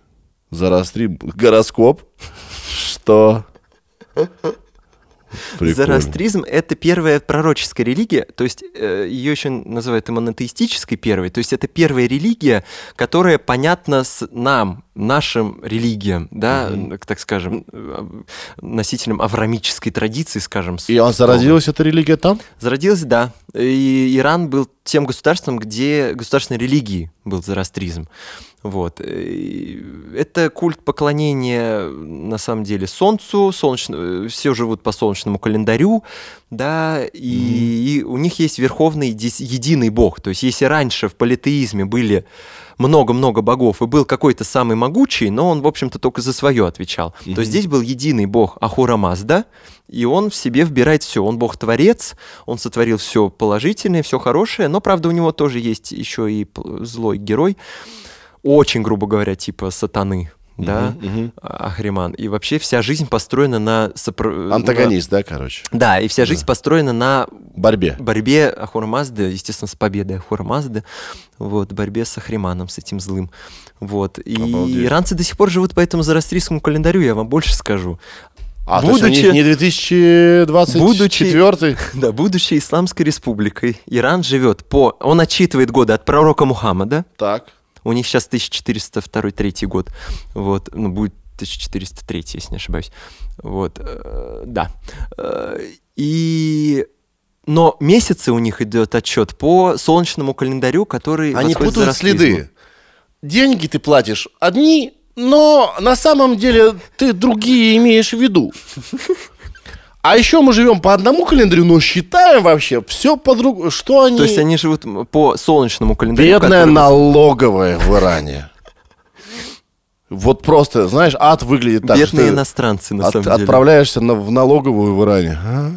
Зороастрим гороскоп. Что? Прикольно. Зороастризм — это первая пророческая религия, то есть ее еще называют и монотеистической первой, то есть это первая религия, которая понятна с нам, нашим религиям, да, так скажем, э, носителям аврамической традиции, скажем. И строго. зародилась, эта религия там? Зародилась, да. И Иран был тем государством, где государственной религией был зороастризм. Вот. И Это культ поклонения, на самом деле, солнцу, солнечно... все живут по солнечному календарю, да, и, и у них есть верховный единый бог. То есть, если раньше в политеизме были много-много богов, и был какой-то самый могучий, но он, в общем-то, только за свое отвечал, то здесь был единый бог Ахура Мазда, и он в себе вбирает все. Он бог-творец, он сотворил все положительное, все хорошее, но, правда, у него тоже есть еще и злой герой, очень, грубо говоря, типа сатаны, да. А- Ахриман. И вообще вся жизнь построена на... сопро- Антагонист, да, короче? на- Да, и вся жизнь построена на Борьбе. борьбе Ахура Мазды, естественно, с победой Ахура Мазды, вот, борьбе с Ахриманом, с этим злым. Вот. И Обалдеть. иранцы до сих пор живут по этому зороастрийскому календарю, я вам больше скажу. А, то есть у Будучи- них не 2024 Да, будучи исламской республикой, Иран живет по... Он отчитывает годы от пророка Мухаммада, Так. У них сейчас 1402-3 год. Вот, ну, будет 1403, если не ошибаюсь. Вот, э, да. Э, И... Но месяцы у них идет отчет по солнечному календарю, который... Они путают следы. Деньги ты платишь одни, но на самом деле ты другие имеешь в виду. А еще мы живем по одному календарю, но считаем вообще все по другому. Что они... То есть они живут по солнечному календарю. Бедная который- налоговая в Иране. Вот просто, знаешь, ад выглядит так, Бедные иностранцы, на от- самом деле. отправляешься на- в налоговую в Иране. а?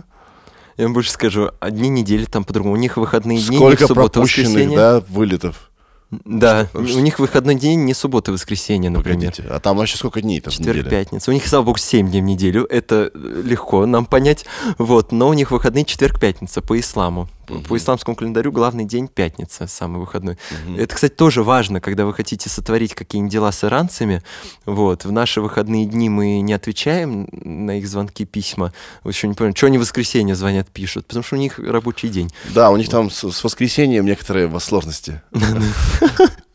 Я вам больше скажу, одни недели там по-другому. У них выходные дни, Сколько пропущенных, да, вылетов. Да, Что- у них выходной день не суббота, воскресенье, например. Погодите, а там вообще сколько дней там Четверг, пятница. У них, слава богу, 7 дней в неделю. Это легко нам понять. Вот. Но у них выходные четверг, пятница по исламу. По- По исламскому календарю главный день пятница, самый выходной. Это, кстати, тоже важно, когда вы хотите сотворить какие-нибудь дела с иранцами. Вот. В наши выходные дни мы не отвечаем на их звонки, письма. Еще не поняли, что они в воскресенье звонят, пишут. Потому что у них рабочий день. Да, у них там с, с воскресеньем некоторые сложности.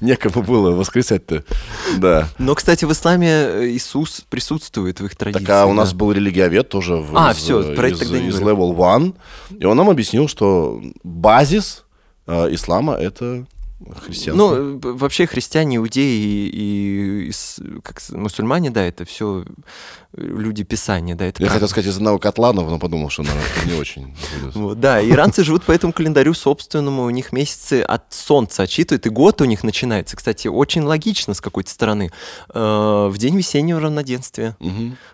Некому было воскресать-то. Да. Но, кстати, в исламе э, Иисус присутствует в их традиции. Так а у нас был религиовед тоже в, А, из, всё, э, про из, тогда не из. Level One. И он нам объяснил, что базис э, ислама это христианство. Ну, э, вообще христиане, иудеи и, и как мусульмане, да, это все люди Писания, да, это Я правда. хотел сказать из одного Котланова, но подумал, что наверное, это не очень. Вот, да, иранцы живут по этому календарю собственному, у них месяцы от солнца отчитывают, и год у них начинается, кстати, очень логично с какой-то стороны, э, в день весеннего равноденствия.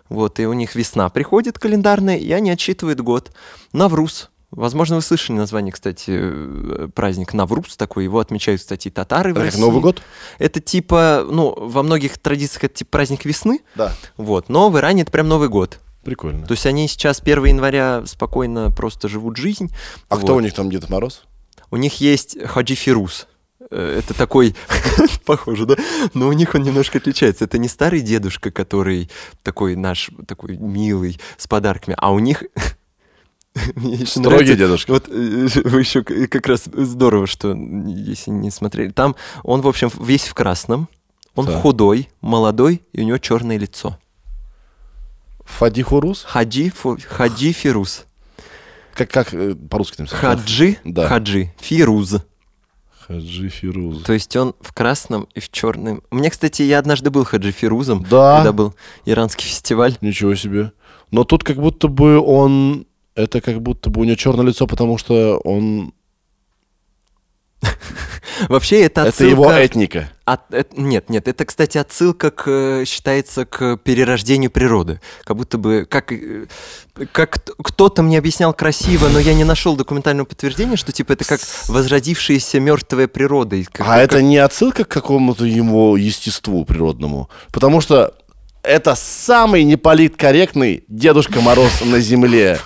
Вот, и у них весна приходит календарная, и они отсчитывают год. Навруз. Возможно, вы слышали название, кстати, э, праздник Навруз такой. Его отмечают, кстати, и татары в Это России. Новый год? Это типа, ну, во многих традициях это типа праздник весны, Да. вот, но в Иране это прям Новый год. Прикольно. То есть они сейчас 1 января спокойно просто живут жизнь. А кто Вот. у них там Дед Мороз? У них есть Хаджи Фирус. Э, Это такой, похоже, да? Но у них он немножко отличается. Это не старый дедушка, который такой наш, такой милый, с подарками, а у них... Мне ещё Строгий нравится- дедушка. Вот э, вы еще как раз здорово, что если не смотрели. Там он, в общем, весь в красном. Он Так. худой, молодой, и у него черное лицо. Фади Хурус? Хаджи, Фу- Хаджи Фирус. Как, как э, по-русски там Хаджи, Да. Хаджи, Фируз. Хаджи Фируз. То есть он в красном и в черном. Меня, кстати, я однажды был Хаджи Фирузом, Да. когда был иранский фестиваль. Ничего себе. Но тут как будто бы он... Это как будто бы у него черное лицо, потому что он... Вообще это Это отсылка... его этника. от- это- нет, нет, это, кстати, отсылка к, э, считается к перерождению природы. Как будто бы, как, э, как кто-то мне объяснял красиво, но я не нашел документального подтверждения, что типа это как возродившаяся мертвая природа. Как- А это не отсылка к какому-то ему естеству природному. Потому что это самый неполиткорректный Дедушка Мороз на земле.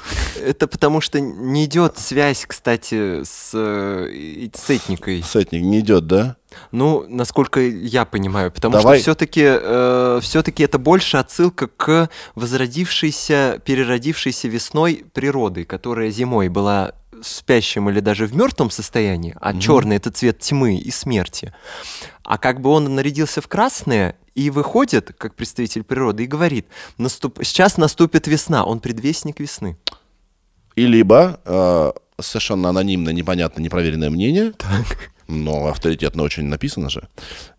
Это потому что не идет связь, кстати, с, э, с этникой. Сетник не идет, да? Ну, насколько я понимаю, потому Давай. что все-таки все-таки это больше отсылка к возродившейся, переродившейся весной природы, которая зимой была спящем или даже в мертвом состоянии, а черный это цвет тьмы и смерти. А как бы он нарядился в красное и выходит, как представитель природы, и говорит, «Наступ- сейчас наступит весна, он предвестник весны. И либо э, совершенно анонимно, непонятно, непроверенное мнение, но авторитетно очень написано же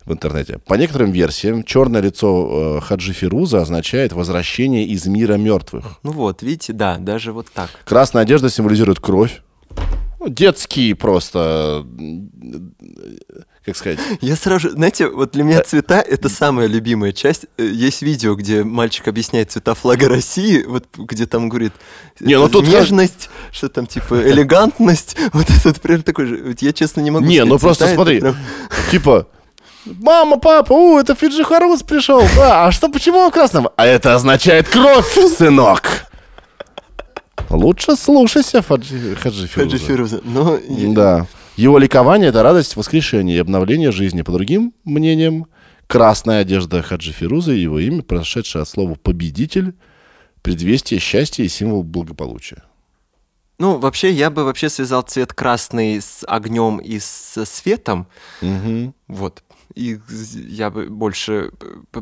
в интернете. По некоторым версиям, черное лицо э, Хаджи Фируза означает возвращение из мира мертвых. Ну вот, видите, да, даже вот так. Красная одежда символизирует кровь. Ну, детский просто, как сказать, Я сразу, же- знаете, вот для меня цвета это самая любимая часть. Э, Есть видео, где мальчик объясняет цвета флага России, вот где там говорит Не, ну тут нежность, что там типа элегантность, вот этот прям такой же. Вот я честно не могу. Не, ну просто цвета, смотри, прям- типа, мама, папа, у, это Фиджи Харус пришел, да, а что, почему он в красном? А это означает кровь, сынок. Лучше слушайся, Фаджи, Хаджи Фируза. Хаджи Фируза. Но я- Да. Его ликование – это радость воскрешения и обновления жизни. По другим мнениям, красная одежда Хаджи Фируза и его имя, прошедшее от слова «победитель», предвестие счастья и символ благополучия. Ну, вообще, я бы вообще связал цвет красный с огнем и со светом. Мгм. Вот. И я бы больше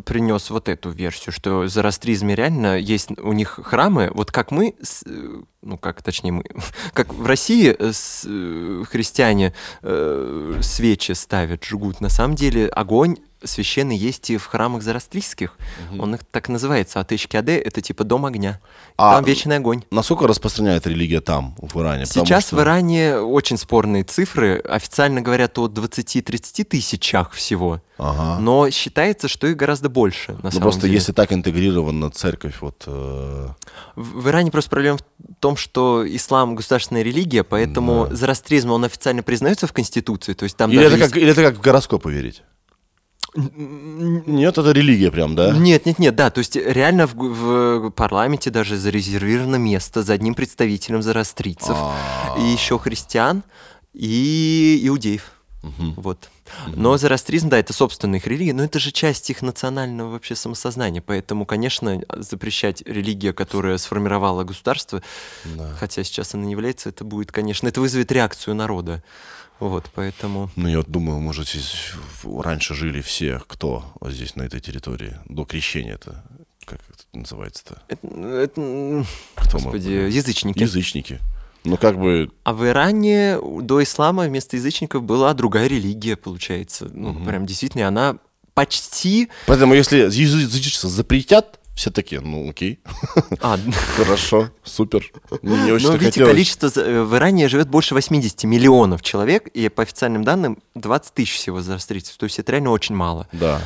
принес вот эту версию, что зороастризме реально есть у них храмы, вот как мы, э, ну как точнее мы, как в России э, с- э, христиане э, свечи ставят, жгут. На самом деле огонь священный есть и в храмах зороастрийских. Он их так называется. Атышкиаде — это типа дом огня. А, Там вечный огонь. Насколько распространяет религия там, в Иране? Сейчас что- в Иране очень спорные цифры. Официально говорят о 20-30 тысячах всего. Ага. Но считается, что их гораздо больше, на Ну, самом просто деле. если так интегрирована церковь, вот... э, В, в Иране просто проблема в том, что ислам государственная религия, поэтому зороастризм, он официально признается в Конституции, то есть там Или это, есть- как, или это как в гороскопы верить? Нет, это религия прям, да? Нет, нет, нет, да, то есть реально в, в парламенте даже зарезервировано место за одним представителем зороастрийцев, А. и еще христиан, и иудеев. Вот. Но зороастризм, да, это собственная их религия, но это же часть их национального вообще самосознания. Поэтому, конечно, запрещать религию, которая сформировала государство, хотя сейчас она не является, это будет, конечно, это вызовет реакцию народа. Вот, поэтому... Ну, я вот думаю, может, здесь раньше жили все, кто здесь, на этой территории, до крещения это, как это называется-то? Это, это, м, Кто мы? господи, язычники. Язычники. Ну, как бы, А в Иране до ислама вместо язычников была другая религия, получается. Ну, прям действительно, она почти... поэтому если язы- язычество запретят, все такие, ну, окей, А, хорошо, супер. Мне не но очень видите, хотелось. количество э, в Иране живет больше 80 миллионов человек, и по официальным данным 20 тысяч всего зороастрийцев. То есть это реально очень мало. Да.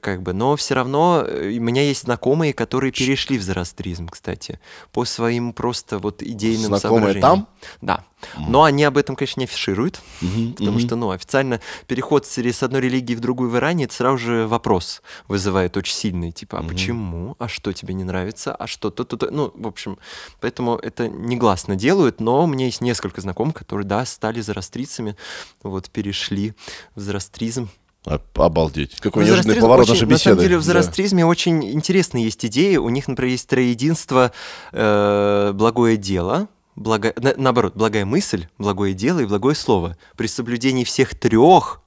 Как бы, но все равно э, у меня есть знакомые, которые перешли в зороастризм, кстати, по своим просто вот идейным Знакомые соображениям. там? Да. Но они об этом, конечно, не афишируют, Мгм, потому мгм. что, ну, официально переход с, одной религии в другую в Иране, это сразу же вопрос вызывает очень сильный, типа, а почему, а что тебе не нравится, а что то то то ну, в общем, поэтому это негласно делают, но у меня есть несколько знакомых, которые, да, стали зороастрицами, вот, перешли в зороастризм. А- Обалдеть. Какой Ну, неожиданный поворот очень- нашей На самом беседы. деле в Да. зороастризме очень интересные есть идеи. У них, например, есть троединство э, благое дело, благо- на- наоборот, благая мысль, благое дело и благое слово. При соблюдении всех трех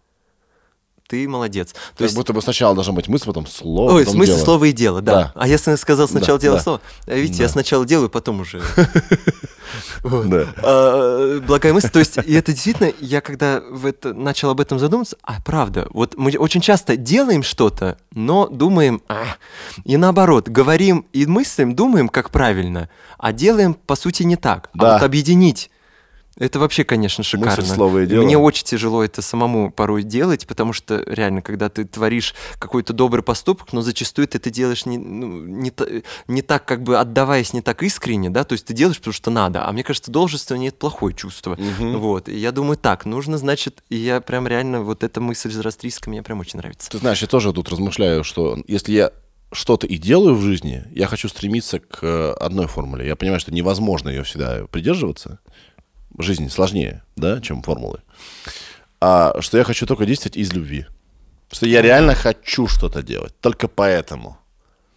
ты молодец. То Как есть, будто бы сначала должна быть мысль, потом слово, ой, потом смысле дело. слово и дело, да. Да. А я сказал сначала Да, дело да. слово. А видите, Да. я сначала делаю, потом уже. Да. А, Благая мысль. То есть, и это действительно, я когда в это, начал об этом задуматься, а правда, вот мы очень часто делаем что-то, но думаем, «А». и наоборот, говорим и мыслим, думаем, как правильно, а делаем, по сути, не так. Да. А вот объединить, это вообще, конечно, шикарно. слово и дело. Мне очень тяжело это самому порой делать, потому что реально, когда ты творишь какой-то добрый поступок, но зачастую ты это делаешь не, ну, не, не так, как бы отдаваясь не так искренне, да, то есть ты делаешь, потому что надо, а мне кажется, долженствование — это плохое чувство. Мгм. Вот, и я думаю, так, нужно, значит, и я прям реально, вот эта мысль зороастрийская мне прям очень нравится. Ты знаешь, я тоже тут размышляю, что если я что-то и делаю в жизни, я хочу стремиться к э, одной формуле. Я понимаю, что невозможно ее всегда придерживаться. Жизнь сложнее, да, чем формулы. А что я хочу только действовать из любви. Что я реально хочу что-то делать. Только поэтому.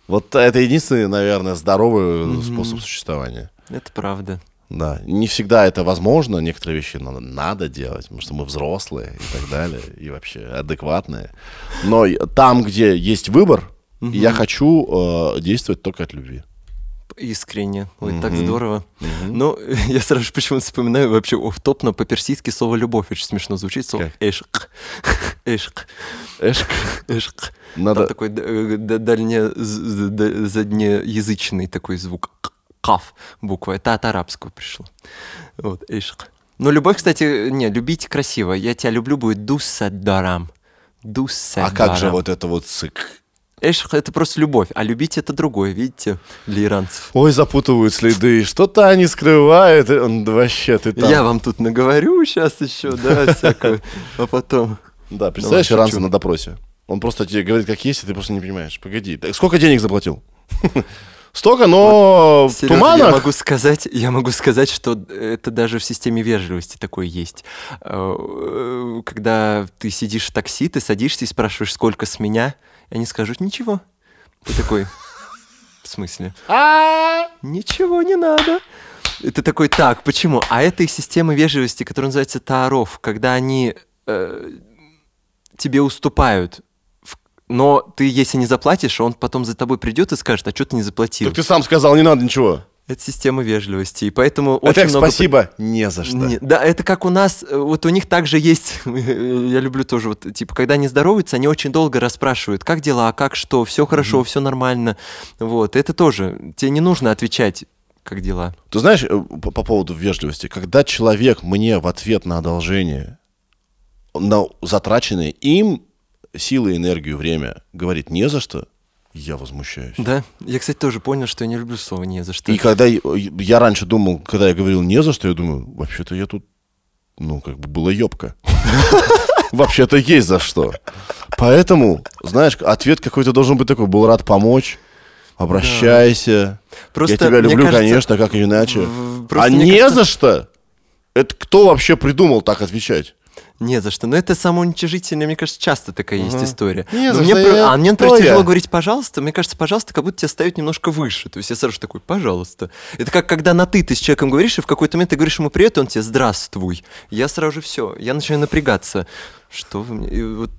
Вот это единственный, наверное, здоровый способ существования. Это правда. Да, не всегда это возможно, некоторые вещи надо, надо делать, потому что мы взрослые и так далее, и вообще адекватные. Но там, где есть выбор, я хочу э, действовать только от любви. Искренне. Ой, так здорово. Ну, я сразу же почему-то вспоминаю вообще оф-топ, но по-персидски слово «любовь» очень смешно звучит. Слово Как? «эшк». «Эшк». Эшк, «Эшк». надо... Там такой э, д- дальне, заднеязычный такой звук. Каф буква. Это от арабского пришло. Вот, эшк. Но любовь, кстати, не, любить красиво. Я тебя люблю будет дуссадарам. А как же вот это вот сык? Эшк — это просто любовь, а любить — это другое, видите, для иранцев. Ой, запутывают следы, что-то они скрывают, э, да вообще ты там... Я вам тут наговорю сейчас еще, да, всякое, а потом... Да, представляешь, Ну, ладно, иранца на допросе. Он просто тебе говорит, как есть, и ты просто не понимаешь. Погоди, так сколько денег заплатил? Столько, но в Серёжа, я туманах. могу сказать, я могу сказать, что это даже в системе вежливости такое есть. Э, Когда ты сидишь в такси, ты садишься и спрашиваешь, сколько с меня, они скажут, ничего. Ты такой, в смысле? Ничего не надо. И ты такой, так, почему? А это их система вежливости, которая называется Тааров, когда они э, тебе уступают, но ты, если не заплатишь, он потом за тобой придет и скажет, а что ты не заплатил? Так ты сам сказал, не надо ничего. Это система вежливости, и поэтому Это очень как много... спасибо, не за что. Не- да, это как у нас, э, вот у них также есть, я люблю тоже, вот, типа, когда они здороваются, они очень долго расспрашивают, как дела, как что, все хорошо, все нормально, вот, это тоже, тебе не нужно отвечать, как дела. Ты знаешь, э, по, по поводу вежливости, когда человек мне в ответ на одолжение, на затраченные им силы, энергию, время, говорит не за что, я возмущаюсь. Да, я, кстати, тоже понял, что я не люблю слово «не за что». И когда я, я раньше думал, когда я говорил не за что, я думаю, вообще-то я тут, ну, как бы была ёбка. Вообще-то есть за что. Поэтому, знаешь, ответ какой-то должен быть такой, был рад помочь, обращайся. Просто, я тебя люблю, кажется, конечно, как иначе. А не за что? Это кто вообще придумал так отвечать? Не за что. Но это самоуничижительное, мне кажется, часто такая есть история. Не за мне, что, про- я- а мне, например, тяжело я? говорить «пожалуйста». Мне кажется, «пожалуйста», как будто тебя ставят немножко выше. То есть я сразу же такой «пожалуйста». Это как когда на «ты» ты с человеком говоришь, и в какой-то момент ты говоришь ему «привет», и он тебе «здравствуй». Я сразу же все. Я начинаю напрягаться. Что вы мне... и вот,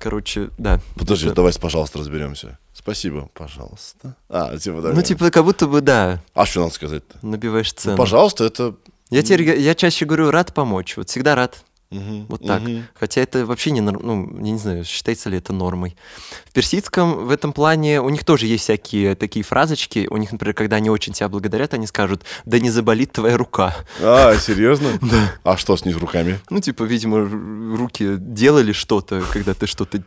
короче, да. Подожди, Это- давай, пожалуйста, разберемся. Спасибо, пожалуйста. А, типа, да. Ну, типа, как будто бы, да, А что надо сказать-то? набиваешь цену. Пожалуйста, это... Я теперь, я чаще говорю «рад помочь». Вот всегда рад. Мгм, Вот так. мгм. Хотя это вообще не, норм- ну, я не знаю, считается ли это нормой. В персидском в этом плане у них тоже есть всякие такие фразочки. У них, например, когда они очень тебя благодарят, они скажут, да не заболит твоя рука. А, серьезно? Да. А что с них руками? Ну, типа, видимо, руки делали что-то, когда ты что-то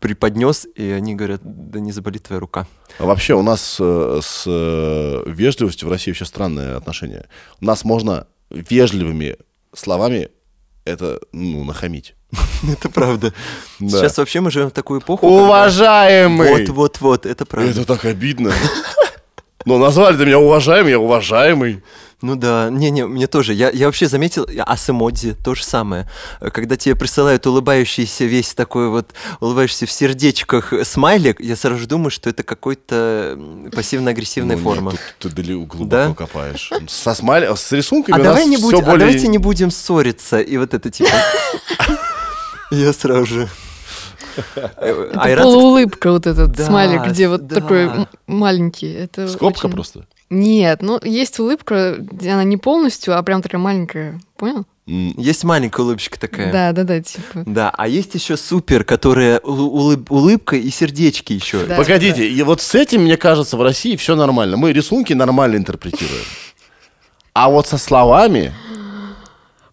преподнес, и они говорят, да не заболит твоя рука. А вообще у нас э, с э, вежливостью в России вообще странное отношение. У нас можно вежливыми словами это, ну, нахамить. Это правда. Да. Сейчас вообще мы живем в такую эпоху. Уважаемый! Вот, вот, вот, это правда. Это так обидно. Но назвали ты меня уважаемый, я уважаемый. Ну да, не-не, мне тоже. Я, я вообще заметил, а с эмодзи то же самое. Э, Когда тебе присылают улыбающийся весь такой вот, улыбающийся в сердечках смайлик, я сразу же думаю, что это какой-то пассивно-агрессивная Ну, форма. нет, тут ты глубоко Да? копаешь. Со смайль... с рисунками А у нас давай не будем, а более- давайте не будем ссориться. И вот это типа. Я сразу же. Это А иранцы, полуулыбка вот этот Да, смайлик, где вот такой маленький. Скобка просто. Нет, ну есть улыбка, где она не полностью, а прям такая маленькая. Понял? Есть маленькая улыбочка такая. Да, да, да, типа. Да, а есть еще супер, которая улы- улыб- улыбка и сердечки еще. Да. Погодите, и вот с этим, мне кажется, в России все нормально. Мы рисунки нормально интерпретируем. А вот со словами...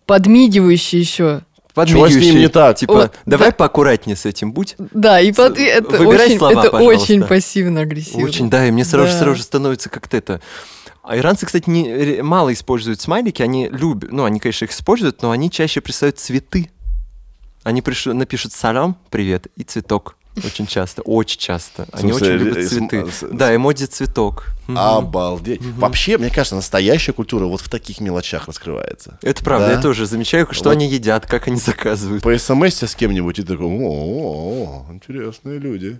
Подмигивающий еще. Подмигивающий. Чего с ним не так? Типа, Вот, давай да. поаккуратнее с этим будь. Да, и под- это Выбирай очень, слова, это пожалуйста. очень пассивно-агрессивно. Очень, да, и мне сразу, Да. сразу же становится как-то это. А иранцы, кстати, не, мало используют смайлики, они любят, ну, они, конечно, их используют, но они чаще присылают цветы. Они пришлю- напишут салам, привет, и цветок. Очень часто, очень часто. Они очень любят э, цветы. Да, эмодзи цветок. Обалдеть. Вообще, мне кажется, настоящая культура вот в таких мелочах раскрывается. Это правда, Да. я тоже замечаю, что они едят, как они заказывают. По смс с кем-нибудь и такой, о, интересные люди.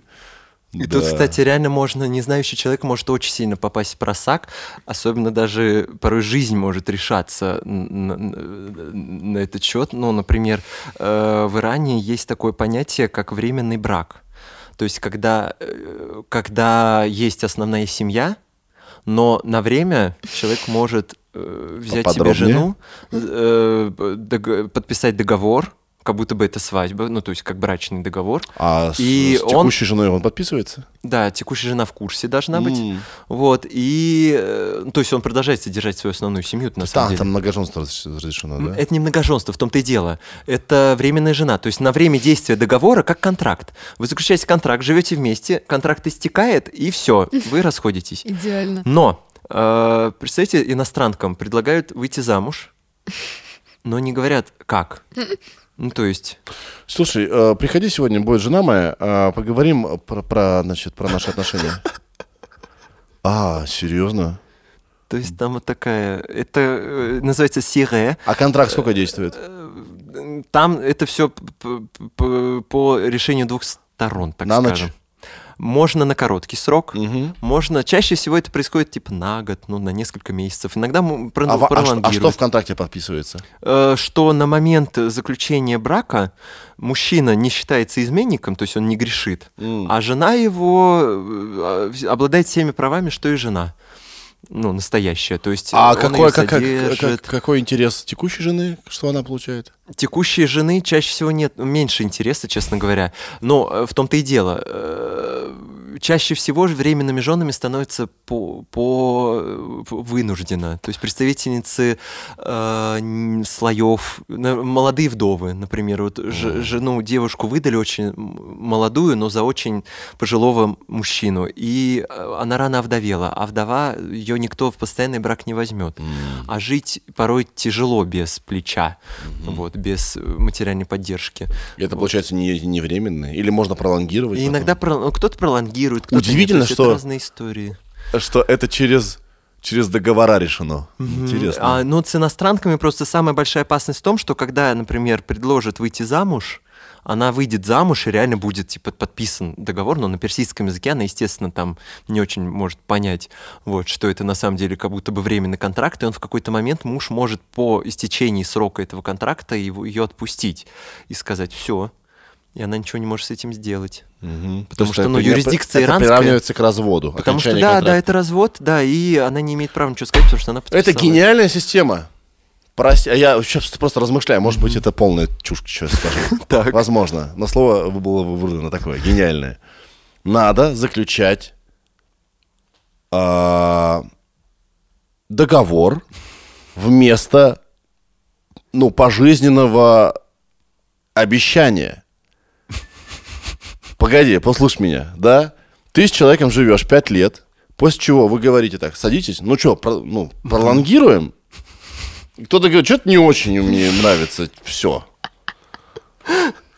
И Да. тут, кстати, реально можно, не знающий человек может очень сильно попасть в просак, особенно даже порой жизнь может решаться на, на этот счет. Ну, например, э, в Иране есть такое понятие, как временный брак. То есть, когда, э, когда есть основная семья, но на время человек может э, взять себе жену, э, дог- подписать договор, как будто бы это свадьба, ну, то есть как брачный договор. А с, И с он- текущей женой он подписывается? Да, текущая жена в курсе должна быть. М. Вот, и... э, То есть он продолжает содержать свою основную семью, на самом Да, деле. там многоженство раз- разрешено, да? Это не многоженство, в том-то и дело. Это временная жена. То есть на время действия договора как контракт. Вы заключаете контракт, живете вместе, контракт истекает, и все, вы расходитесь. Идеально. Но, э, представьте, иностранкам предлагают выйти замуж, но не говорят, как. Ну, то есть... Слушай, э, приходи сегодня, будет жена моя, э, поговорим про, про, значит, про наши отношения. А, серьезно? То есть там вот такая... Это э, называется сире. А контракт сколько действует? Там это все по решению двух сторон, так На ночь? Можно на короткий срок, Мгм. можно... Чаще всего это происходит типа на год, ну, на несколько месяцев. Иногда м, про- А, а а что в контракте подписывается? Э, что на момент заключения брака мужчина не считается изменником, то есть он не грешит, М. а жена его э, обладает всеми правами, что и жена. Ну, настоящая. То есть А он какой, как- как- как- какой интерес текущей жены, что она получает? Текущей жены чаще всего нет, меньше интереса, честно говоря. Но э, в том-то и дело. э, Чаще всего же временными женами становятся по, по э, вынужденно. То есть представительницы э, слоев, молодые вдовы, например, вот ж- жену, девушку выдали очень молодую, но за очень пожилого мужчину. И э, она рано овдовела, а вдова, ее никто в постоянный брак не возьмет. А жить порой тяжело без плеча, вот, без э, материальной поддержки. И это, получается, не, не временное? Или можно пролонгировать? И потом? иногда про- ну, кто-то пролонгирует, кто-то нет. Удивительно, есть что- это разные истории. Что это через, через договора решено. Интересно. А, ну, с иностранками просто самая большая опасность в том, что когда, например, предложат выйти замуж, она выйдет замуж и реально будет типа подписан договор, но на персидском языке она, естественно, там не очень может понять, вот, что это на самом деле как будто бы временный контракт, и он в какой-то момент муж может по истечении срока этого контракта его, ее отпустить и сказать все, и она ничего не может с этим сделать. Мгм. потому То что, есть ну, это- юрисдикция это иранская- приравнивается к разводу. Потому что, да, да, контракта. это развод, да, и она не имеет права ничего сказать, потому что она Это подписала. гениальная система. Прости, а я сейчас просто размышляю, может быть, это полная чушь, что я скажу. Так. Возможно, но слово было выбрано такое, гениальное. Надо заключать а, договор вместо, ну, пожизненного обещания. Погоди, послушай меня, да? Ты с человеком живешь 5 лет, после чего вы говорите так, садитесь, ну что, ну, пролонгируем? Кто-то говорит, что-то не очень мне нравится, все.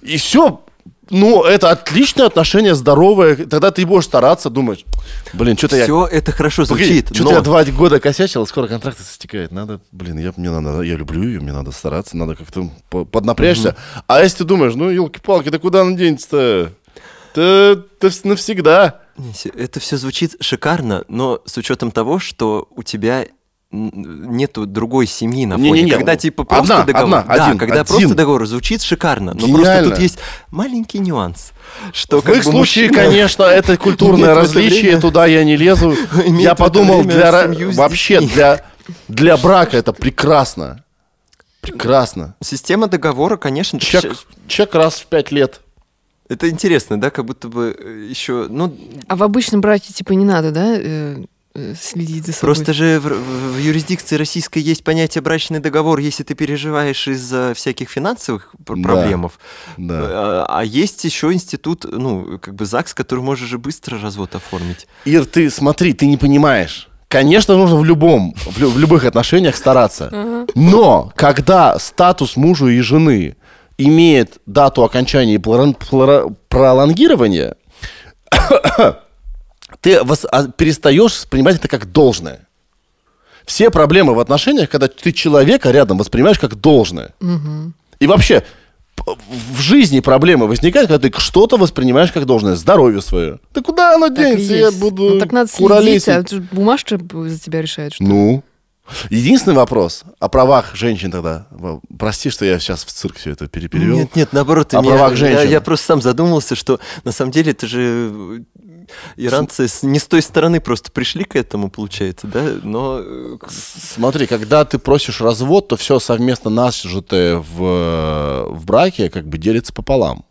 И все, ну, это отличное отношение, здоровое. Тогда ты будешь стараться, думать, блин, что-то я... Все это хорошо звучит, Что-то но я два года косячил, скоро контракт истекает. Надо, блин, я, мне надо, я люблю ее, мне надо стараться, надо как-то по- поднапрячься. А если ты думаешь, ну, елки-палки, да куда она денется-то? Да вс- навсегда. Это все звучит шикарно, но с учетом того, что у тебя нету другой семьи на фоне. Не-не-не, когда типа просто одна, договор, одна, да, один, когда один. просто договор звучит шикарно, но просто Гениально. тут есть маленький нюанс, что В как их бы случае, мужчина- конечно, это культурное различие, время- туда я не лезу. имеет Я подумал, для, вообще для, для брака это прекрасно. Прекрасно. Система договора, конечно, Чек, чек раз в пять лет. это интересно, да, как будто бы э, еще, ну, А в обычном браке, типа, не надо, да, э, следить за собой? Просто же в, в- юрисдикции российской есть понятие брачный договор, если ты переживаешь из-за всяких финансовых пр- Да. проблемов. Да. А, а есть еще институт, ну, как бы ЗАГС, который можешь же быстро развод оформить. Ир, ты смотри, ты не понимаешь. Конечно, нужно в любом, в, лю- в любых отношениях стараться. Но когда статус мужа и жены имеет дату окончания и пролонгирования, ты вос- а, перестаешь воспринимать это как должное. Все проблемы в отношениях, когда ты человека рядом воспринимаешь как должное. И вообще, в жизни проблемы возникают, когда ты что-то воспринимаешь как должное. Здоровье свое. Да куда оно Так денется? Я буду Ну, так надо следить, а бумажка за тебя решает, что Ну. Единственный вопрос о правах женщин тогда. Прости, что я сейчас в цирк все это переперевел. Нет, нет, наоборот, О меня- правах я, женщин. я просто сам задумался, что на самом деле это же иранцы с- не с той стороны просто пришли к этому, получается, да? Но э, Смотри, когда ты просишь развод, то все совместно нажитое в, в браке как бы делится пополам.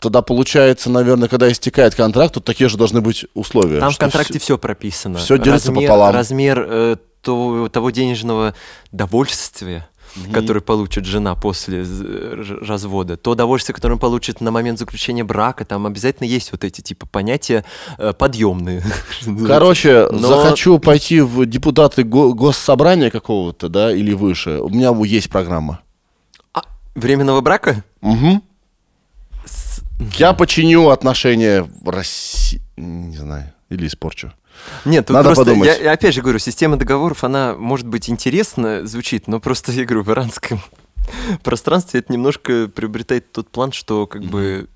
Тогда получается, наверное, когда истекает контракт, то такие же должны быть условия. там в контракте всё- все прописано. всё делится размер, пополам. Размер э, то- того денежного довольствия, которое получит жена после р- развода, то удовольствие, которое он получит на момент заключения брака, там обязательно есть вот эти типа понятия э, подъемные. Короче, Но- захочу пойти в депутаты го- госсобрания какого-то, да, или выше. У меня есть программа. А, временного брака? Угу. Я починю отношения в России. Не знаю. Или испорчу. Нет, тут Надо просто, подумать. я, я опять же говорю, система договоров, она может быть интересно звучит, но просто, я говорю, в иранском пространстве это немножко приобретает тот план, что как бы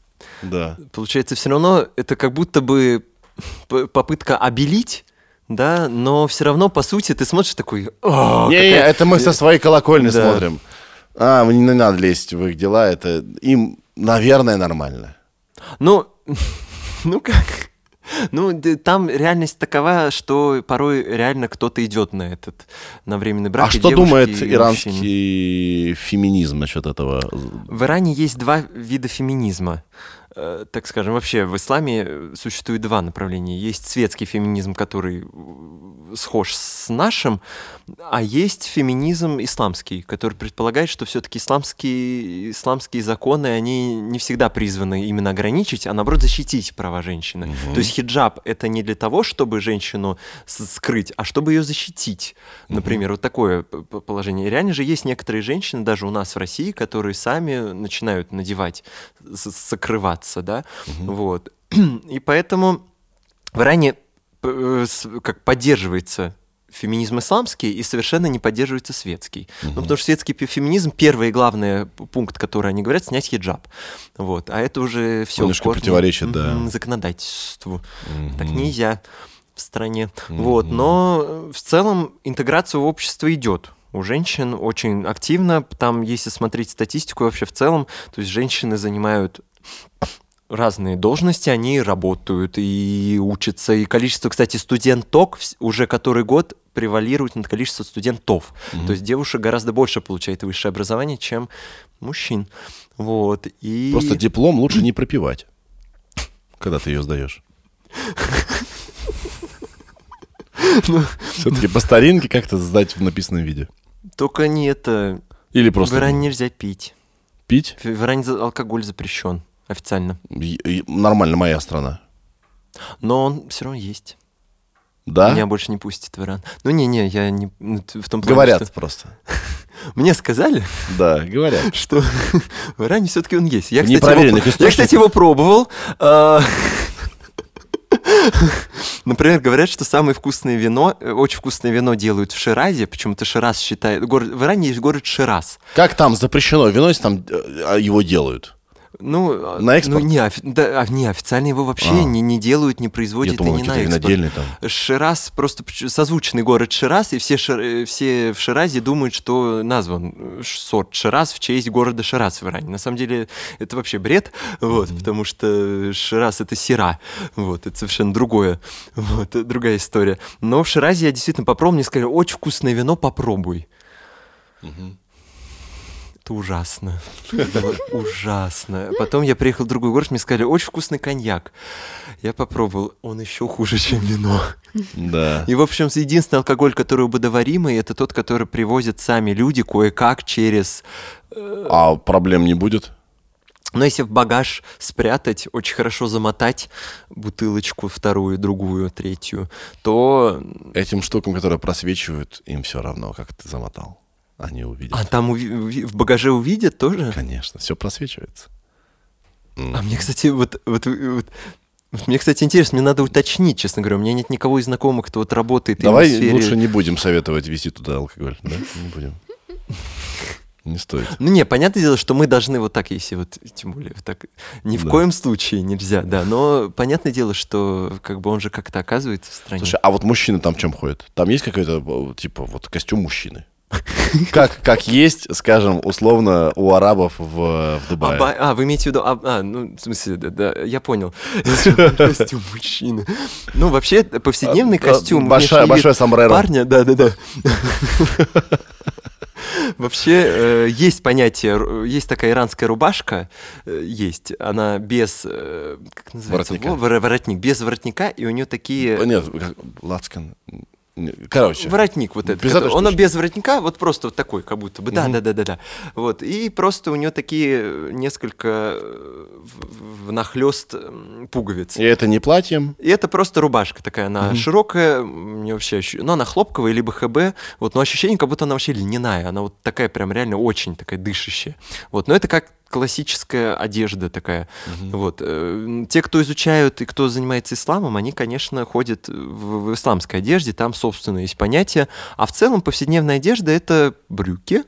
Да. получается все равно это как будто бы попытка обелить, да, но все равно по сути ты смотришь такой, «О, Не, не, какая- это мы со своей колокольни Да. смотрим. А, не надо лезть в их дела. Это им, наверное, нормально. Ну, ну как? Ну, там реальность такова, что порой реально кто-то идет на этот, на временный брак. а что девушки, думает и мужчины. иранский феминизм насчет этого? В Иране есть два вида феминизма. Э, Так скажем, вообще в исламе существует два направления. Есть светский феминизм, который схож с нашим, а есть феминизм исламский, который предполагает, что все-таки исламские, исламские законы, они не всегда призваны именно ограничить, а наоборот защитить права женщины. То есть хиджаб это не для того, чтобы женщину скрыть, а чтобы ее защитить. Например, вот такое положение. И реально же есть некоторые женщины, даже у нас в России, которые сами начинают надевать, сокрываться, да, вот. И поэтому в Иране как поддерживается феминизм исламский и совершенно не поддерживается светский. Ну, потому что светский феминизм, первый и главный пункт, который они говорят, снять хиджаб. Вот. А это уже все Немножко противоречит, да. законодательству. Так нельзя в стране. Вот. Но э, в целом интеграция в общество идет. У женщин очень активно. Там, если смотреть статистику вообще в целом, то есть женщины занимают разные должности, они работают и учатся. И количество, кстати, студенток уже который год превалирует над количеством студентов. То есть девушек гораздо больше получает высшее образование, чем мужчин. Вот. И... Просто диплом лучше не пропивать, когда ты ее сдаешь. Все-таки по старинке как-то сдать в написанном виде. Только не это... Или В просто Иране нельзя пить. пить. В в Иране алкоголь запрещен. Официально. И- и Нормально, моя страна. Но он все равно есть. Да? Меня больше не пустит в Иран. Ну, не-не, я не... ну, В том плане, Говорят что- просто. Мне сказали, Да, говорят. что в Иране все-таки он есть. Я, кстати, его, я, кстати, его пробовал. А, Например, говорят, что самое вкусное вино, э, очень вкусное вино делают в Ширазе, почему-то Шираз считает... Город, в Иране есть город Шираз. Как там запрещено вино, если там э, а его делают? Ну, а, На экспорт? Ну, не, офи- да, а, не, официально его вообще А. не, не делают, не производят Я думал, и не на экспорт. винодельные там. Шираз просто созвучный город Шираз, и все, Шир- э, все в Ширазе думают, что назван э, сорт Шираз в честь города Шираз в Иране. На самом деле это вообще бред, вот, потому что Шираз это сера, вот, это совершенно другое, вот, другая история. Но в Ширазе я действительно попробовал, мне сказали, очень вкусное вино, попробуй. Это ужасно. Ужасно. Потом я приехал в другой город, мне сказали, очень вкусный коньяк. Я попробовал, он еще хуже, чем вино. Да. И, в общем, единственный алкоголь, который убодоваримый, это тот, который привозят сами люди кое-как через... А проблем не будет? Но если в багаж спрятать, очень хорошо замотать бутылочку вторую, другую, третью, то... Этим штукам, которые просвечивают, им все равно, как ты замотал. Они увидят. А там уви- в багаже увидят тоже? Конечно, все просвечивается. А мне, кстати, вот, вот, вот- мне, кстати, интересно, мне надо уточнить, честно говоря. У меня нет никого из знакомых, кто вот работает в Давай сфере- лучше не будем советовать везти туда алкоголь, да? Не будем. Не стоит. Ну не, понятное дело, что мы должны вот так, если вот, тем более, вот так, ни в Да. коем случае нельзя, да, но понятное дело, что как бы он же как-то оказывается в стране. Слушай, а вот мужчины там в чем ходят? Там есть какой-то, э, типа, вот костюм мужчины? Как, как есть, скажем, условно, у арабов в, в а, Дубае. ба- а, вы имеете в виду, а, а, ну, в смысле, да, да, я понял. Костюм мужчины. Ну, вообще, повседневный А, костюм. большая- вид большое сомбреро. Парня, да, да, да. Вообще э, есть понятие, есть такая иранская рубашка, э, есть, она без, э, как называется, Воротника. Во- вор- воротник, без воротника, и у нее такие Нет, лацкан. Короче. Воротник вот этот. Который- он без воротника, вот просто вот такой, как будто бы. Да, Мгм. да, да, да, да. Вот. И просто у нее такие э, несколько э, внахлёст пуговиц. И это не платьем. И это просто рубашка такая, она широкая, мне вообще ощу- ну, она хлопковая, либо ХБ, вот, но ощущение, как будто она вообще льняная, она вот такая прям реально очень такая дышащая. Вот, но это как классическая одежда такая. Вот. э, Те, кто изучают и кто занимается исламом, они, конечно, ходят в, в исламской одежде, там, собственно, есть понятие. А в целом повседневная одежда — это брюки,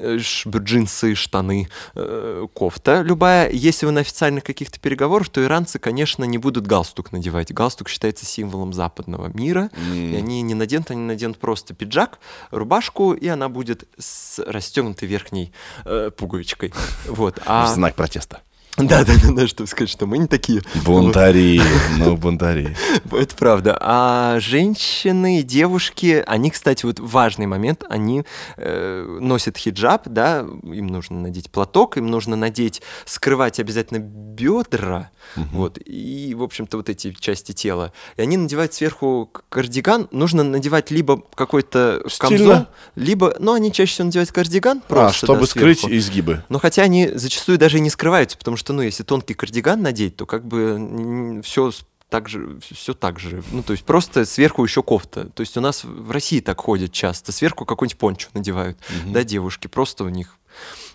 джинсы, штаны, э, кофта любая. Если вы на официальных каких-то переговорах, то иранцы, конечно, не будут галстук надевать. Галстук считается символом западного мира. И они не наденут, они наденут просто пиджак, рубашку, и она будет с расстегнутой верхней э, пуговичкой. Вот. В А... знак протеста. Да, да, да, да, чтобы сказать, что мы не такие. Бунтари, ну бунтари. Это правда. А женщины, девушки, они, кстати, вот важный момент, они э, носят хиджаб, да, им нужно надеть платок, им нужно надеть, скрывать обязательно бедра, вот, и, в общем-то, вот эти части тела. И они надевают сверху кардиган, нужно надевать либо какой-то камзол, либо, ну, они чаще всего надевают кардиган А, просто, чтобы да, скрыть сверху. изгибы. Но хотя они зачастую даже и не скрываются, потому что, ну, если тонкий кардиган надеть, то как бы все так же, все так же. Ну, то есть просто сверху еще кофта. То есть у нас в России так ходят часто. Сверху какой-нибудь пончо надевают, да, девушки. Просто у них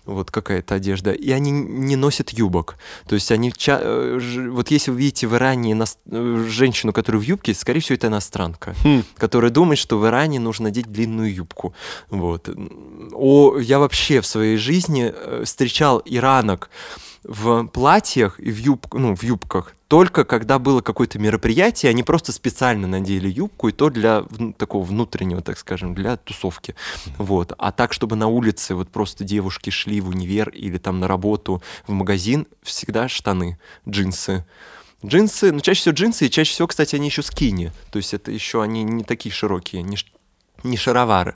вот какая-то одежда. И они не носят юбок. То есть они... э, Вот если вы видите в Иране иност- э, женщину, которая в юбке, скорее всего, это иностранка, которая думает, что в Иране нужно надеть длинную юбку. Вот. О, я вообще в своей жизни э, встречал иранок в платьях и в, юб, ну, в юбках только когда было какое-то мероприятие, они просто специально надели юбку, и то для такого внутреннего, так скажем, для тусовки. Вот. А так, чтобы на улице вот просто девушки шли в универ или там на работу, в магазин, всегда штаны, джинсы. Джинсы, ну, чаще всего джинсы, и чаще всего, кстати, они еще скини. То есть это еще они не такие широкие, не, не шаровары.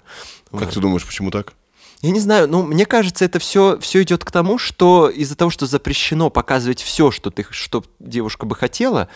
Как Вот. ты думаешь, почему так? Я не знаю, ну, мне кажется, это все, все идет к тому, что из-за того, что запрещено показывать все, что, ты, что девушка бы хотела,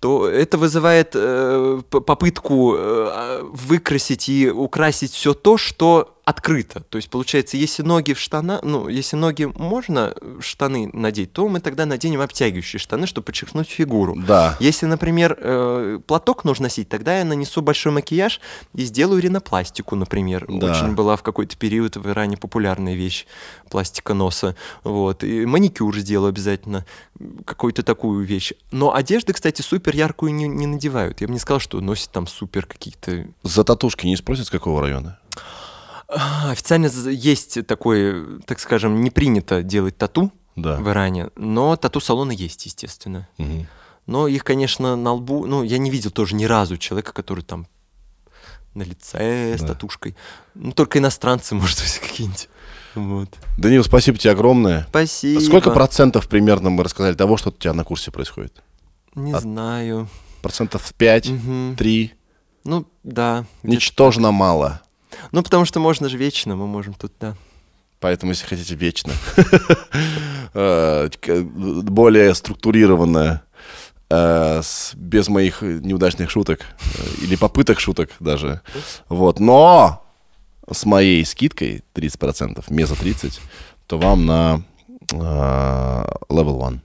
то это вызывает э, попытку э, выкрасить и украсить все то, что открыто. То есть, получается, если ноги в штана, ну, если ноги можно штаны надеть, то мы тогда наденем обтягивающие штаны, чтобы подчеркнуть фигуру. Да. Если, например, э, платок нужно носить, тогда я нанесу большой макияж и сделаю ринопластику, например. Да. Очень была в какой-то период в Иране популярная вещь пластика носа. Вот. И маникюр сделаю обязательно, какую-то такую вещь. Но одежды, кстати, супер яркую не, не надевают. Я бы не сказал, что носит там супер какие-то За татушки не спросят, с какого района? А, Официально есть такое, так скажем, не принято делать тату Да. в Иране, но тату-салоны есть, естественно. Мгм. Но их, конечно, на лбу, ну, я не видел тоже ни разу человека, который там на лице с Да. татушкой. Ну, только иностранцы, может быть, какие-нибудь. Вот. Данил, спасибо тебе огромное. Спасибо. Сколько процентов примерно мы рассказали того, что у тебя на курсе происходит? Не от- знаю. Процентов 5, Мгм. 3? Ну, да. Ничтожно мало. Ну, потому что можно же вечно, мы можем тут, да. Поэтому, если хотите, вечно. Э, Более структурированно, э, без моих неудачных шуток э, или попыток шуток даже. Вот. Но с моей скидкой 30%, меза 30, то вам на level one.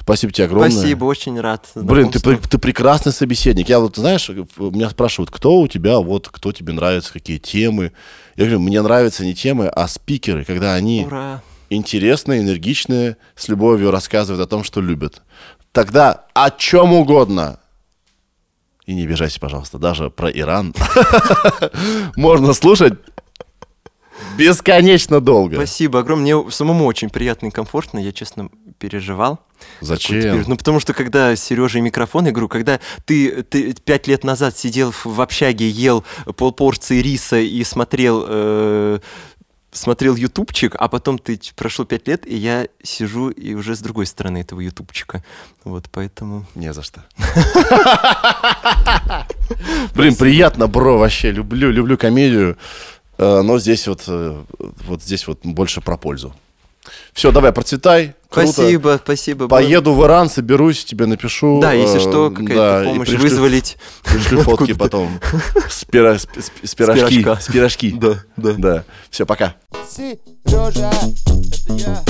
Спасибо тебе огромное. Спасибо, очень рад. Блин, ты, ты прекрасный собеседник. Я вот, знаешь, меня спрашивают, кто у тебя, вот, кто тебе нравится, какие темы. Я говорю, мне нравятся не темы, а спикеры, когда они Ура. интересные, энергичные, с любовью рассказывают о том, что любят. Тогда о чем угодно. И не обижайся, пожалуйста, даже про Иран. Можно слушать бесконечно долго. Спасибо огромное. Мне самому очень приятно и комфортно. Я, честно, переживал. Теперь- Зачем? Ну, потому что, когда с Сережей микрофон, я говорю, когда ты, ты пять лет назад сидел в, общаге, ел полпорции риса и смотрел... э, смотрел ютубчик, а потом ты прошло пять лет, и я сижу и уже с другой стороны этого ютубчика. Вот, поэтому... Не за что. Блин, приятно, бро, вообще. Люблю, люблю комедию. Э, Но здесь вот, э, вот здесь вот больше про пользу. Все, давай, процветай. Круто. Спасибо, спасибо. Поеду в Иран, соберусь, тебе напишу. Да, если э, что, какая-то да, помощь пришлю- вызволить. Пришлю фотки потом. С пира- с- с- с пирожки. пирожка. С пирожки. Да, да. Да. Все, пока. Сережа, это я.